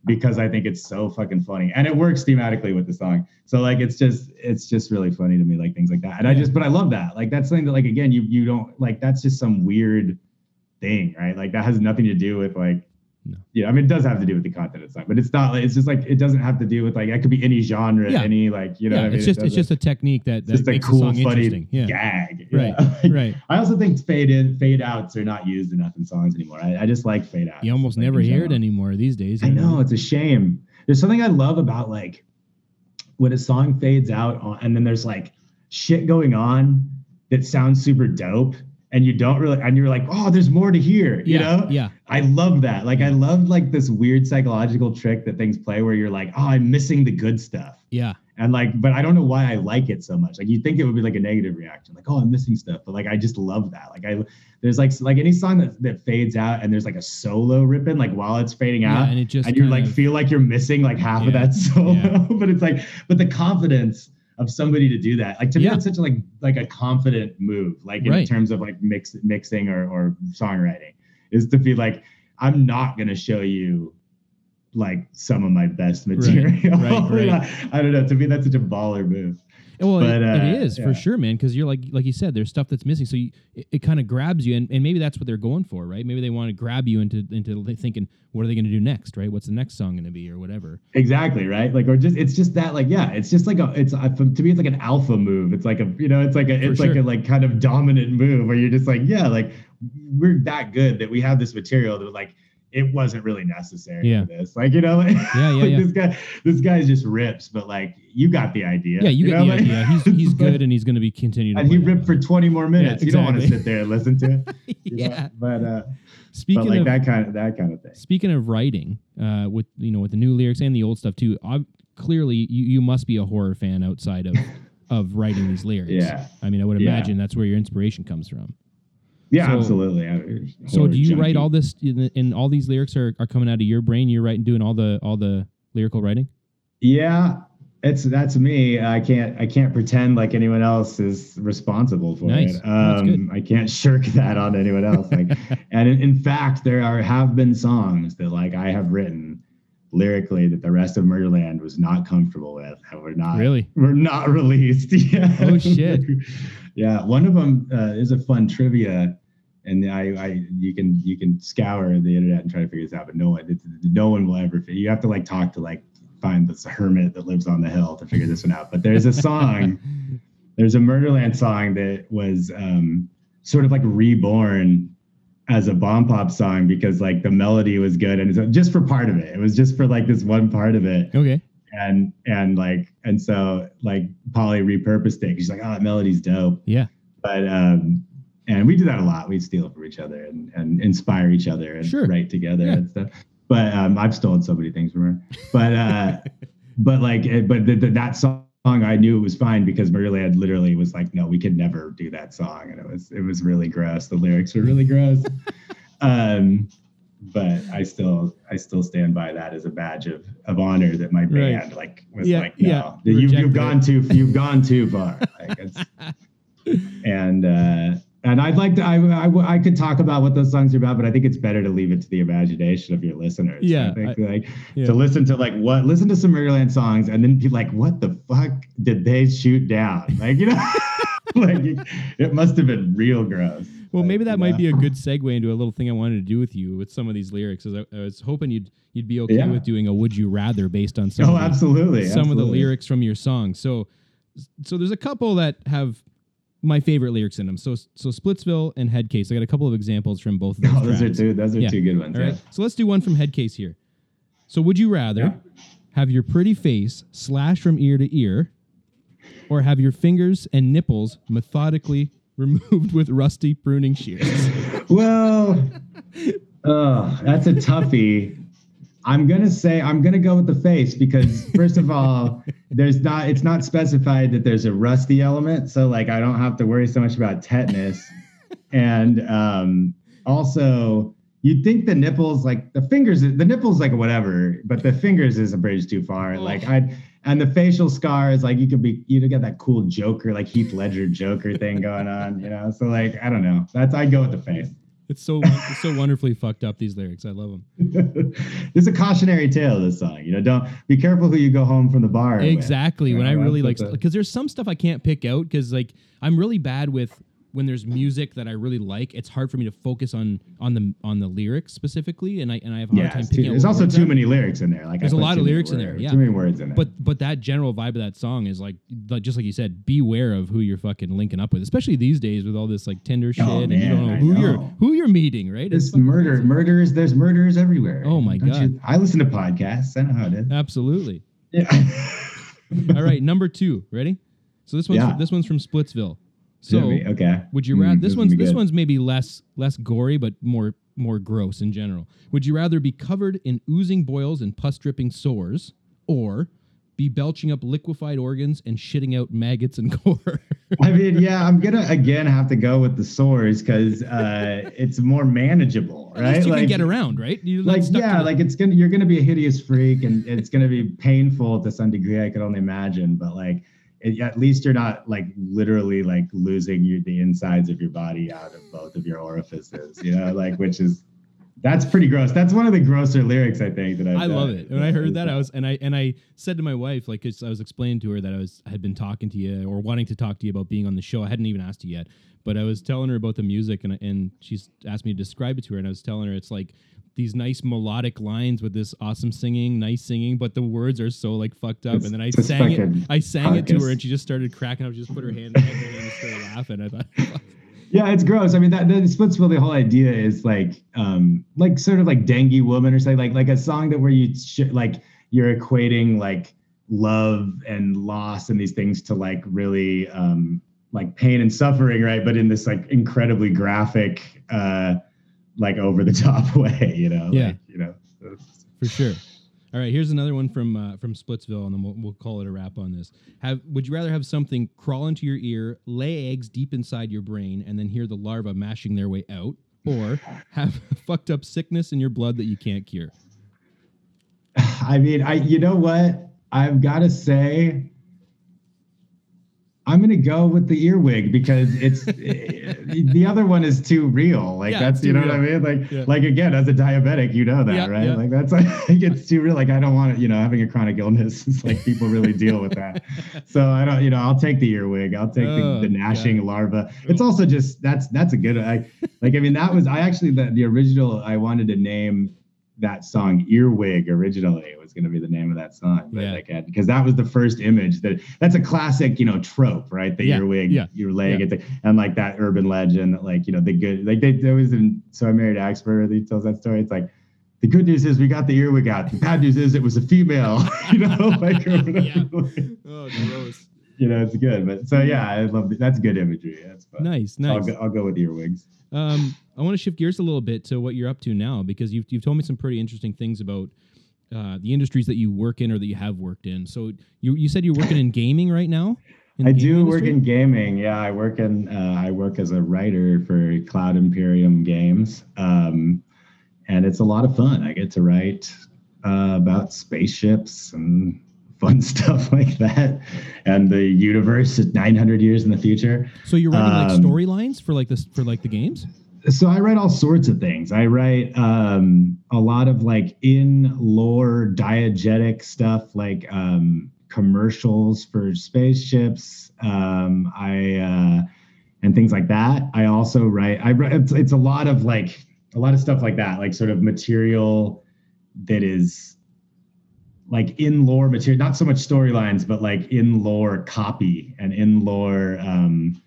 because I think it's so fucking funny and it works thematically with the song. So like it's just it's just really funny to me like things like that. And I just but I love that. Like that's something that like again you you don't like that's just some weird thing, right? Like that has nothing to do with like No. yeah, I mean, it does have to do with the content of the song, but it's not. like It's just like it doesn't have to do with like it could be any genre, Yeah. any like you know. yeah, I mean? it's It just it's just a technique that, it's that just a cool, funny interesting. Yeah. gag. Right. Like, Right. I also think fade in, fade outs are not used enough in songs anymore. I, I just like fade outs. You almost never hear it anymore these days. I you know it's a shame. There's something I love about like when a song fades out on, and then there's like shit going on that sounds super dope, and you don't really, and you're like, oh, there's more to hear. You Yeah, know? yeah. I love that. Like I love like this weird psychological trick that things play where you're like, oh, I'm missing the good stuff. Yeah. And like, but I don't know why I like it so much. Like you think it would be like a negative reaction, like, oh, I'm missing stuff. But like I just love that. Like I there's like like any song that, that fades out and there's like a solo ripping, like while it's fading Yeah, out. and it just and you like of- feel like you're missing like half of that solo. yeah. but it's like, but the confidence of somebody to do that. Like to me, Yeah. that's such a like like a confident move, like in Right. terms of like mix mixing or or songwriting, is to be like, I'm not gonna show you like some of my best material. right, right. I don't know. To me, that's such a baller move. Well, But, it, uh, it is for sure, man. Because you're like, like you said, there's stuff that's missing, so you, it, it kind of grabs you, and, and maybe that's what they're going for, right? Maybe they want to grab you into into thinking, what are they going to do next, right? What's the next song going to be, or whatever. Exactly right. Like, or just it's just that like yeah, it's just like a it's uh, to me it's like an alpha move. It's like a you know it's like a it's like a like kind of dominant move where you're just like yeah like we're that good that we have this material that like it wasn't really necessary Yeah. for this. Like you know like, Yeah, yeah, like, yeah. this guy this guy just rips, but like you got the idea. Yeah, you, get know? the Like, idea. He's he's good, and he's going to be continued. and he ripped for 20 more minutes. you don't want to sit there and listen to it. you know? yeah. But uh Speaking but like of that kind of that kind of thing. speaking of writing, uh, with you know with the new lyrics and the old stuff too, ob- clearly you, you must be a horror fan outside of of writing these lyrics. Yeah. I mean, I would Yeah. imagine that's where your inspiration comes from. Yeah, So- absolutely. I- So do you write all this in, in all these lyrics are, are coming out of your brain? You're writing doing all the all the lyrical writing? Yeah, it's that's me. I can't I can't pretend like anyone else is responsible for Nice. it. Um, I can't shirk that on anyone else. Like, and in, in fact, there are have been songs that like I have written lyrically that the rest of Murderland was not comfortable with and were not Really? were not released. yeah. Oh, shit. Yeah, one of them uh, is a fun trivia. And I, I, you can, you can scour the internet and try to figure this out, but no one, it's, no one will ever. You have to like talk to like find this hermit that lives on the hill to figure this one out. But there's a song, there's a Murderland song that was um, sort of like reborn as a Bombpops song because like the melody was good and it's just for part of it. It was just for like this one part of it Okay. And and like and so like Polly repurposed it. She's like, oh, that melody's dope. Yeah. But um, and we do that a lot. We steal from each other and, and inspire each other and Sure. write together Yeah. and stuff. But um, I've stolen so many things from her. But uh, but like, but the, the, that song I knew it was fine because Murderland literally was like, "No, we could never do that song," and it was it was really gross. The lyrics were really gross. um, but I still I still stand by that as a badge of of honor that my Right. band like was Yeah, like, no, yeah, you, rejected you've gone too you've gone too far. Like and uh, and I'd like to I, I I could talk about what those songs are about, but I think it's better to leave it to the imagination of your listeners. Yeah, I think like yeah. to listen to like what listen to some Murderland songs and then be like, what the fuck did they shoot down? Like you know, like it must have been real gross. Well, maybe that might know? be a good segue into a little thing I wanted to do with you with some of these lyrics. Is I, I was hoping you'd you'd be okay Yeah. with doing a "Would you rather" based on some Oh, of the, absolutely. some of the lyrics from your song. So, so there's a couple that have my favorite lyrics in them. So, so Splitsville and Headcase. I got a couple of examples from both of those. Oh, those are two. Those are Yeah. two good ones. All right. yeah. So let's do one from Headcase here. So, would you rather have your pretty face slashed from ear to ear, or have your fingers and nipples methodically removed with rusty pruning shears? Well, oh, that's a toughie. I'm gonna say I'm gonna go with the face because first of all, there's not it's not specified that there's a rusty element, so like I don't have to worry so much about tetanus. And um, also, you'd think the nipples, like the fingers, the nipples, like whatever, but the fingers is a bridge too far. Like I'd and the facial scars, like you could be, you get that cool Joker, like Heath Ledger Joker thing going on, you know. So like I don't know. That's I'd go with the face. It's so it's so wonderfully fucked up. These lyrics, I love them. There's a cautionary tale. This song, you know, don't be careful who you go home from the bar. with, Exactly. you when I really like, that's what the- because there's some stuff I can't pick out because like I'm really bad with when there's music that I really like. It's hard for me to focus on on the on the lyrics specifically, and I and I have a hard yeah, time picking too, there's also too many lyrics in there. Like There's a lot of lyrics in there, yeah. too many words in there. But but that general vibe of that song is like, like just like you said, beware of who you're fucking linking up with, especially these days with all this like Tinder oh, shit, and you Oh, don't know I who you're who you're meeting, right? It's this murder, crazy. murders. There's murderers everywhere. Oh my Don't God. you- I listen to podcasts. I know how it is. Absolutely. Yeah. All right, number two. Ready? So this one's Yeah. this one's from Splitsville. So okay. Would you Mm, rather this one's this one's maybe less less gory but more more gross in general. Would you rather be covered in oozing boils and pus dripping sores or be belching up liquefied organs and shitting out maggots and gore? I mean, yeah, I'm gonna again have to go with the sores because uh, it's more manageable, right? At least you can get around, right? You're like stuck yeah like it's gonna you're gonna be a hideous freak and it's gonna be painful to some degree i could only imagine but like it, at least you're not like literally like losing your, the insides of your body out of both of your orifices you know like which is that's pretty gross that's one of the grosser lyrics i think that I've I love done. it. When I heard that, I was and I and I said to my wife, like, 'cause I was explaining to her that I was I had been talking to you or wanting to talk to you about being on the show. I hadn't even asked you yet, but I was telling her about the music, and and she's asked me to describe it to her, and I was telling her it's like these nice melodic lines with this awesome singing, nice singing, but the words are so like fucked up. It's and then I sang it, I sang it to her, and she just started cracking up. She just put her hand on her hand and started laughing. I thought, Yeah, it's gross. I mean, that the Splitsville, the whole idea is like, um, like sort of like Dengue Woman or something, like like a song that where you sh- like you're equating like love and loss and these things to like really um, like pain and suffering, right? But in this like incredibly graphic, uh, like over the top way, you know? Yeah. Like, you know. For sure. All right, here's another one from uh, from Splitsville, and then we'll, we'll call it a wrap on this. Have would you rather have something crawl into your ear, lay eggs deep inside your brain, and then hear the larva mashing their way out, or have fucked up sickness in your blood that you can't cure? I mean, I you know what? I've got to say, I'm gonna go with the earwig because it's the other one is too real. Like Yeah, that's you know what I mean. Like Yeah. like again, as a diabetic, you know that, Yeah, right? Like that's like it's too real. Like I don't want to, you know, having a chronic illness is like people really deal with that. So I don't, you know, I'll take the earwig. I'll take Oh, the, the gnashing larva. It's also just that's that's a good. I like. I mean, that was I actually the the original. I wanted to name that song earwig originally was going to be the name of that song but Yeah. like uh, because that was the first image that that's a classic you know trope right the Yeah, earwig yeah, your leg like- and like that urban legend that like you know the good like they there was in so i married Axford he tells that story it's like the good news is we got the earwig out the bad news is it was a female you know like. Yeah. Oh, gross. You know it's good but so yeah i love that's good imagery that's fun Nice, So I'll, nice. go, I'll go with earwigs Um, I want to shift gears a little bit to what you're up to now because you've you've told me some pretty interesting things about uh, the industries that you work in or that you have worked in. So you you said you're working in gaming right now. I do work in gaming. Yeah, I work in uh, I work as a writer for Cloud Imperium Games, um, and it's a lot of fun. I get to write uh, about spaceships and fun stuff like that, and the universe is 900 years in the future. So you're writing like um, storylines for like this for like the games. so I write all sorts of things. I write um, a lot of like in lore diegetic stuff, like um, commercials for spaceships. Um, I uh, and things like that. I also write. I write. It's, it's a lot of like a lot of stuff like that, like sort of material that is like in lore material, not so much storylines, but like in lore copy and in lore um,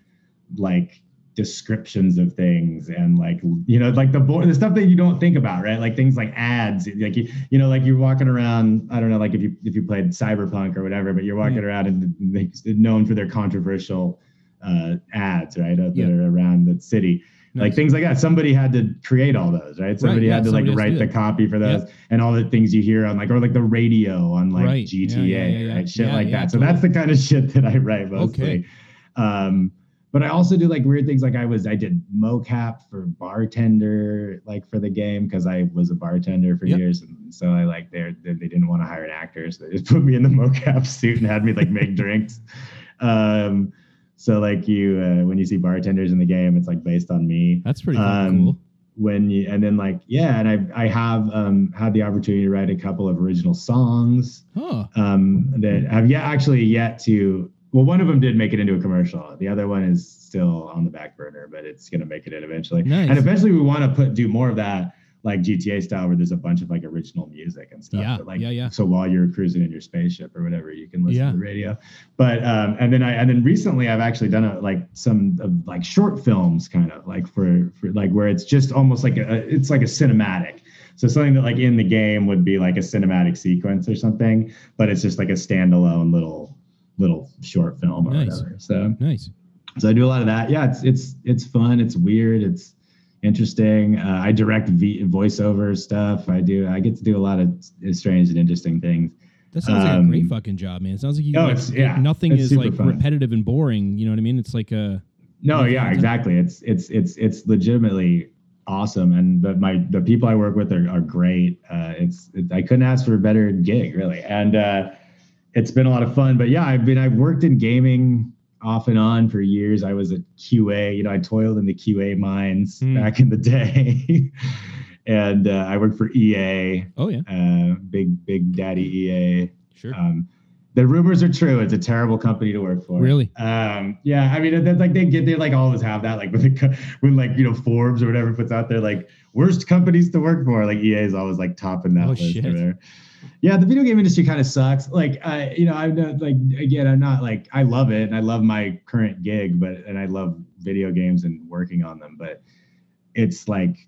like descriptions of things and like you know like the bo- the stuff that you don't think about right like things like ads like you, you know like you're walking around i don't know like if you if you played cyberpunk or whatever but you're walking Mm. around and they known for their controversial uh ads right uh, that Yeah. are around the city like things like that. Somebody had to create all those right? Somebody yeah, had to like somebody to write the copy for those and all the things you hear on like or like the radio on like Right. gta Yeah, yeah, right? Shit like that. So that's the kind of shit that i write mostly. Okay. um but I also do like weird things. Like I was, I did mocap for bartender, like for the game, because I was a bartender for Yep. years, and so I like they they didn't want to hire an actor, so they just put me in the mocap suit and had me like make drinks. Um, so like you, uh, when you see bartenders in the game, it's like based on me. That's pretty Um, cool. When you and then like yeah, and I I have um had the opportunity to write a couple of original songs Oh, um, that have yet actually yet to. Well, one of them did make it into a commercial. The other one is still on the back burner, but it's gonna make it in eventually. Nice. And eventually, we want to put do more of that, like GTA style, where there's a bunch of like original music and stuff. Yeah, like, yeah, yeah. So while you're cruising in your spaceship or whatever, you can listen Yeah. to the radio. But um, and then I and then recently I've actually done a, like some of, like short films, kind of like for for like where it's just almost like a it's like a cinematic. So something that like in the game would be like a cinematic sequence or something, but it's just like a standalone little little short film or Nice. whatever. So nice. so I do a lot of that. Yeah, it's it's it's fun. It's weird. It's interesting. Uh, I direct v- voiceover stuff. I do. I get to do a lot of strange and interesting things. That sounds like a Um, great fucking job, man. It sounds like you oh, like, it's- yeah, nothing it's is like fun. repetitive and boring. You know what I mean? It's like a No, yeah, exactly. It's it's it's it's legitimately awesome, and the my the people I work with are, are great. Uh, it's it, I couldn't ask for a better gig, really, and uh, it's been a lot of fun. But yeah, I've been I've worked in gaming off and on for years. I was a QA. You know, I toiled in the QA mines Hmm. back in the day, and uh, I worked for EA, oh yeah, uh, big big daddy EA. sure. Um, the rumors are true. It's a terrible company to work for. Really? Um, yeah. I mean, that's like they get they like always have that. Like when the, when like you know Forbes or whatever puts out there like worst companies to work for. Like EA is always like topping that Oh, list. shit. Or whatever. Yeah, the video game industry kind of sucks. Like, I, you know, I'm not like again, I'm not like I love it and I love my current gig, but and I love video games and working on them, but it's like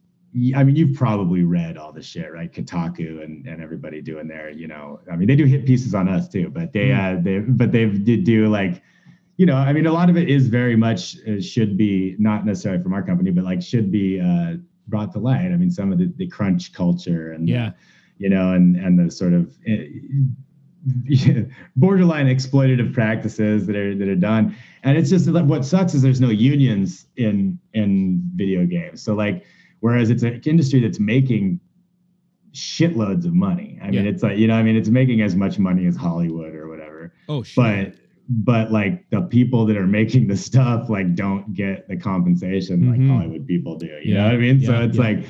I mean, you've probably read all the shit, right? Kotaku and, and everybody doing their, you know, I mean, they do hit pieces on us too, but they, uh, they, but they did do like, you know, I mean, a lot of it is very much uh, should be not necessarily from our company, but like should be uh, brought to light. I mean, some of the, the crunch culture and, Yeah. You know, and and the sort of uh, borderline exploitative practices that are that are done. And it's just what sucks is there's no unions in in video games. So like, whereas it's an industry that's making shitloads of money. I mean, it's like you know, I mean, it's making as much money as Hollywood or whatever Oh shit. but but like the people that are making the stuff like don't get the compensation Mhm. like Hollywood people do. You Yeah, know what I mean? so it's yeah. like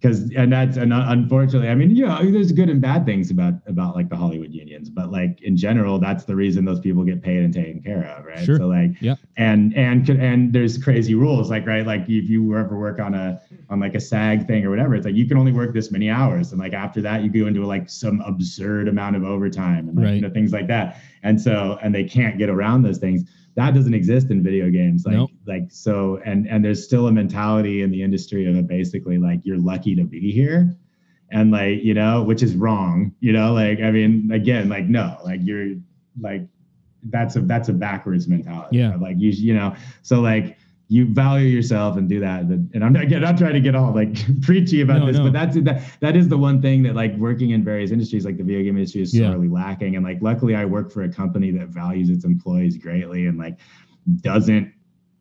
because and that's and uh, unfortunately, I mean, you know, there's good and bad things about about like the Hollywood unions, but like in general, that's the reason those people get paid and taken care of, right? Sure. So like, Yeah. and and and there's crazy rules, like right, like if you ever work on a on like a SAG thing or whatever, it's like you can only work this many hours, and like after that, you go into like some absurd amount of overtime and like, Right. you know things like that, and so and they can't get around those things. That doesn't exist in video games, like Nope. Like so, and and there's still a mentality in the industry of basically like you're lucky to be here, and like you know, which is wrong, you know, like I mean, again, like no, like you're like that's a that's a backwards mentality. Yeah. Like you you know, so like you value yourself and do that. And I'm not, again, not trying to get all like preachy about No, this, no. but that's that that is the one thing that like working in various industries, like the video game industry, is Yeah. sorely lacking. And like, luckily, I work for a company that values its employees greatly and like doesn't,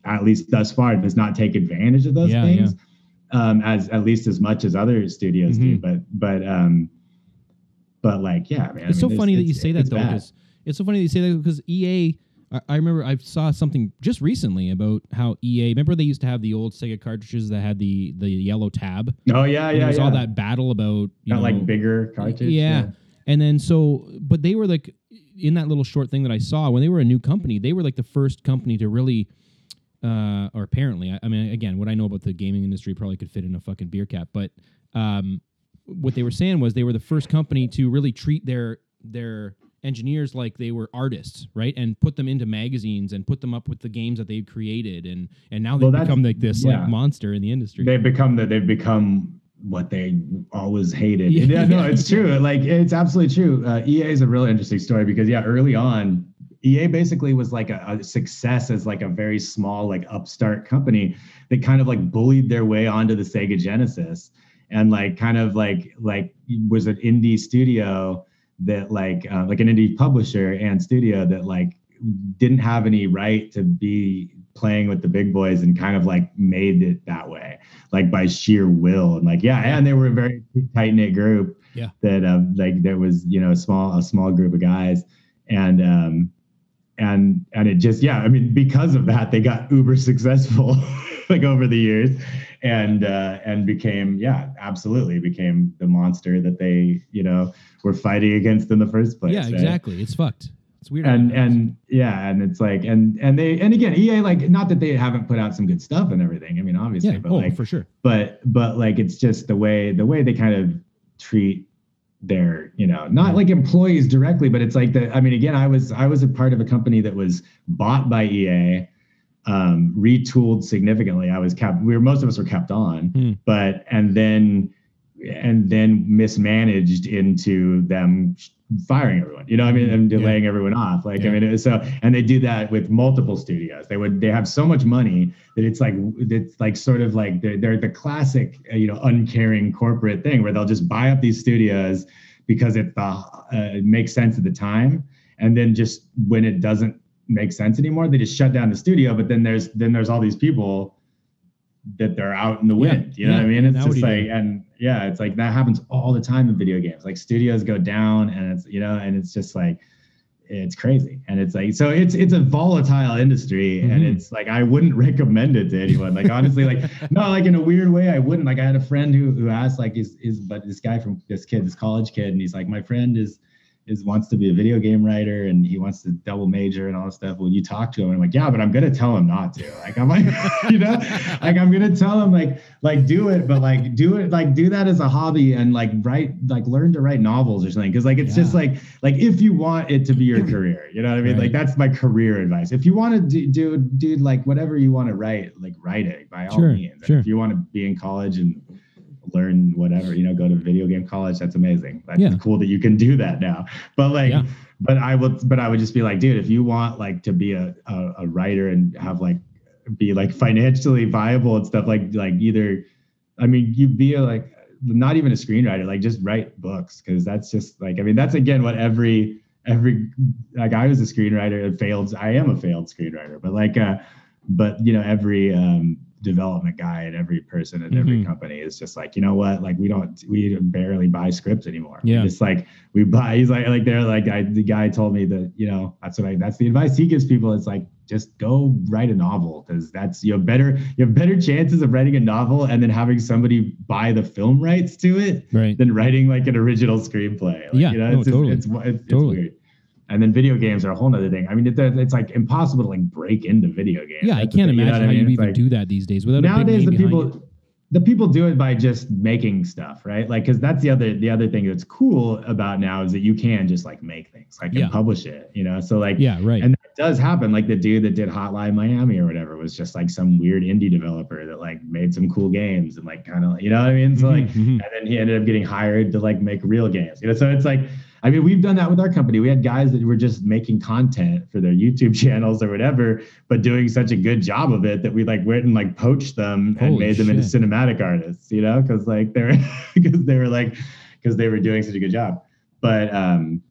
at least thus far, does not take advantage of those Yeah, things. Um, as at least as much as other studios do, Mhm. but but um, but like yeah, man. I It's so mean, funny that you say that though, because it's so funny that you say that because EA. I, I remember I saw something just recently about how EA. Remember they used to have the old Sega cartridges that had the the yellow tab. Oh yeah, yeah, there was yeah. all that battle about you Got know like bigger cartridge. yeah. And then so, but they were like in that little short thing that I saw when they were a new company. They were like the first company to really, uh, or apparently, I, I mean, again, what I know about the gaming industry probably could fit in a fucking beer cap. But um, what they were saying was they were the first company to really treat their their engineers like they were artists, right? And put them into magazines and put them up with the games that they'd created, and and now they've Well, become like this yeah. like monster in the industry. they've become that they've become what they always hated. Yeah. Yeah, no, it's true. Like it's absolutely true. Uh, EA is a really interesting story because yeah, early on, EA basically was like a, a success as like a very small like upstart company that kind of like bullied their way onto the Sega Genesis and like kind of like like was an indie studio that like uh, like an indie publisher and studio that like didn't have any right to be playing with the big boys and kind of like made it that way like by sheer will and like yeah and they were a very tight knit group Yeah. that um like there was you know a small a small group of guys and um and and it just yeah i mean because of that they got uber successful like over the years and uh and became yeah absolutely became the monster that they you know were fighting against in the first place yeah, right? exactly. It's fucked. It's weird. and and yeah and it's like and and they and again ea like not that they haven't put out some good stuff and everything i mean obviously yeah, but oh, like for sure. but but like it's just the way the way they kind of treat their you know not like employees directly but it's like the i mean again i was i was a part of a company that was bought by ea um retooled significantly i was kept we were most of us were kept on Hmm. but and then and then mismanaged into them firing everyone you know what i mean? And Yeah. delaying everyone off like Yeah. i mean so and they do that with multiple studios. They would they have so much money that it's like it's like sort of like they're, they're the classic you know uncaring corporate thing where they'll just buy up these studios because it, uh, it makes sense at the time. And then just when it doesn't make sense anymore they just shut down the studio but then there's then there's all these people that they're out in the Yeah, wind you know yeah, what i mean? It's just like and yeah it's like that happens all the time in video games. Like studios go down and it's you know and it's just like it's crazy. And it's like so it's it's a volatile industry and Mhm. it's like i wouldn't recommend it to anyone. Like honestly like no like in a weird way i wouldn't. Like i had a friend who who asked like is is but this guy from this kid this college kid and he's like my friend is is wants to be a video game writer and he wants to double major and all this stuff. Will you talk to him? And I'm like, yeah, but I'm gonna tell him not to. Like I'm like, you know, like I'm gonna tell him like like do it, but like do it like do that as a hobby and like write like learn to write novels or something. Cause like it's just like like if you want it to be your career, you know what I mean? Right. Like that's my career advice. If you want to do, do do like whatever you want to write, like write it by all Sure, means. Sure. If you want to be in college and learn whatever, you know, go to video game college. That's amazing. That's Yeah. cool that you can do that now. But like, Yeah. but I would, but I would just be like, dude, if you want like to be a, a, a writer and have like, be like financially viable and stuff like, like either, I mean, you be a, like, not even a screenwriter, like just write books. Cause that's just like, I mean, that's again, what every, every, like I was a screenwriter and failed. I am a failed screenwriter, but like, uh, but you know, every, um, development guy at every person at every Mhm. company is just like, you know what? Like we don't, we barely buy scripts anymore. Yeah. It's like we buy, he's like, like they're like, I, the guy told me that, you know, that's what I, that's the advice he gives people. It's like, just go write a novel because that's you have better, you have better chances of writing a novel and then having somebody buy the film rights to it Right. than writing like an original screenplay. Like, Yeah, you know, no, it's, just- totally. it's, it's, it's Totally. weird. And then video games are a whole other thing. I mean, it, it's like impossible to like break into video games. Yeah, I That's the can't thing, you know imagine I how mean? you even like- do that these days without a nowadays big the people it. the people do it by just making stuff right like because that's the other the other thing that's cool about now is that you can just like make things like Yeah. and publish it you know so like Yeah, right. and that does happen like the dude that did hotline miami or whatever was just like some weird indie developer that like made some cool games and like kind of you know what i mean so like Mhm, mhm. and then he ended up getting hired to like make real games you know so it's like I mean, we've done that with our company. We had guys that were just making content for their YouTube channels or whatever, but doing such a good job of it that we like went and like poached them and Holy made them into cinematic artists, you know, because like they're because they were like because they were doing such a good job. But um,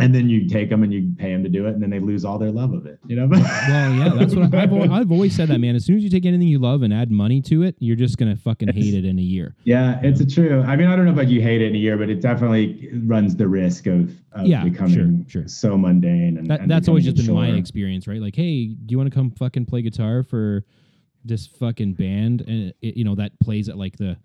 and then you take them and you pay them to do it, and then they lose all their love of it, you know. Well, yeah, that's what I've, I've always said that, man. As soon as you take anything you love and add money to it, you're just gonna fucking hate it in a year. Yeah, it's a true. I mean, I don't know about you hate it in a year, but it definitely runs the risk of, of Yeah, becoming sure, sure. so mundane. And, That, and that's always just becoming been my experience, right? Like, hey, do you want to come fucking play guitar for this fucking band, and it, you know that plays at like the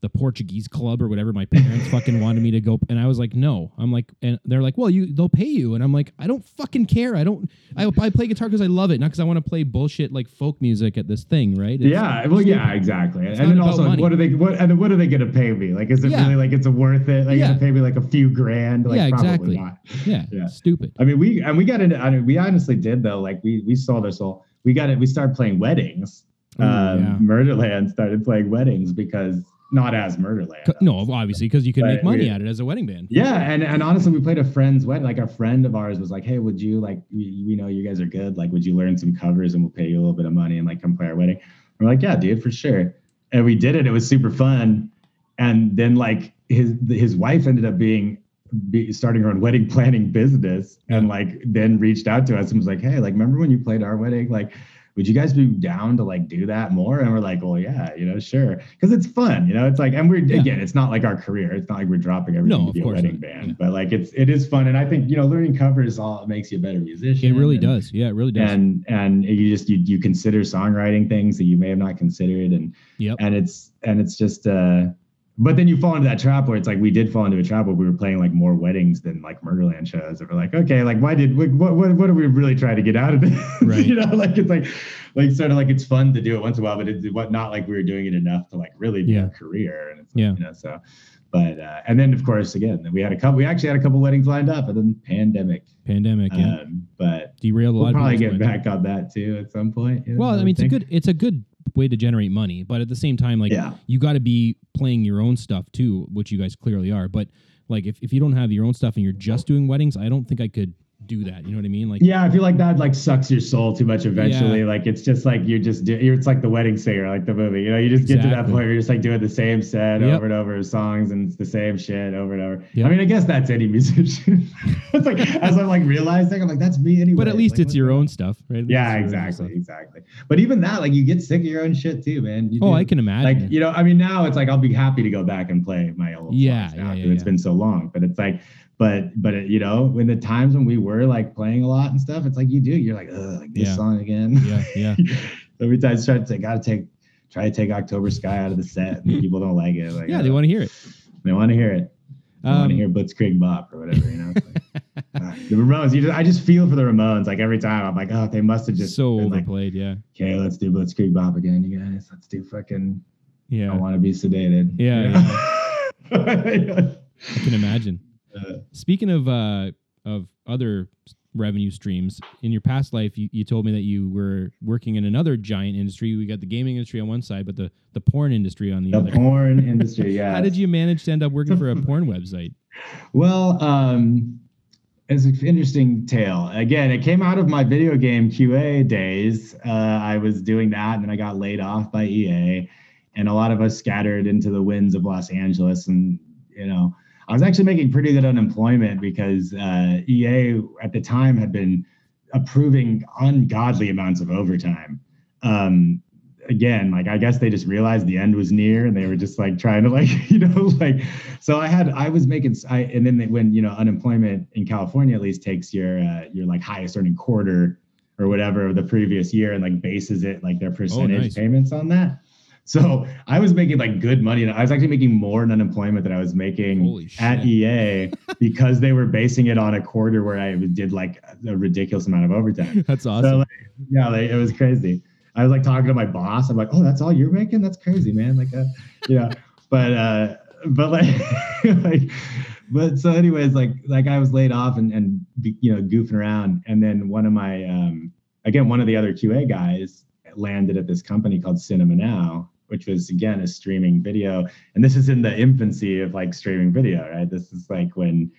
the Portuguese club or whatever. My parents fucking wanted me to go, and I was like, no. I'm like, and they're like, well, you they'll pay you, and I'm like, I don't fucking care. I don't. I, I play guitar because I love it, not because I want to play bullshit like folk music at this thing, right? It's- Yeah, well, yeah, exactly. And then also, money. what are they? What and what are they to pay me? Like, is it Yeah. really like it's worth it? Like, Yeah. gonna pay me like a few grand? Like, Yeah, probably exactly. not. yeah, Yeah. stupid. I mean, we and we got into. I mean, we honestly did though. Like, we we sold our soul. We got it. We started playing weddings. Ooh, um, yeah. Murderland started playing weddings because not as Murderland. No, obviously, because you can But make money we- at it as a wedding band. Yeah, and and honestly, we played a friend's wedding. Like a friend of ours was like, "Hey, would you like? We, we know you guys are good. Like, would you learn some covers and we'll pay you a little bit of money and like come play our wedding?" We're like, "Yeah, dude, for sure." And we did it. It was super fun. And then like his his wife ended up being be, starting her own wedding planning business, and like then reached out to us and was like, "Hey, like remember when you played our wedding? Like." Would you guys be down to like do that more? And we're like, well, yeah, you know, sure, because it's fun, you know. It's like, and we're Yeah. again, it's not like our career. It's not like we're dropping everything No, to be a wedding not. band, Yeah. but like it's it is fun, and I think you know learning covers all makes you a better musician. It really and, does. Yeah, it really does. And and you just you you consider songwriting things that you may have not considered, and yep. and it's and it's just uh but then you fall into that trap where it's like we did fall into a trap where we were playing like more weddings than like Murderland shows. And we're like, okay, like why did what what what are we really trying to get out of this? Right. you know, like it's like like sort of like it's fun to do it once in a while, but it's what not like we were doing it enough to like really be Yeah. a career. And it's Yeah. you know, so but uh and then of course again we had a couple we actually had a couple weddings lined up and then pandemic. Pandemic, yeah. Um but Derailed a lot we'll of probably get back on that too at some point. you know, Well, I mean, it's a good it's a good way to generate money, but at the same time, like Yeah. you got to be playing your own stuff too, which you guys clearly are. But like, if, if you don't have your own stuff and you're just doing weddings, I don't think I could do that. You know what I mean? Like, Yeah, I feel like that like sucks your soul too much eventually. Like it's just like you're just do- it's like the wedding singer, like the movie. You know, you just get to that point where you're just like doing the same set Yep. over and over songs and it's the same shit over and over. Yep. I mean, I guess that's any musician. it's like as I'm like realizing, I'm like that's me anyway. but at least Like, it's your on? own stuff, right? Yeah, it's your own exactly, exactly. But even that, like you get sick of your own shit too, man. You Oh, do. I can imagine. like you know i mean now it's like i'll be happy to go back and play my old Yeah, songs now yeah, yeah, it's yeah. been so long but it's like but but it, you know when the times when we were like playing a lot and stuff it's like you do you're like Ugh, like this Yeah. song again yeah, yeah. every time i try to gotta take try to take october sky out of the set and people don't like it like Yeah, they uh, want to hear it. they want to hear it they want Um, to hear blitzkrieg bop or whatever you know like, ah, the ramones you just, i just feel for the ramones like every time i'm like oh they must have just so been like overplayed. yeah, okay let's do blitzkrieg bop again you guys let's do fucking yeah I want to be sedated. Yeah, yeah. I can imagine. Uh, Speaking of uh, of other revenue streams, in your past life, you, you told me that you were working in another giant industry. We got the gaming industry on one side, but the, the porn industry on the, the other. The porn industry, yeah. How did you manage to end up working for a porn website? Well, um, it's an interesting tale. Again, it came out of my video game QA days. Uh, I was doing that, and then I got laid off by EA, and a lot of us scattered into the winds of Los Angeles. And you know, I was actually making pretty good unemployment because uh, EA at the time had been approving ungodly amounts of overtime. Um, again, like I guess they just realized the end was near, and they were just like trying to like you know like. So I had I was making I and then they, when you know unemployment in California at least takes your uh, your like highest earning quarter or whatever of the previous year and like bases it like their percentage nice. payments on that. So I was making like good money. and I was actually making more in unemployment than I was making at. EA because they were basing it on a quarter where I did like a ridiculous amount of overtime. That's So awesome. like, yeah, like, it was crazy. I was like talking to my boss. I'm like, oh, that's all you're making? That's crazy, man. Like, uh, yeah, but uh, but like, like, but so anyways, like like I was laid off and and you know goofing around, and then one of my um again one of the other QA guys landed at this company called Cinema Now, which was again a streaming video, and this is in the infancy of like streaming video, right? This is like when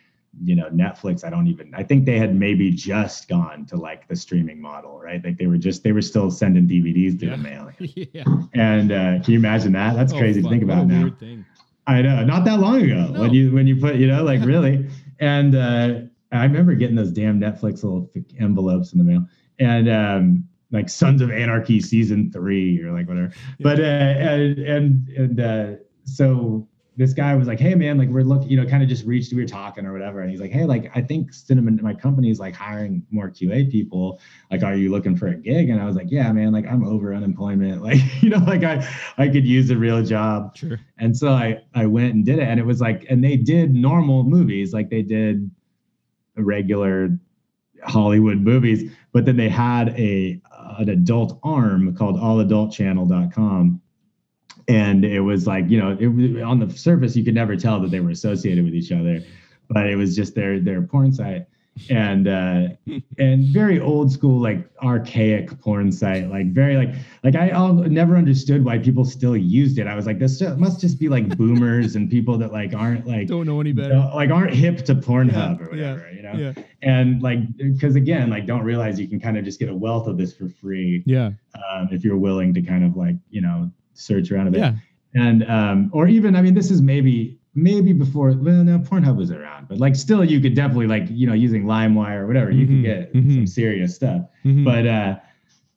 you know netflix i don't even i think they had maybe just gone to like the streaming model right like they were just they were still sending dvds through Yeah. the mail yeah. and uh can you imagine that that's Oh, crazy fuck, to think about now thing. I know, not that long ago No. when you when you put you know like really, and uh, I remember getting those damn Netflix little envelopes in the mail, and um, like Sons of Anarchy season three or like whatever. But uh, and and and uh, so this guy was like, hey man, like we're looking, you know, kind of just reached, we were talking or whatever, and he's like, hey, like I think Cinema Now, my company's like hiring more QA people. Like, are you looking for a gig? And I was like, yeah, man, like I'm over unemployment, like you know, like I I could use a real job. Sure. And so I I went and did it, and it was like, and they did normal movies, like they did regular Hollywood movies, but then they had a an adult arm called alladultchannel.com. And it was like, you know, it on the surface you could never tell that they were associated with each other, but it was just their their porn site. And uh and very old school, like archaic porn site, like very like like I all, never understood why people still used it. I was like, this must just be like boomers and people that like aren't like Don't know any better. like aren't hip to Pornhub or yeah, whatever, you know. Yeah. And like, because again, like, don't realize you can kind of just get a wealth of this for free Yeah. um, if you're willing to kind of like you know search around a bit. Yeah. And um, or even I mean, this is maybe maybe before well no Pornhub was around, but like still you could definitely like you know using LimeWire or whatever you Mhm, could get mhm. some serious stuff, Mhm. but uh,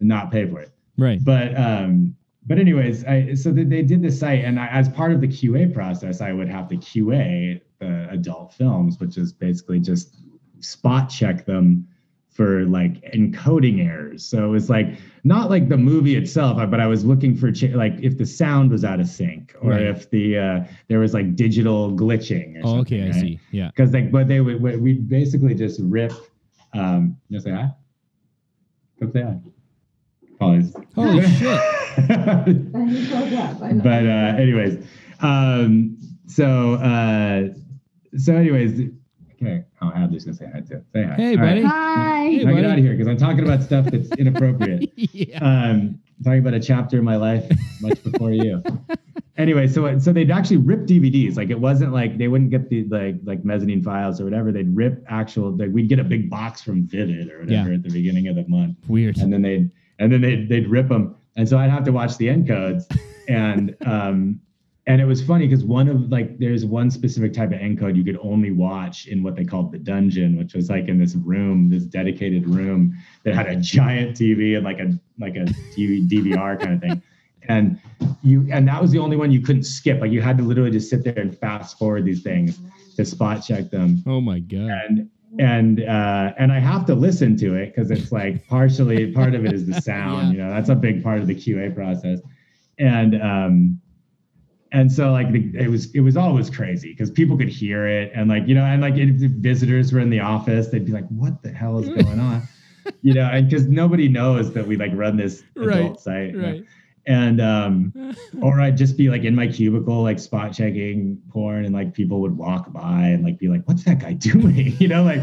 not pay for it right. but um but anyways i so they, they did the site and I, as part of the qa process i would have to qa the adult films which is basically just spot check them for like encoding errors so it's like not like the movie itself but i was looking for ch- like if the sound was out of sync or Right. if the uh there was like digital glitching or Oh, okay. something, I see. Yeah. because like but they would we we basically just rip um you know say hi come say hi Apologies. Holy shit. He showed up. I know. but uh anyways um so uh so anyways okay oh Hadley's gonna say hi too say hi Hey, All right. buddy. Hi. Hey, now get out of here because i'm talking about stuff that's inappropriate yeah. um talking about a chapter in my life much before you anyway so so they'd actually rip dvds like it wasn't like they wouldn't get the like like mezzanine files or whatever they'd rip actual like we'd get a big box from vivid or whatever Yeah. at the beginning of the month Weird. and then they'd and then they'd, they'd rip them and so i'd have to watch the encodes and um and it was funny because one of like there's one specific type of encode you could only watch in what they called the dungeon which was like in this room this dedicated room that had a giant tv and like a like a TV, dvr kind of thing and you and that was the only one you couldn't skip like you had to literally just sit there and fast forward these things to spot check them oh my god. and and uh and i have to listen to it because it's like partially part of it is the sound Yeah. you know that's a big part of the qa process and um and so like the, it was it was always crazy because people could hear it and like you know and like if visitors were in the office they'd be like what the hell is going on you know and because nobody knows that we like run this adult Right, site you know? Right. and um or I'd just be like in my cubicle, like spot checking porn, and like people would walk by and like be like, "What's that guy doing?" You know, like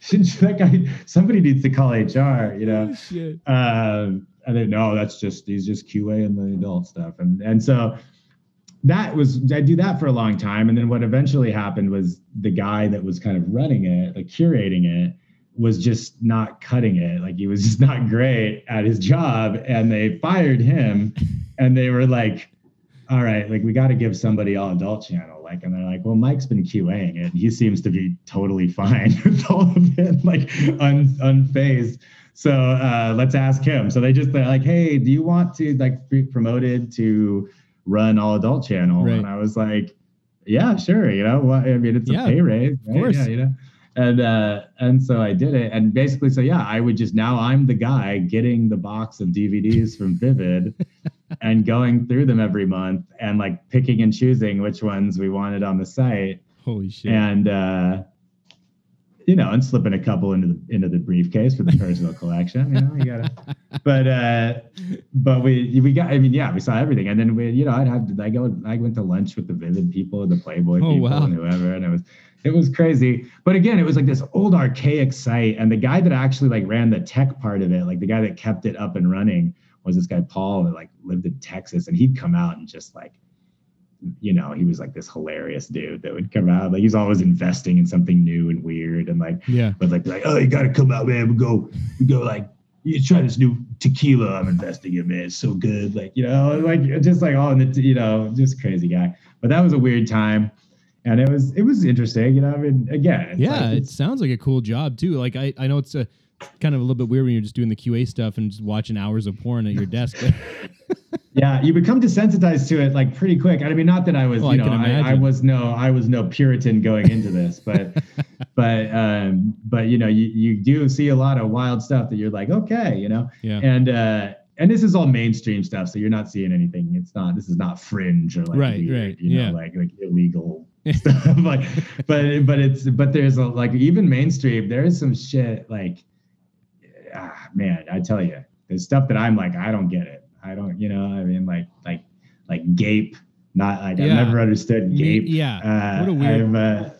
should that guy? Somebody needs to call HR. You know, Shit. um, and then no, that's just he's just QA and the adult stuff, and and so that was I do that for a long time, and then what eventually happened was the guy that was kind of running it, like curating it, was just not cutting it. Like he was just not great at his job, and they fired him, and they were like, "All right, like we got to give somebody all adult channel." Like, and they're like, "Well, Mike's been QAing it, and he seems to be totally fine with all of it, like un unfazed." So uh, let's ask him. So they just they're like, "Hey, do you want to like be promoted to run all adult channel?" Right. And I was like, "Yeah, sure. You know, what? I mean, it's Yeah, a pay raise, right? course. Yeah, you know." And uh, and so I did it, and basically, so yeah, I would just now I'm the guy getting the box of DVDs from Vivid and going through them every month and like picking and choosing which ones we wanted on the site Holy shit. and uh you know and slipping a couple into the into the briefcase for the personal collection you know you gotta but uh but we we got i mean yeah we saw everything and then we you know i'd have to i go i went to lunch with the vivid people the playboy Oh, people wow. and whoever and it was it was crazy but again it was like this old archaic site and the guy that actually like ran the tech part of it like the guy that kept it up and running was this guy paul that like lived in texas and he'd come out and just like you know, he was like this hilarious dude that would come out. Like he's always investing in something new and weird and like Yeah. but like like, oh you gotta come out, man. We go we go like you try this new tequila I'm investing in, man. It's so good. Like, you know, like just like all in the you know, just crazy guy. But that was a weird time. And it was it was interesting, you know. I mean, again, yeah, like, it sounds like a cool job too. Like I, I know it's a kind of a little bit weird when you're just doing the QA stuff and just watching hours of porn at your desk. yeah, you become desensitized to it like pretty quick. I mean, not that I was, Well, you I know, can I, I was no, I was no Puritan going into this, but, but, um, but you know, you you do see a lot of wild stuff that you're like, okay, you know, yeah. and uh, and this is all mainstream stuff, so you're not seeing anything. It's not. This is not fringe or like Right, weird, right, you know, yeah. like like illegal stuff. Like, but but it's but there's a like even mainstream. There is some shit like, ah, man, I tell you, there's stuff that I'm like, I don't get it. I don't, you know, I mean, like like like gape. Not like Yeah. I've never understood Me- gape. yeah. Uh, What a weird- I've, uh,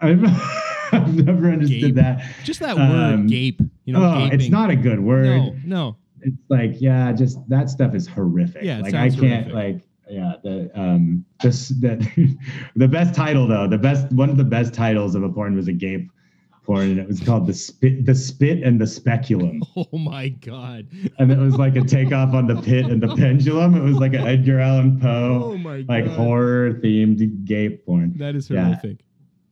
I've, I've never understood Gape. that. Just that word Um, gape. You know, oh, it's not a good word No, no. it's like yeah just that stuff is horrific Yeah, it like i can't horrific. like yeah the um this that the best title though the best one of the best titles of a porn was a gape porn and it was called the spit the spit and the speculum Oh my god. and it was like a takeoff on the pit and the pendulum it was like an edgar allan Oh poe god. like horror themed gape porn That is Yeah. horrific.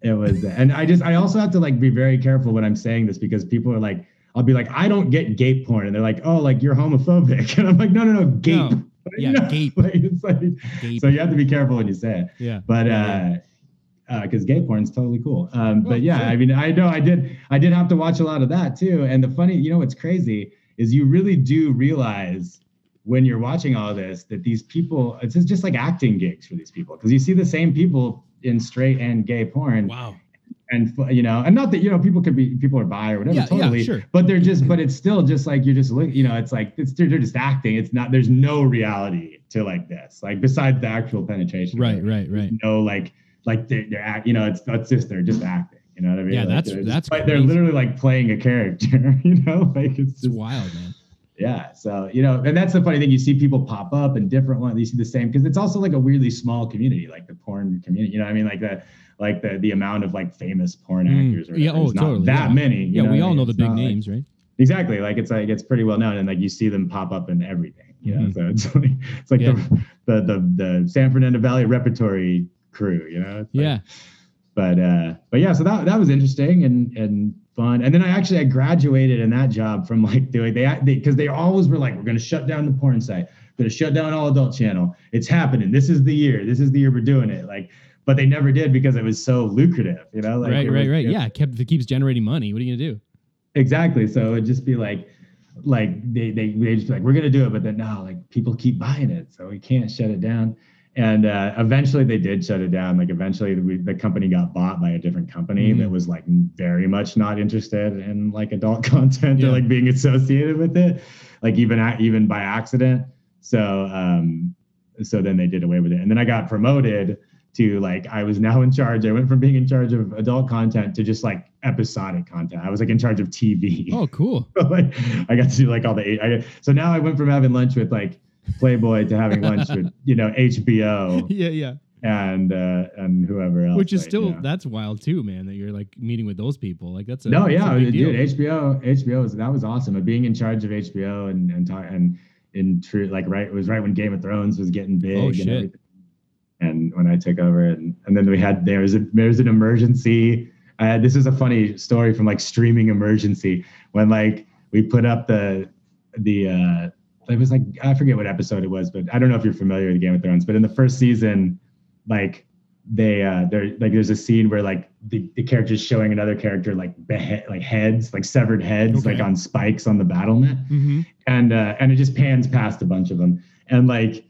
it was and i just i also have to like be very careful when i'm saying this because people are like i'll be like i don't get gape porn and they're like oh like you're homophobic and i'm like no no no gape No. Yeah, No, gape. like, like, Gape. so you have to be careful when you say it yeah. but Yeah, uh because gay porn's totally cool. Um but yeah i mean i know i did i did have to watch a lot of that too. And the funny you know what's crazy is you really do realize when you're watching all this that these people it's just, like acting gigs for these people because you see the same people in straight and gay porn. Wow. and you know and not that you know people could be people are bi or whatever Yeah, yeah, totally. sure. but they're just but it's still just like you're just looking, you know it's like it's they're, they're just acting. It's not there's no reality to like this like besides the actual penetration. Right, right, right. no like like they're, they're act, you know it's that's just they're just acting you know what i mean Yeah, Like, that's- that's they're literally like playing a character you know like it's It's just wild, man. yeah so you know and that's the funny thing you see people pop up and different ones you see the same because it's also like a weirdly small community like the porn community you know what i mean like the like the the amount of like famous porn Mm. actors or Yeah, oh, totally, that yeah. many you Yeah, we what I all mean? know the It's big not, like- names, right? exactly like it's like it's pretty well known and like you see them pop up in everything you know Mhm. so it's like it's like Yeah. the, the the the san fernando valley repertory crew you know? Like- Yeah. but uh but yeah so that that was interesting and and fun. And then i actually i graduated in that job from like doing they because they, always were like we're going to shut down the porn site. We're going to shut down all adult channel. It's happening. This is the year. This is the year we're doing it. Like but they never did because it was so lucrative you know? Like right, right, was- right. it- Yeah, it kept it keeps generating money. What are you gonna do? exactly. So it'd just be like like they they they just be like we're gonna do it but then no like people keep buying it so we can't shut it down and uh, eventually they did shut it down like eventually we, the company got bought by a different company Mhm. that was like very much not interested in like adult content Yeah. or like being associated with it like even a- even by accident so um so then they did away with it and then i got promoted to like I was now in charge. I went from being in charge of adult content to just like episodic content. I was like in charge of TV. Oh, cool. like I got to do like all the eight. I, so now I went from having lunch with like Playboy to having lunch with you know HBO yeah, yeah. and uh and whoever else. Which is like, still you know. that's wild too, man. That you're like meeting with those people. Like that's a no, that's yeah, a big deal. dude. HBO, HBO was that was awesome. And being in charge of HBO and and talk, and in true like right it was right when Game of Thrones was getting big. Oh, and shit. everything. And when I took over, and and then we had there was a there was an emergency. This is a funny story from like streaming emergency when like we put up the the uh it was like I forget what episode it was, but I don't know if you're familiar with Game of Thrones, but in the first season, like they uh they're like there's a scene where like the, the character's showing another character like behead like heads like severed heads Okay. like on spikes on the battlement Mhm. and uh and it just pans past a bunch of them and like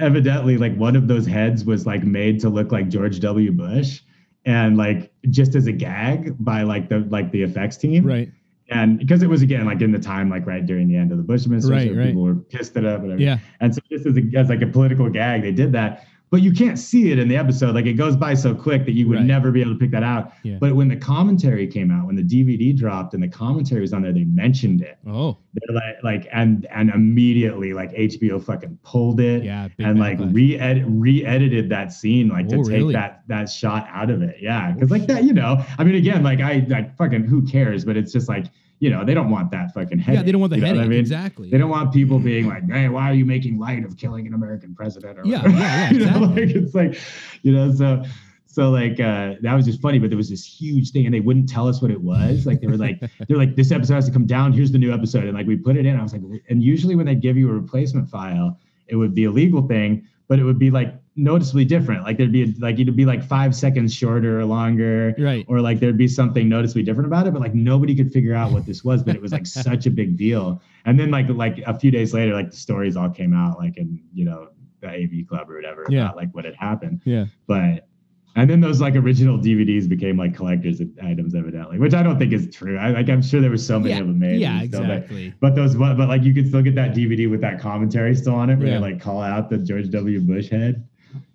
evidently like one of those heads was like made to look like George W Bush and like just as a gag by like the like the effects team Right. And because it was again like in the time like right during the end of the Bush administration Right, right. people were pissed at it whatever Yeah. and so this is a, as like a political gag, they did that. But you can't see it in the episode. Like it goes by so quick that you would Right. never be able to pick that out. Yeah. But when the commentary came out, when the DVD dropped and the commentary was on there, they mentioned it. Oh, They're like, like, and and immediately, like HBO fucking pulled it yeah. and like re-edit re-edited that scene like Oh, to take really? that that shot out of it yeah because like that you know i mean again like i like fucking who cares but it's just like you know they don't want that fucking headache yeah, they don't want the you know what headache. I mean? Exactly. they don't want people being like hey why are you making light of killing an american president or Yeah, whatever. yeah, yeah, you know, like it's like you know so so like uh that was just funny but there was this huge thing and they wouldn't tell us what it was like they were like they're like this episode has to come down here's the new episode and like we put it in i was like and usually when they give you a replacement file it would be a legal thing but it would be like noticeably different like there'd be like it'd be like five seconds shorter or longer Right. or like there'd be something noticeably different about it but like nobody could figure out what this was but it was like such a big deal and then like like a few days later like the stories all came out like in you know the av club or whatever Yeah. about like what had happened Yeah. but and then those like original DVDs became like collector's items, evidently, which I don't think is true. I like I'm sure there were so many Yeah. of them made. Yeah. still, but- Exactly. But those, but, but like you could still get that DVD with that commentary still on it, where Yeah. they like call out the George W. Bush head.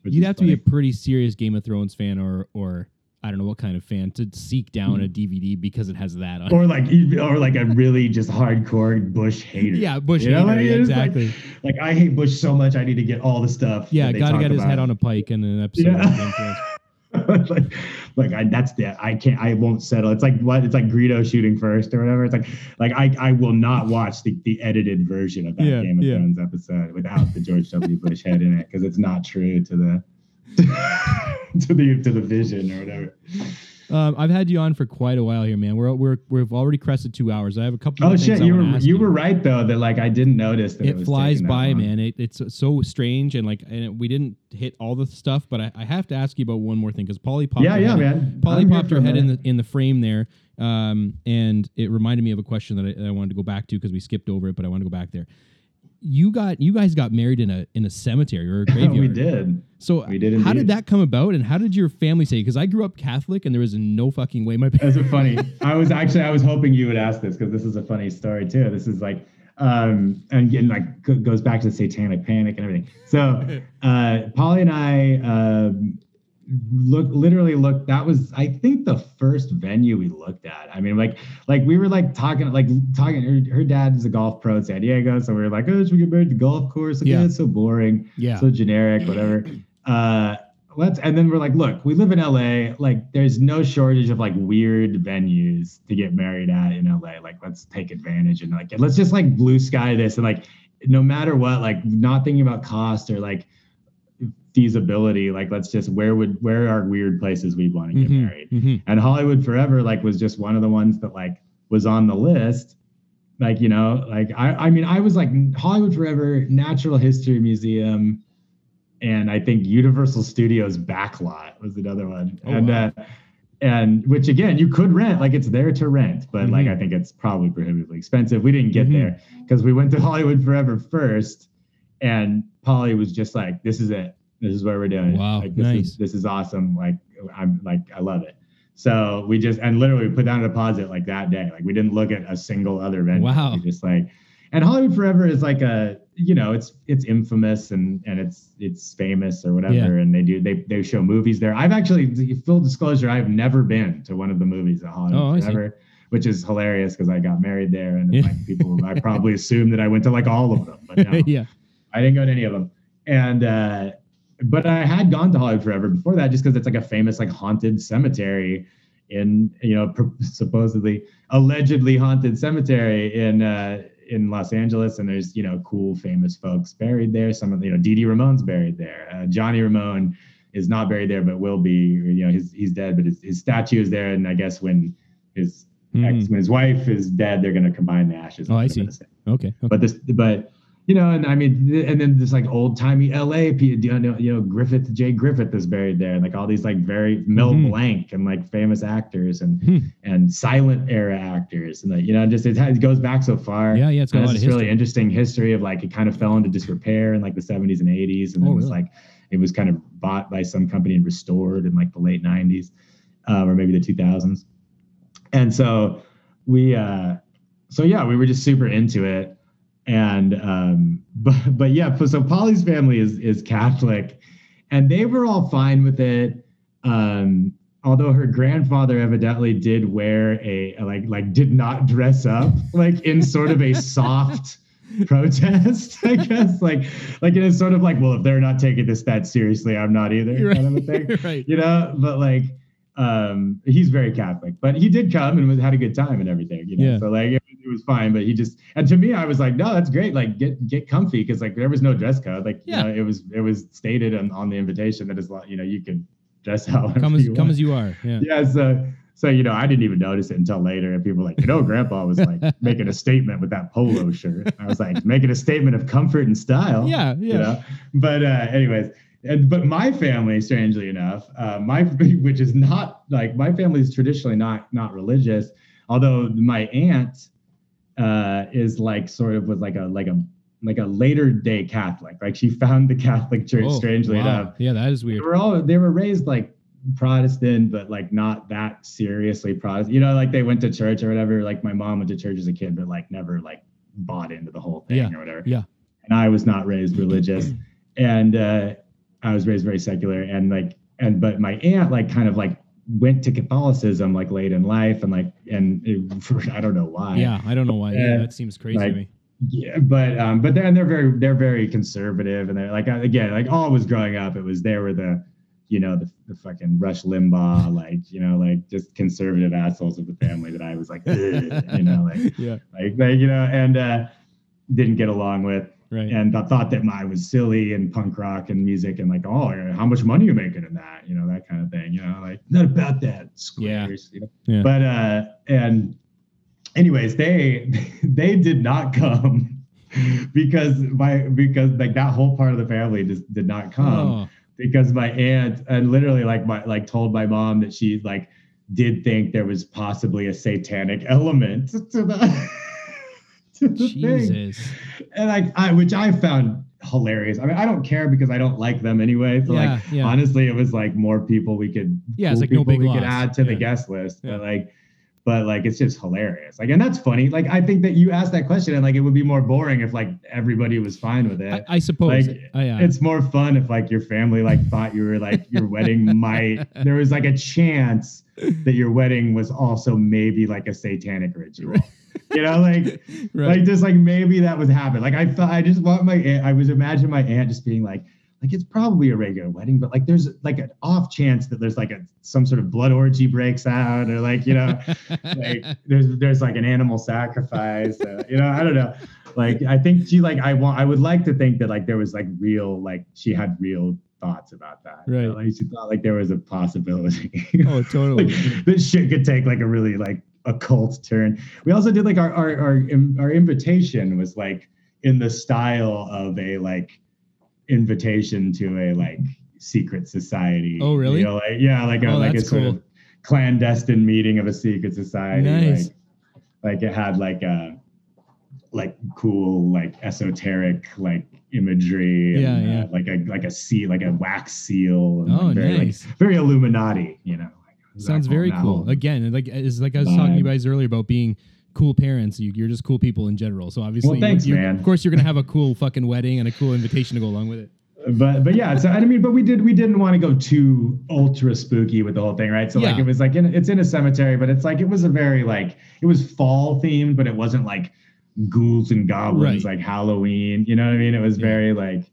You'd have to be a pretty serious Game of Thrones fan, or or I don't know what kind of fan to seek down Hmm. a DVD because it has that on. or like or like a really just hardcore Bush hater. yeah, Bush You know, hater, like, yeah, it's like- exactly. Like, I hate Bush so much, I need to get all the stuff. yeah, gotta get his head on a pike in an episode. Yeah. of Game of Thrones. like, like I, that's the I can't I won't settle. It's like what it's like Greedo shooting first or whatever. It's like like I I will not watch the, the edited version of that Yeah, Game of yeah. Thrones episode without the George W. Bush head in it because it's not true to the to the to the vision or whatever. Um, I've had you on for quite a while here, man. We're we're we've already crested two hours. I have a couple. Oh shit, you were you were right though that like I didn't notice that it, It flies by, man. It, it's so strange, and like, and we didn't hit all the stuff, but I, I have to ask you about one more thing because Polly popped. Yeah, yeah, man. Polly popped her head in the in the frame there, um, and it reminded me of a question that I, that I wanted to go back to because we skipped over it, but I want to go back there. You got you guys got married in a in a cemetery or a graveyard. we did. So We did how did that come about, and how did your family say? Because I grew up Catholic, and there was no fucking way my parents. That's a funny. I was actually I was hoping you would ask this because this is a funny story too. This is like um and again like goes back to the satanic panic and everything. So uh Polly and I um look literally looked that was I think the first venue we looked at. I mean like like we were like talking like talking her, her dad is a golf pro in San Diego so we were like oh should we get married the golf course like, Yeah. yeah it's so boring yeah so generic, whatever. Uh, let's and then we're like, look, we live in LA. Like, there's no shortage of like weird venues to get married at in LA. Like, let's take advantage and like let's just like blue sky this and like no matter what, like not thinking about cost or like feasibility. Like, let's just where would where are weird places we'd want to get Mhm, married? mhm. and Hollywood Forever like was just one of the ones that like was on the list. Like you know, like I I mean I was like Hollywood Forever, Natural History Museum, and I think Universal Studios Backlot was another one. Oh, and wow. uh, and which again you could rent, like it's there to rent, but like Mhm. I think it's probably prohibitively expensive. We didn't get Mhm. there because we went to Hollywood Forever first, and Polly was just like, "This is it. This is where we're doing. Wow, Like this nice. is this is awesome. Like I'm like I love it." So we just and literally we put down a deposit like that day. Like we didn't look at a single other venue. Wow. We just like and Hollywood Forever is like a you know it's it's infamous and and it's it's famous or whatever Yeah. and they do they they show movies there. I've actually full disclosure I've never been to one of the movies at Hollywood Oh. Forever. Which is hilarious because I got married there, and Yeah. like people I probably assume that I went to like all of them, but no. yeah. I didn't go to any of them. And uh, but I had gone to Hollywood Forever before that, just because it's like a famous like haunted cemetery in you know supposedly allegedly haunted cemetery in uh, in Los Angeles, and there's you know cool famous folks buried there. Some of you know Dee Dee Ramone's buried there. Uh, Johnny Ramone is not buried there, but will be. You know he's he's dead, but his, his statue is there, and I guess when his ex, Mhm. when his wife is dead, they're going to combine the ashes. Oh, I put them in see. Okay. okay. but this but you know and i mean and then this like old timey la you know, you know griffith jay griffith is buried there and like all these like very mel Mhm. blanc and like famous actors and Hmm. and silent era actors and like you know just it, it goes back so far Yeah, yeah, it's got a lot it's of this really interesting history of like it kind of fell into disrepair in like the 70s and 80s and then Oh, it was really? like it was kind of bought by some company and restored in like the late 90s uh, or maybe the 2000s and so we uh so yeah we were just super into it and um but but yeah so polly's family is is catholic and they were all fine with it. Um, although her grandfather evidently did wear a like like did not dress up like in sort of a soft protest, I guess. Like like it is sort of like, well, if they're not taking this that seriously, I'm not either, You're kind of a thing. right. right. You know, but like um he's very Catholic, but he did come and was had a good time and everything, you know. Yeah. So like it was fine, but he just and to me I was like, no, that's great. Like get get comfy because like there was no dress code. Like Yeah. you know, it was it was stated on, on the invitation that is like, you know, you can dress however Come as you come want as you are. Yeah. yeah so so you know i didn't even notice it until later and people were like you know grandpa was like making a statement with that polo shirt i was like making a statement of comfort and style Yeah, you yeah. know but uh anyways and but my family strangely enough uh my which is not like my family is traditionally not not religious although my aunt uh is like sort of was like a like a like a later day catholic like she found the catholic church Oh, strangely wow. enough Yeah, that is weird. they were all they were raised like Protestant, but like not that seriously Protestant. You know, like they went to church or whatever. Like my mom went to church as a kid, but like never like bought into the whole thing Yeah, or whatever. yeah. And I was not raised religious, and uh, I was raised very secular. And like, and but my aunt like kind of like went to Catholicism like late in life, and like, and it, I don't know why. Yeah, I don't know why. Yeah, Yeah. that seems crazy Like, to me. Yeah, but um, but then they're very they're very conservative, and they're like uh, again like all was growing up, it was they were the you know the, the fucking Rush Limbaugh like you know like just conservative assholes of the family that I was like you know like Yeah, like like you know and uh, didn't get along with, right. and I thought that I was silly and punk rock and music and like oh how much money you making in that you know that kind of thing you know like not about that squares you know Yeah. but uh and anyways they they did not come because my because like that whole part of the family just did not come oh, because my aunt and literally like my like told my mom that she like did think there was possibly a satanic element to the, to the thing Jesus. and like I, which I found hilarious. I mean, I don't care because I don't like them anyway. So Yeah, like, yeah. honestly, it was like more people we could, Yeah, it's like no big we loss. could add to the guest list. Yeah. But like, but like, it's just hilarious. Like, and that's funny. Like, I think that you asked that question, and like, it would be more boring if like everybody was fine with it. I, I suppose. Like, I, uh, it's more fun if like your family like thought you were like your wedding might there was like a chance that your wedding was also maybe like a satanic ritual. You know, like right. like just like maybe that was happen. Like I thought I just want my aunt, I was imagining my aunt just being like, like it's probably a regular wedding, but like there's like an off chance that there's like a some sort of blood orgy breaks out, or like you know, like there's there's like an animal sacrifice. Uh, you know, I don't know. Like I think she like I want I would like to think that like there was like real like she had real thoughts about that. you know, Right. Like she thought like there was a possibility. oh, totally. like this shit could take like a really like occult turn. We also did like our our our, our invitation was like in the style of a like invitation to a like secret society. Oh, really? You know, like yeah, like a Oh, like a sort cool. of clandestine meeting of a secret society. Nice. Like, like it had like a like cool like esoteric like imagery Yeah, and, uh, yeah. like a like a seal like a wax seal and, Oh, like, very, like, nice. very illuminati you know like, Sounds very that cool. Again, like it's like I was talking to you guys earlier about being cool parents. You, you're just cool people in general. So obviously, Well, thanks, you- man. Of course, you're gonna have a cool fucking wedding and a cool invitation to go along with it. but but yeah so i mean but we did we didn't want to go too ultra spooky with the whole thing right so like it was like in, it's in a cemetery but it's like it was a very like it was fall themed but it wasn't like ghouls and goblins Right. like halloween you know what i mean it was Yeah. very like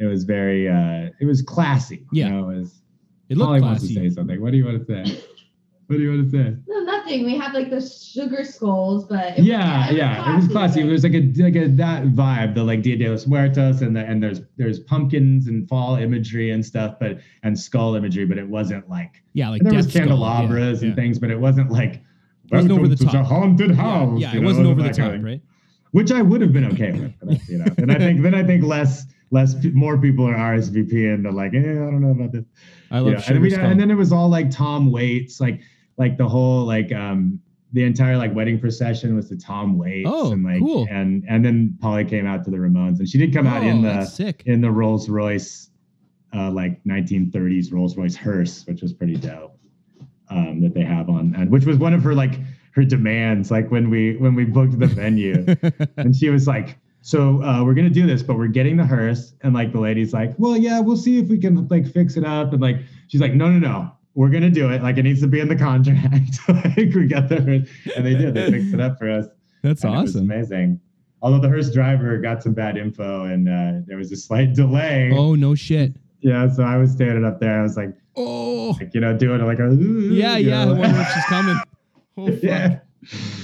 it was very uh it was classy Yeah. you know it was It looked Holly wants to classy. say something what do you want to say what do you want to say No, nothing. We had like the sugar skulls, but it yeah, was, yeah, it was classy. It was like a like a that vibe, the like Dia de los Muertos, and the and there's there's pumpkins and fall imagery and stuff, but and skull imagery, but it wasn't like Yeah, like there was Death Skull, candelabras yeah, and yeah. things, but it wasn't like It wasn't over "Welcome the to top. haunted house. yeah, you it know, wasn't over the top, right? Which I would have been okay with, but you know. And I think then I think less less more people are RSVP and they're like, eh, I don't know about this. I love Yeah, and, we, Skull. and then it was all like Tom Waits, like like the whole like um the entire like wedding procession was to Tom Waits. Oh, and like cool. and and then Polly came out to the Ramones and she did come out in Oh, the sick. in the Rolls Royce uh like 1930s Rolls Royce hearse, which was pretty dope. Um that they have on and which was one of her like her demands like when we when we booked the venue and she was like so uh, we're gonna do this, but we're getting the hearse, and like the lady's like, well, yeah, we'll see if we can like fix it up, and like she's like, no, no, no, we're gonna do it. Like it needs to be in the contract. like we got the hearse, and they did. They fixed it up for us. That's and It awesome. amazing. Although the hearse driver got some bad info, and uh, there was a slight delay. Oh no shit. Yeah, so I was standing up there. I was like, Oh like you know, doing like a yeah, yeah. I wonder if she's coming. Oh, yeah.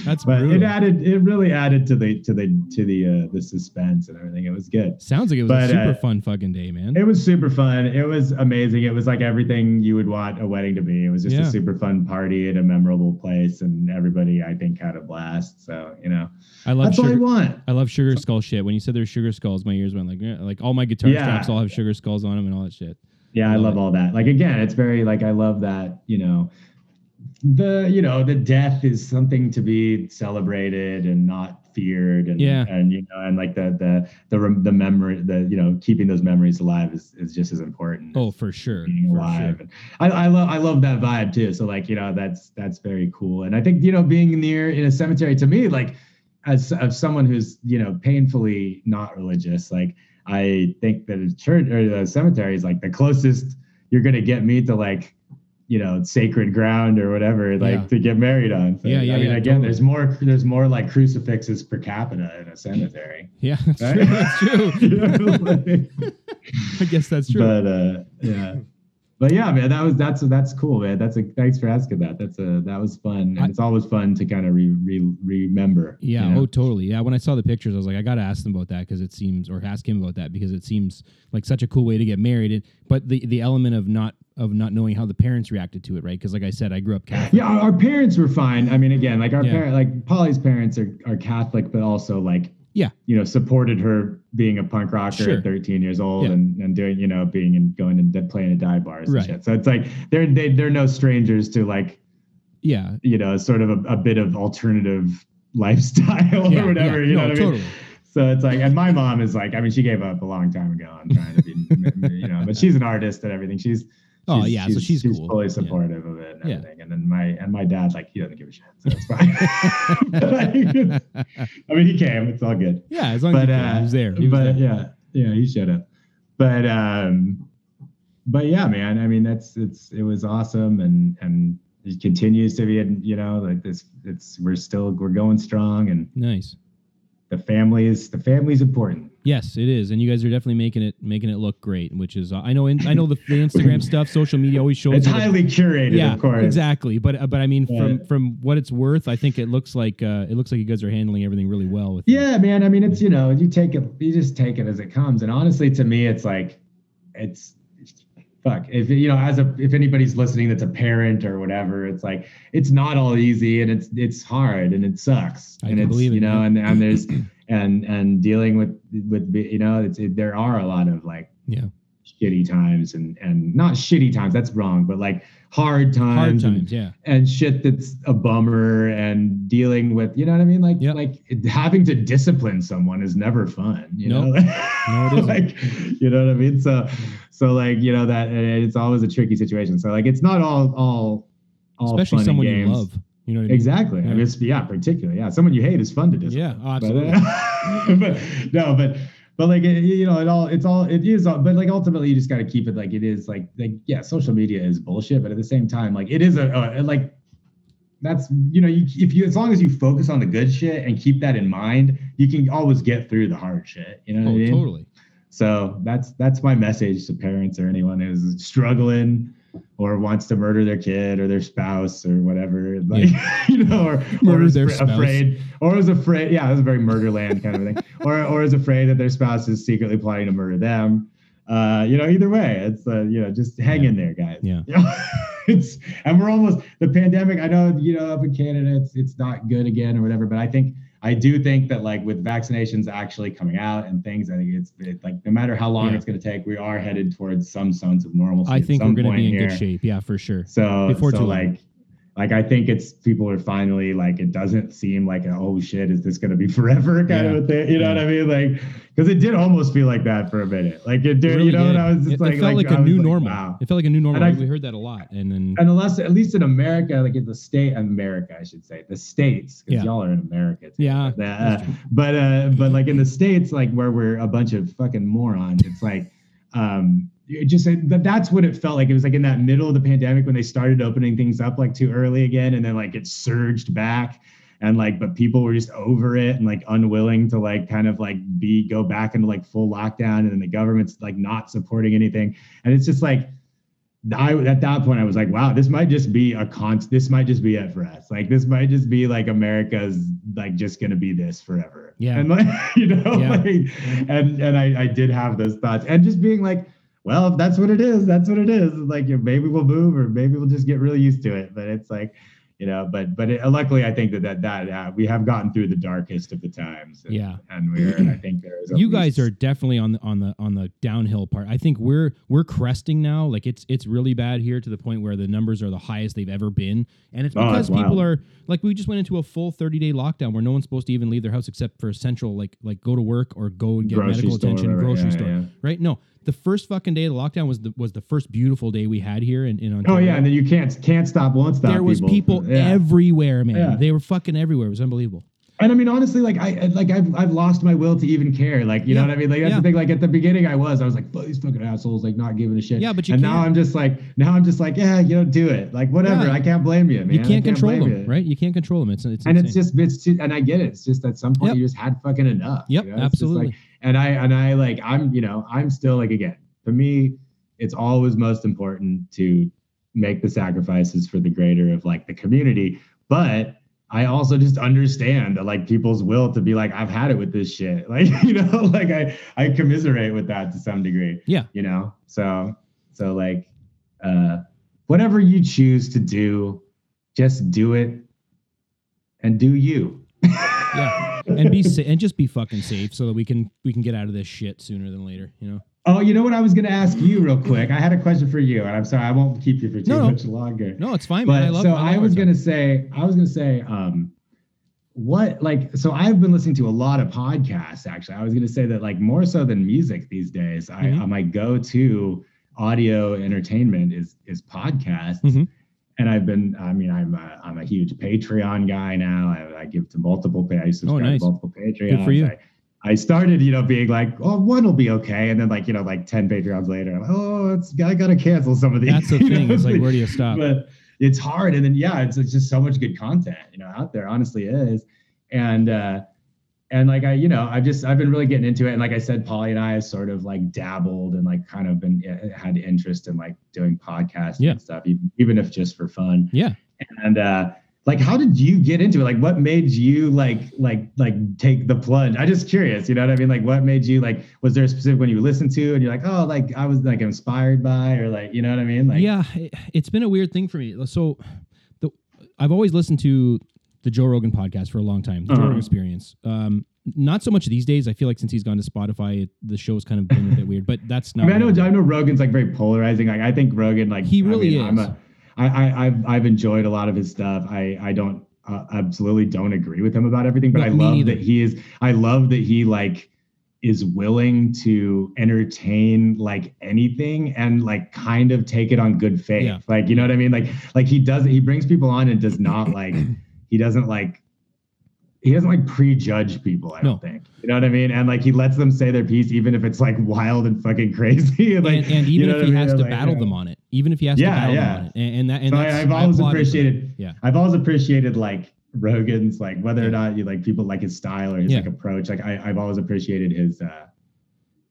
That's But brutal. it added, it really added to the to the to the uh, the suspense and everything. It was good. Sounds like it was But, a super uh, fun fucking day, man. It was super fun. It was amazing. It was like everything you would want a wedding to be. It was just Yeah. a super fun party at a memorable place, and everybody I think had a blast. So you know, I love that's all I sugar. want. I love sugar skull shit. When you said there's sugar skulls, my ears went like, like all my guitar Yeah. straps all have sugar skulls on them and all that shit. Yeah, I love all that. Like again, it's very like I love that. You know, the you know the death is something to be celebrated and not feared and Yeah. and you know and like the the the the memory the you know keeping those memories alive is, is just as important Oh, for sure. being For alive sure. and I, I love I love that vibe too so like you know that's that's very cool and I think you know being near in a cemetery to me like as as someone who's you know painfully not religious like I think that a church or the cemetery is like the closest you're gonna get me to like you know sacred ground or whatever like Yeah. to get married on so, Yeah, yeah, I mean yeah, again totally. there's more there's more like crucifixes per capita in a cemetery Yeah, that's Right? true. That's true. You know, like- I guess that's true. but uh yeah but yeah man that was that's that's cool man that's a thanks for asking that that's a that was fun and I- it's always fun to kind of re, re, remember yeah. you know? Oh, totally. Yeah. When I saw the pictures, I was like, I gotta ask them about that because it seems, or ask him about that because it seems like such a cool way to get married. And, but the the element of not of not knowing how the parents reacted to it, right? Because like I said, I grew up Catholic. yeah our, parents were fine i mean again like our Yeah. parent like polly's parents are, are catholic but also like Yeah. you know supported her being a punk rocker Sure. at 13 years old Yeah. and, and doing you know being and going and playing in dive bars Right. and shit so it's like they're they, they're no strangers to like Yeah. you know sort of a, a bit of alternative lifestyle Yeah. or whatever you know no, what I mean? So it's like, and my mom is like, I mean, she gave up a long time ago on trying to be, you know, but she's an artist and everything. She's, Oh, she's- yeah, so she's cool. fully Yeah. supportive of it and Yeah. everything. And then my, and my dad, like, he doesn't give a shit. So it's fine. But, like, I mean, he came, it's all good. yeah. As long But, as he, uh, he was there. He was but there. yeah, yeah, he showed up. But, um, but yeah, man, I mean, that's, it's, it was awesome. And, and it continues to be, you know, like this, it's, we're still, we're going strong and Nice. the family is, the family's important. Yes, it is, and you guys are definitely making it making it look great. Which is, uh, I know, in, I know the, the Instagram stuff, social media always shows. It's you the- highly curated, yeah, of course. exactly. But uh, but I mean, from from what it's worth, I think it looks like uh, it looks like you guys are handling everything really well. With Yeah, man. I mean, it's you know, you take it, you just take it as it comes. And honestly, to me, it's like, it's fuck. If you know, as a if anybody's listening that's a parent or whatever, it's like it's not all easy and it's it's hard and it sucks. I and it's believe it, you know, yeah. and and there's and and dealing with with you know, it's it, there are a lot of like yeah, shitty times and and not shitty times. That's wrong, but like hard times. hard and- Yeah, and shit that's a bummer and dealing with you know what I mean like Yep. like having to discipline someone is never fun you Nope. know No, it isn't. like you know what I mean so so like you know that it's always a tricky situation so like it's not all all all especially someone you love. You know what I mean? Exactly. I Yeah. mean, it's, yeah, particularly. Yeah, someone you hate is fun to discipline. Yeah, oh, But, uh, but no, but but like it, you know, it all it's all it is. all- But like ultimately, you just got to keep it like it is. Like like yeah, social media is bullshit, but at the same time, like it is a, a like that's you know you, if you as long as you focus on the good shit and keep that in mind, you can always get through the hard shit. You know what oh, I mean? totally. So that's that's my message to parents or anyone who's struggling or wants to murder their kid or their spouse or whatever, like you know, or, or is their afra- spouse. afraid, or is afraid. Yeah, it was a very murderland kind of thing, or or is afraid that their spouse is secretly plotting to murder them. Uh, you know, either way, it's uh, you know, just hang Yeah. in there, guys. Yeah. You know? it's and we're almost the pandemic. I know you know up in Canada, it's it's not good again or whatever, but I think I do think that like with vaccinations actually coming out and things, I think it's it, like no matter how long Yeah. it's going to take, we are headed towards some sense of normalcy. I think we're going to be in here. good shape. Yeah, for sure. So before so like like I think it's people are finally like it doesn't seem like oh shit is this gonna be forever kind Yeah. of thing you know Yeah. what I mean like because it did almost feel like that for a minute like it did It really you know did. I was just it, like it felt like, I a new like, normal. wow. It felt like a new normal. I- we heard that a lot, and then and unless at least in America, like in the state America, I should say, the states, because Yeah. y'all are in America. Too, Yeah, but, uh, but uh, but like in the states, like where we're a bunch of fucking morons, it's like, um, it just that that's what it felt like. It was like in that middle of the pandemic when they started opening things up like too early again, and then like it surged back. And like, but people were just over it and like unwilling to like kind of like be go back into like full lockdown, and then the government's like not supporting anything. And it's just like, I at that point I was like, wow, this might just be a con. This might just be it for us. Like this might just be like America's like just gonna be this forever. Yeah. and like you know, Yeah. like, and and I I did have those thoughts, and just being like, well, if that's what it is, that's what it is. Like maybe we'll move, or maybe we'll just get really used to it. But it's like. You know, but but it, luckily, I think that that that uh, we have gotten through the darkest of the times. And, Yeah. and we're and I think there is. you guys are definitely on the on the on the downhill part. I think we're we're cresting now. Like it's it's really bad here to the point where the numbers are the highest they've ever been, and it's Oh, because that's people wild. are like we just went into a full thirty day lockdown where no one's supposed to even leave their house except for essential like like go to work or go and get Grocery medical attention, grocery Yeah, store. yeah. Right? No, the first fucking day of the lockdown was the was the first beautiful day we had here in, in Oh Ontario. yeah, and then you can't can't stop, won't stop. there was people, Yeah. everywhere, man. Yeah. They were fucking everywhere. It was unbelievable. And I mean, honestly, like I like I've I've lost my will to even care. Like you Yeah. know what I mean? Like that's the thing. Like at the beginning, I was I was like, "Fuck these fucking assholes, like not giving a shit. Yeah, but you and now can't. I'm just like now I'm just like, yeah, you know, do it. Like whatever. I can't blame you, man. you I can't control them, you. right? You can't control them. It's it's And insane. it's just it's too, and I get it. It's just at some point Yep. you just had fucking enough. Yep, you know? Absolutely. like- and I and I like I'm you know I'm still like again for me, it's always most important to make the sacrifices for the greater of like the community, but I also just understand that like people's will to be like, I've had it with this shit. Like, you know, like I I commiserate with that to some degree. Yeah. You know? So so like uh whatever you choose to do, just do it and do you. Yeah. and be sa- and just be fucking safe so that we can we can get out of this shit sooner than later. You know. Oh, you know what I was gonna ask you real quick? I had a question for you, and I'm sorry I won't keep you for too No, much longer. No, it's fine, man. but I love. so I, I, was gonna say, I was gonna say, um, what like so I've been listening to a lot of podcasts actually. I was gonna say that like more so than music these days. Mhm. I uh, my go-to audio entertainment is is podcasts. Mhm. And I've been, I mean, I'm a, I'm a huge Patreon guy now. I, I give to multiple, I subscribe Oh, nice. to multiple Patreons. Good for you. I, I started, you know, being like, oh, one will be okay. And then like, you know, like 10 Patreons later, I'm like, oh, it's, I got to cancel some of these. That's the thing. It's like where do you stop? But it's hard. And then, yeah, it's, it's just so much good content, you know, out there, honestly is. And, uh, and like I, you know, I've just I've been really getting into it, and like I said, Polly and I have sort of like dabbled and like kind of been uh, had interest in like doing podcasts Yeah. and stuff, even, even if just for fun Yeah. and uh like how did you get into it like what made you like like like take the plunge i'm just curious you know what i mean like what made you like was there a specific one you listened to and you're like oh like i was like inspired by or like you know what i mean like yeah, it, it's been a weird thing for me. So, the I've always listened to the Joe Rogan podcast for a long time. The Joe Uh-huh. Rogan Experience. Um, not so much these days. I feel like since he's gone to Spotify, it, the show's kind of been a bit weird. But that's I not. mean, I know I know Rogan's like very polarizing. Like I think Rogan like He I really mean, I'm is. a, I I I've, I've enjoyed a lot of his stuff. I I don't uh, absolutely don't agree with him about everything, but No, I love neither. that he is. I love that he like is willing to entertain like anything and like kind of take it on good faith. Yeah. Like you know what I mean? Like like he does he brings people on and does not like he doesn't like he doesn't like prejudge people, I No. don't think. You know what I mean? And like he lets them say their piece even if it's like wild and fucking crazy. and, like, and, and you even know if he I has to Like, battle yeah. them on it, even if he has Yeah, to battle yeah. them on it, and, and that and So I, that's, I've always applaud him for that. appreciated Yeah. I've always appreciated like Rogan's like whether or not you like people like his style or his like approach. Like I, I've always appreciated his uh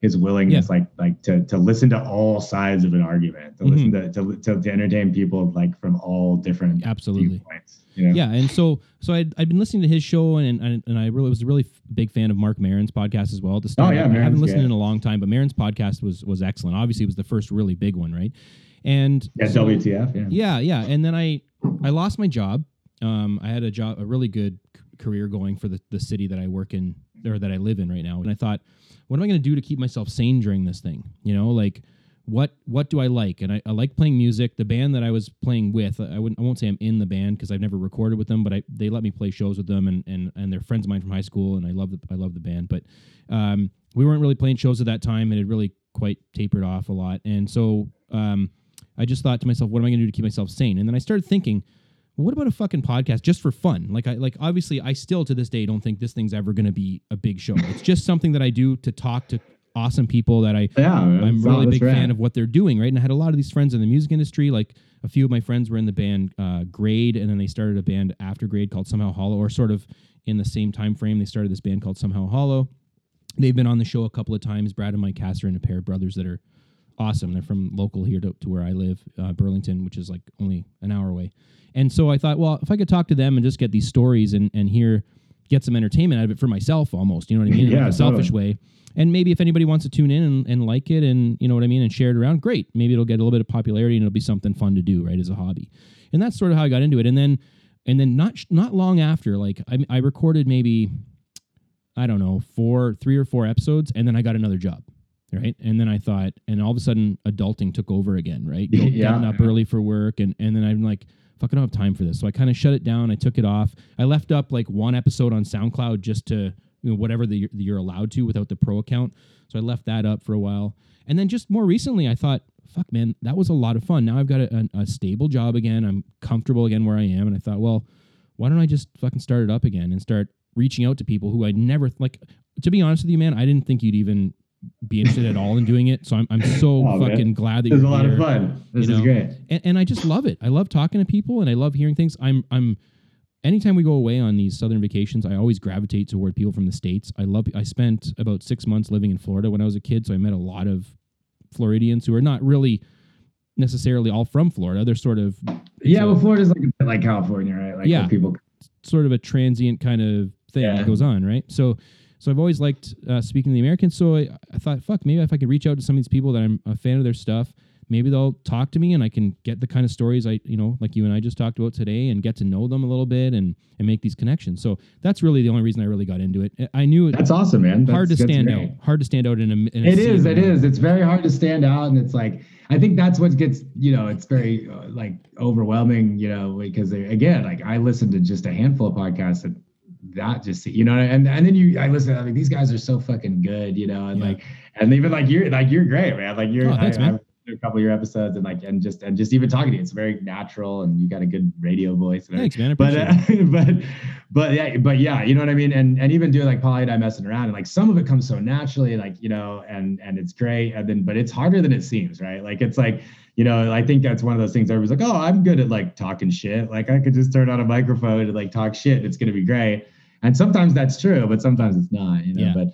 his willingness like like to to listen to all sides of an argument, to Mhm. listen to, to to to entertain people like from all different Absolutely. viewpoints. You know? Yeah, and so so I'd, I'd been listening to his show, and and, and I really was a really big fan of Marc Maron's podcast as well. At the start, Oh, yeah, I haven't listened in a long time, but Maron's podcast was was excellent. Obviously, it was the first really big one, right? And Yeah, so- WTF. Yeah. Yeah, yeah. And then I I lost my job. Um, I had a job, a really good career going for the, the city that I work in or that I live in right now. And I thought, what am I going to do to keep myself sane during this thing? You know, like what what do I like? And I, I like playing music. The band that I was playing with, I wouldn't I won't say I'm in the band because I've never recorded with them, but I they let me play shows with them and and and they're friends of mine from high school and I love the I love the band. But um, we weren't really playing shows at that time. And it really quite tapered off a lot, and so um, I just thought to myself, what am I going to do to keep myself sane? And then I started thinking. What about a fucking podcast just for fun? Like I like obviously I still to this day don't think this thing's ever going to be a big show. It's just something that I do to talk to awesome people that I Yeah, I'm really big rad. fan of what they're doing, right? And I had a lot of these friends in the music industry. Like a few of my friends were in the band uh, Grade, and then they started a band after Grade called Somehow Hollow, or sort of in the same time frame. They started this band called Somehow Hollow. They've been on the show a couple of times. Brad and Mike Castor and a pair of brothers that are awesome. They're from local here to, to where I live, uh, Burlington, which is like only an hour away. And so I thought, well, if I could talk to them and just get these stories and and hear, get some entertainment out of it for myself, almost, you know what I mean, in like a selfish totally. way. And maybe if anybody wants to tune in and, and like it and you know what I mean and share it around, great. Maybe it'll get a little bit of popularity and it'll be something fun to do, right, as a hobby. And that's sort of how I got into it. And then and then not not long after, like I, I recorded maybe I don't know four, three or four episodes, and then I got another job, right? And then I thought, and all of a sudden, adulting took over again, right? Go- Yeah. Getting up early for work, and and then I'm like, fuck, I don't have time for this. So I kind of shut it down. I took it off. I left up like one episode on SoundCloud just to you know whatever the, the you're allowed to without the pro account. So I left that up for a while, and then just more recently, I thought, fuck, man, that was a lot of fun. Now I've got a, a, a stable job again. I'm comfortable again where I am, and I thought, well, why don't I just fucking start it up again and start reaching out to people who I never like. To be honest with you, man, I didn't think you'd even be interested at all in doing it. So I'm I'm so Oh, man. fucking glad that This is you're a lot here. of fun. This you is know? great. and, and I just love it. I love talking to people, and I love hearing things. I'm I'm anytime we go away on these southern vacations, I always gravitate toward people from the states. I love. I spent about six months living in Florida when I was a kid, so I met a lot of Floridians who are not really necessarily all from Florida. They're sort of Yeah, well, Florida's like a bit like California, right? Like Yeah. people. sort of a transient kind of thing Yeah. that goes on, right? So, so I've always liked uh, speaking to the Americans. So I, I thought, fuck, maybe if I could reach out to some of these people that I'm a fan of their stuff, maybe they'll talk to me and I can get the kind of stories I, you know, like you and I just talked about today, and get to know them a little bit and and make these connections. So that's really the only reason I really got into it. I- knew it That's awesome, man. hard to That's- that's stand out, hard to stand out in a. In a It is. It is. It's very hard to stand out, and it's like I think that's what gets you know. It's very uh, like overwhelming, you know, because they, again, like I listened to just a handful of podcasts that that just you know, and and then you I listen. I mean, these guys are so fucking good, you know, and Yeah. like and even like you're like you're great, man. Like you're Oh, thanks, I, man. A couple of your episodes and like and just and just even talking to you, it's very natural, and you got a good radio voice. And Thanks, man. I but appreciate uh, but but yeah but yeah you know what i mean and and even doing like polly and i messing around and like some of it comes so naturally like you know and and it's great and then but it's harder than it seems right like it's like you know i think that's one of those things everybody's like oh i'm good at like talking shit like i could just turn on a microphone and like talk shit it's gonna be great and sometimes that's true but sometimes it's not you know Yeah. but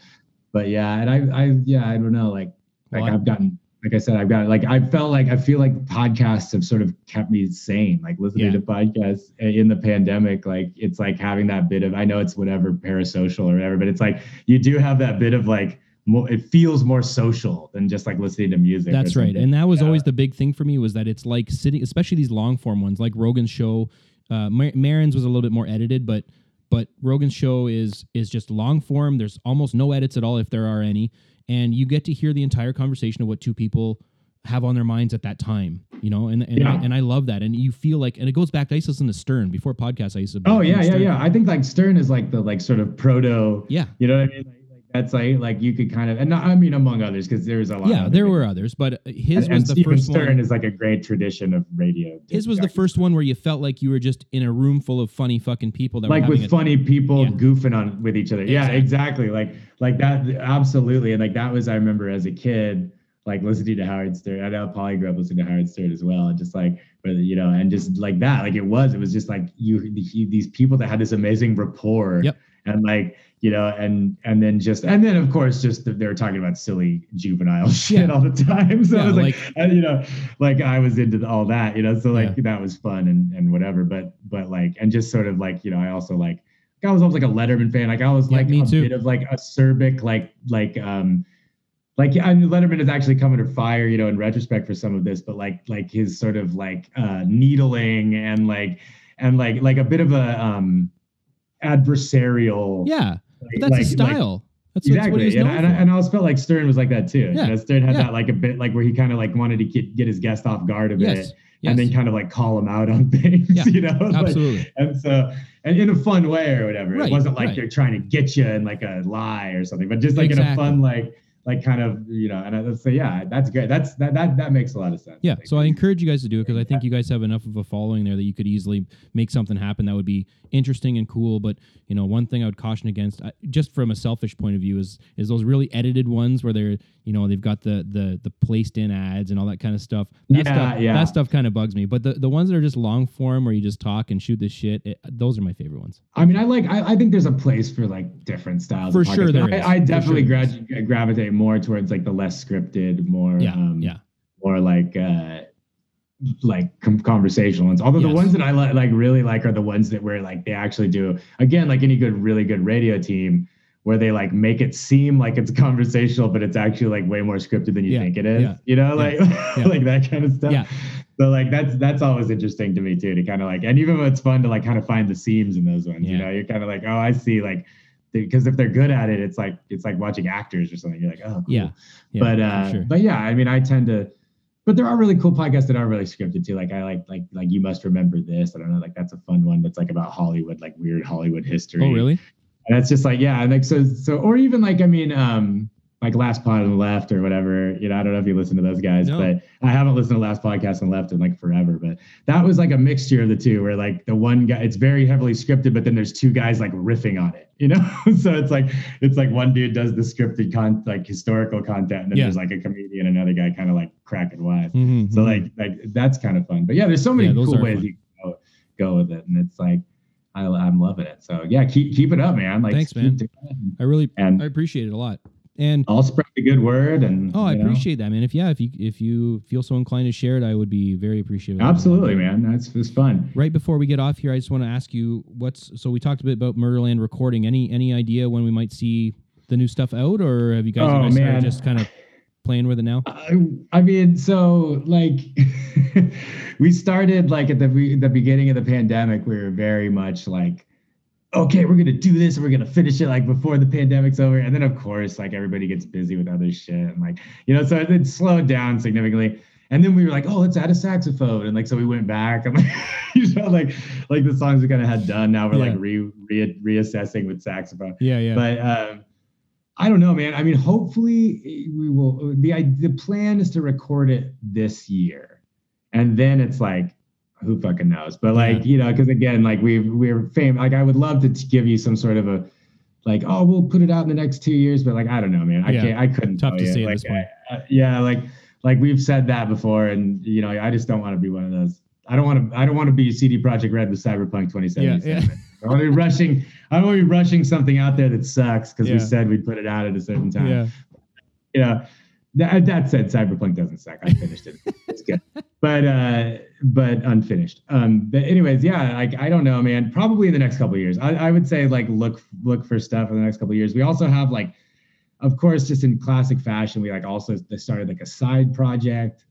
but yeah and i i yeah i don't know like like Well, i've gotten like I said, I've got like I felt like I feel like podcasts have sort of kept me sane. Like listening Yeah. to podcasts in the pandemic, like it's like having that bit of I know it's whatever parasocial or whatever, but it's like you do have that bit of like more. It feels more social than just like listening to music. That's right, and that was Yeah. always the big thing for me was that it's like sitting, especially these long form ones, like Rogan's show. Uh, Mar- Maron's was a little bit more edited, but but Rogan's show is is just long form. There's almost no edits at all, if there are any, and you get to hear the entire conversation of what two people have on their minds at that time, you know, and and, I, and I love that, and you feel like, and it goes back. to I used to listen to Stern before podcasts. I used to. Oh yeah, yeah, Stern. yeah. I think like Stern is like the like sort of proto. yeah, You know what I mean? Like that's like like you could kind of and not, I mean among others because there's a lot. yeah. There were others, but uh, his and, was and the Stephen first Stern one. is like a great tradition of radio. His was the first one where you felt like you were just in a room full of funny fucking people that like with funny people Yeah. goofing on with each other. Yeah, Exactly. exactly. Like like that absolutely. And like that was I remember as a kid, like listening to Howard Stern. I know Polly grew up listening to Howard Stern as well. And just like whether you know, and just like that, like it was, it was just like you he, these people that had this amazing rapport. Yep. And like, you know, and and then just and then of course just they were talking about silly juvenile shit Yeah. all the time. So Yeah, I was like, like- and, you know, like I was into all that, you know, so like Yeah. that was fun and and whatever. But but like and just sort of like, you know, I also like I was always like a Letterman fan. Like I was like me a too. bit of like acerbic, like like um like I mean, Letterman is actually come under fire, you know, in retrospect for some of this, but like like his sort of like uh needling and like and like like a bit of a um adversarial Yeah, but that's like- a style. That's, that's exactly. was and, I, and, I, and I always felt like Stern was like that too. Yeah, You know, Stern had yeah. that like a bit like where he kind of like wanted to get, get his guest off guard a bit yes, yes, and then kind of like call him out on things, Yeah, you know? Like, absolutely. and so, and in a fun way or whatever. Right, it wasn't like right. they're trying to get you in like a lie or something, but just like in a fun, like, like kind of, you know, and I would say, yeah, that's great. That's that, that, that makes a lot of sense. Yeah, so I encourage you guys to do it because I think you guys have enough of a following there that you could easily make something happen that would be interesting and cool. But you know, one thing I would caution against, just from a selfish point of view, is is those really edited ones where they're you know they've got the the the placed in ads and all that kind of stuff. That Yeah, stuff, yeah. that stuff kind of bugs me. But the the ones that are just long form where you just talk and shoot the shit, it, those are my favorite ones. I mean, I like. I, I think there's a place for like different styles. For of sure there but is. I, I definitely sure grad- gravitate more towards like the less scripted, more Yeah, um, yeah. more like uh like com- conversational ones. Although the ones that I li- like really like are the ones that where like they actually do again like any good really good radio team where they like make it seem like it's conversational but it's actually like way more scripted than you Yeah, think it is. yeah, You know, like yeah. like that kind of stuff. Yeah. So like that's that's always interesting to me too to kind of like and even though it's fun to like kind of find the seams in those ones. You know, you're kind of like oh I see like because if they're good at it, it's like it's like watching actors or something. You're like oh cool. Yeah, yeah but uh, sure. but yeah, I mean I tend to. But there are really cool podcasts that are really scripted too. Like I like like like you must remember this. I don't know. Like that's a fun one. That's like about Hollywood, like weird Hollywood history. oh really? And it's just like, yeah, and like so so or even like I mean, um, like Last Pod on the Left or whatever. You know, I don't know if you listen to those guys, No. but I haven't listened to Last Podcast on the Left in like forever. But that was like a mixture of the two, where like the one guy, it's very heavily scripted, but then there's two guys like riffing on it, you know. so it's like it's like one dude does the scripted con like historical content, and then Yeah. there's like a comedian, another guy kind of like cracking wise. Mhm, So mhm. like like that's kind of fun. But yeah, there's so many Yeah, cool ways fun. you can go, go with it, and it's like I, I'm loving it. So yeah, keep keep it up, man. Like Thanks, man. I really And I appreciate it a lot. And I'll spread the good word. And Oh, I you know. appreciate that, man. If yeah, if you if you feel so inclined to share it, I would be very appreciative. Absolutely, man. That's it's fun. Right before we get off here, I just want to ask you what's so we talked a bit about Murderland recording. Any any idea when we might see the new stuff out, or have you guys, you Oh, guys man. just kind of playing with it now? I, I mean, so like we started like at the the beginning of the pandemic, we were very much like, okay, we're gonna do this and we're gonna finish it like before the pandemic's over. And then of course, like everybody gets busy with other shit and like, you know, so it, it slowed down significantly. And then we were like, oh, let's add a saxophone. And like so we went back and like you know, like like the songs we kind of had done. Now we're Yeah. like re, re reassessing with saxophone Yeah, yeah. but um, I don't know, man. I mean, hopefully eh, we will. Uh, the The plan is to record it this year, and then it's like, who fucking knows? But like, Yeah. you know, because again, like we we're famous. Like, I would love to give you some sort of a, like, oh, we'll put it out in the next two years. But like, I don't know, man. I Yeah. can't. I couldn't. Tough to at like, this point. I- I- yeah, like like we've said that before, and you know, I just don't want to be one of those. I don't want to. I don't want to be CD Projekt Red with Cyberpunk 2077. Yeah, yeah. I want to be rushing. I to be rushing something out there that sucks because Yeah. we said we'd put it out at a certain time. yeah. You know, that, that said, Cyberpunk doesn't suck. I finished it. It's good, but uh, but unfinished. Um, but anyways, yeah, like I don't know, man. Probably in the next couple of years. I, I would say like look look for stuff in the next couple of years. We also have like, of course, just in classic fashion, we like also started like a side project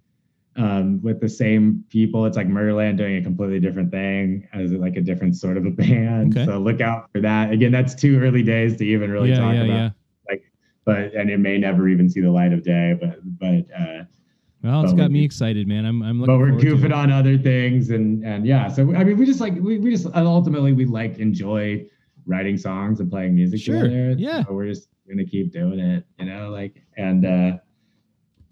um, with the same people. It's like Murderland doing a completely different thing as like a different sort of a band. Okay. So look out for that. Again, that's too early days to even really yeah, talk yeah, about. yeah. Like, But and it may never even see the light of day. But but uh, Well, it's But got me excited, man. I'm I'm looking but we're goofing on other things and and yeah. So I mean, we just like we, we just ultimately we like enjoy writing songs and playing music Sure, together. yeah. So we're just gonna keep doing it, you know, like and uh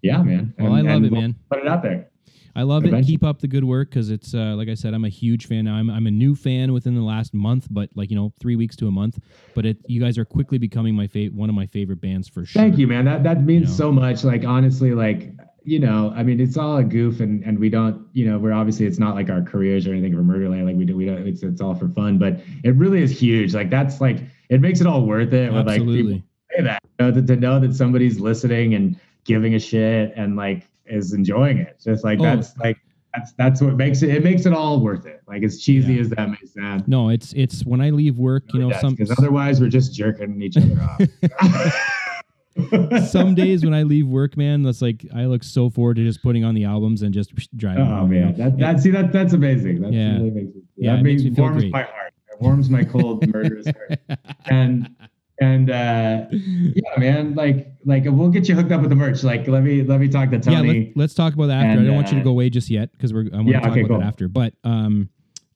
yeah, man. Well, I love it, we'll man. Put it out there. I love it. Keep up the good work because it's uh, like I said, I'm a huge fan now. I'm, I'm a new fan within the last month, but like you know, three weeks to a month. But it, you guys are quickly becoming my fa- one of my favorite bands for sure. Thank you, man. That that means know? so much. Like honestly, like you know, I mean, it's all a goof, and and we don't, you know, we're obviously it's not like our careers or anything for Murderland. Like we do, we don't. It's it's all for fun, but it really is huge. Like that's like it makes it all worth it. With like people say that, you know, to, to know that somebody's listening and giving a shit and like is enjoying it. Just like Oh. that's like that's that's what makes it. It makes it all worth it. Like as cheesy Yeah. as that may sound. No, it's it's when I leave work, you know, some because otherwise we're just jerking each other off. some days when I leave work, man, that's like I look so forward to just putting on the albums and just driving. Oh home, man, that, that see that that's amazing. That Yeah. really makes Yeah, that it makes makes me warms my heart. It warms my cold murderous heart. And And uh, yeah, man, like like we'll get you hooked up with the merch. Like let me let me talk to yeah, Tony. let, us talk about that after. I don't want you to uh, go away just yet because we're I want Yeah, to talk okay, about cool. that after. But um,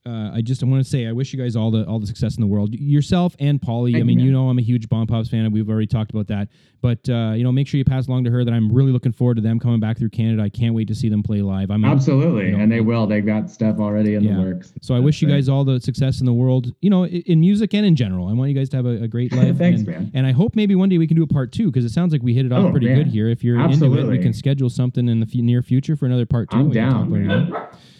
uh, I just I want to say I wish you guys all the all the success in the world. Yourself and Polly. I you, mean, you know I'm a huge Bombpops fan. and We've already talked about that. But uh, you know, make sure you pass along to her that I'm really looking forward to them coming back through Canada. I can't wait to see them play live. I'm Absolutely, you know, and they will. They've got stuff already in Yeah. the works. So I wish you guys all the success in the world, you know, i- in music and in general. I want you guys to have a, a great life. Thanks, and, man. And I hope maybe one day we can do a part two because it sounds like we hit it off Oh, pretty man. good here. If you're into it, we can schedule something in the f- near future for another part two. I'm down, man.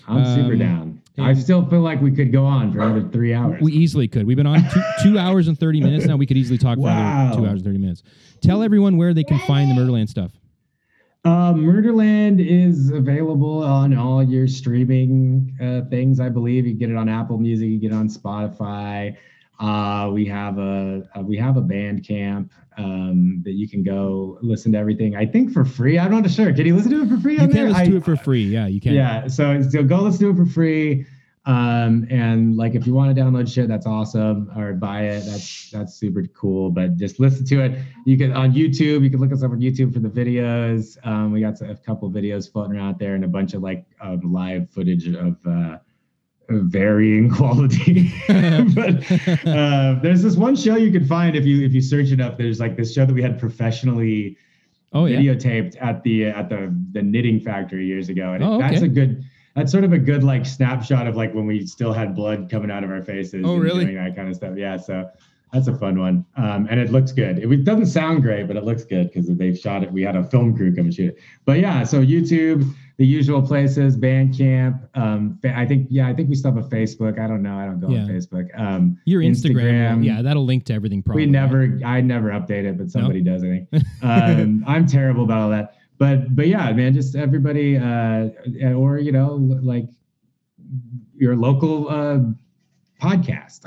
I'm super Um, down. I still feel like we could go on for another three hours. We easily could. We've been on two, two hours and 30 minutes now. We could easily talk for Wow. another two hours and 30 minutes. Tell everyone where they can find the Murderland stuff. Uh, Murderland is available on all your streaming uh, things. I believe you get it on Apple Music, you get it on Spotify. Uh, we have a, uh we have a Bandcamp um, that you can go listen to everything. I think for free. I'm not sure. Can you listen to it for free? You on can there? listen to it for free. Yeah, you can. Yeah, so, so go listen to it for free. Um, and like if you want to download shit, that's awesome, or buy it. That's that's super cool. But just listen to it. You can on YouTube. You can look us up on YouTube for the videos. Um, we got a couple videos floating around there, and a bunch of like um, live footage of uh, varying quality. but uh, there's this one show you can find if you if you search it up. There's like this show that we had professionally Oh, yeah. videotaped at the at the the knitting factory years ago, and Oh, that's a good. That's sort of a good like snapshot of like when we still had blood coming out of our faces. Oh, and really? Doing that kind of stuff. Yeah, so that's a fun one, um, and it looks good. It, it doesn't sound great, but it looks good because they've shot it. We had a film crew come and shoot it. But yeah, so YouTube, the usual places, Bandcamp. Um, I think yeah, I think we still have a Facebook. I don't know. I don't go Yeah. on Facebook. Um, Your Instagram. Yeah, that'll link to everything probably. we never i never update it but somebody does i think um, i'm terrible about all that but but yeah man just everybody uh or you know like your local uh podcast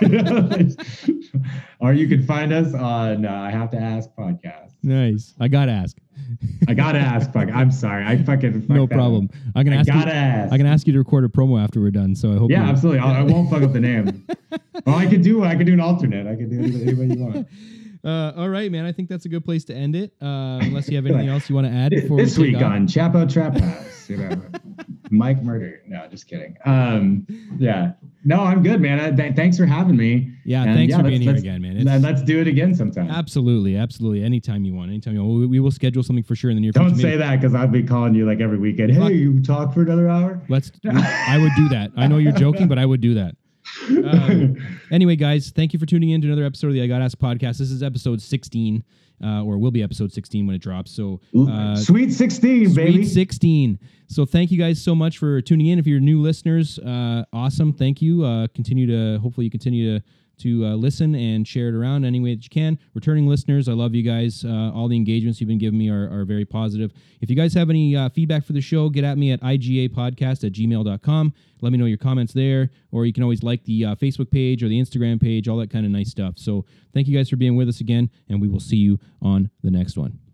or you can find us on uh, i have to ask podcast Nice. I got to ask. I gotta ask fuck i'm sorry i fucking no problem. up. I'm to i ask gotta ask I can ask you to record a promo after we're done. So I hope. yeah absolutely I, I won't fuck up the name well, i could do i could do an alternate i could do it any way you want Uh, all right, man. I think that's a good place to end it. Uh, unless you have anything else you want to add before this we week on Chapo Trap House, you know, Mike Murder. No, just kidding. Um, yeah, no, I'm good, man. I, th- thanks for having me. Yeah, And thanks for being here again, man. It's- Let's do it again sometime. Absolutely, absolutely. Anytime you want, anytime you want. We, we will schedule something for sure in the near Don't future. say that because I'll be calling you like every weekend. Hey, you talk for another hour. Let's. I would do that. I know you're joking, but I would do that. Um, anyway, guys, thank you for tuning in to another episode of the I Gotta Ask podcast. This is episode 16, uh, or will be episode 16 when it drops. So, uh, Sweet 16, baby. Sweet 16. So thank you guys so much for tuning in. If you're new listeners, uh, awesome. Thank you. Uh, continue to hopefully you continue to to uh, listen and share it around any way that you can. Returning listeners, I love you guys. Uh, all the engagements you've been giving me are, are very positive. If you guys have any uh, feedback for the show, get at me at igapodcast at gmail.com. Let me know your comments there, or you can always like the uh, Facebook page or the Instagram page, all that kind of nice stuff. So thank you guys for being with us again, and we will see you on the next one.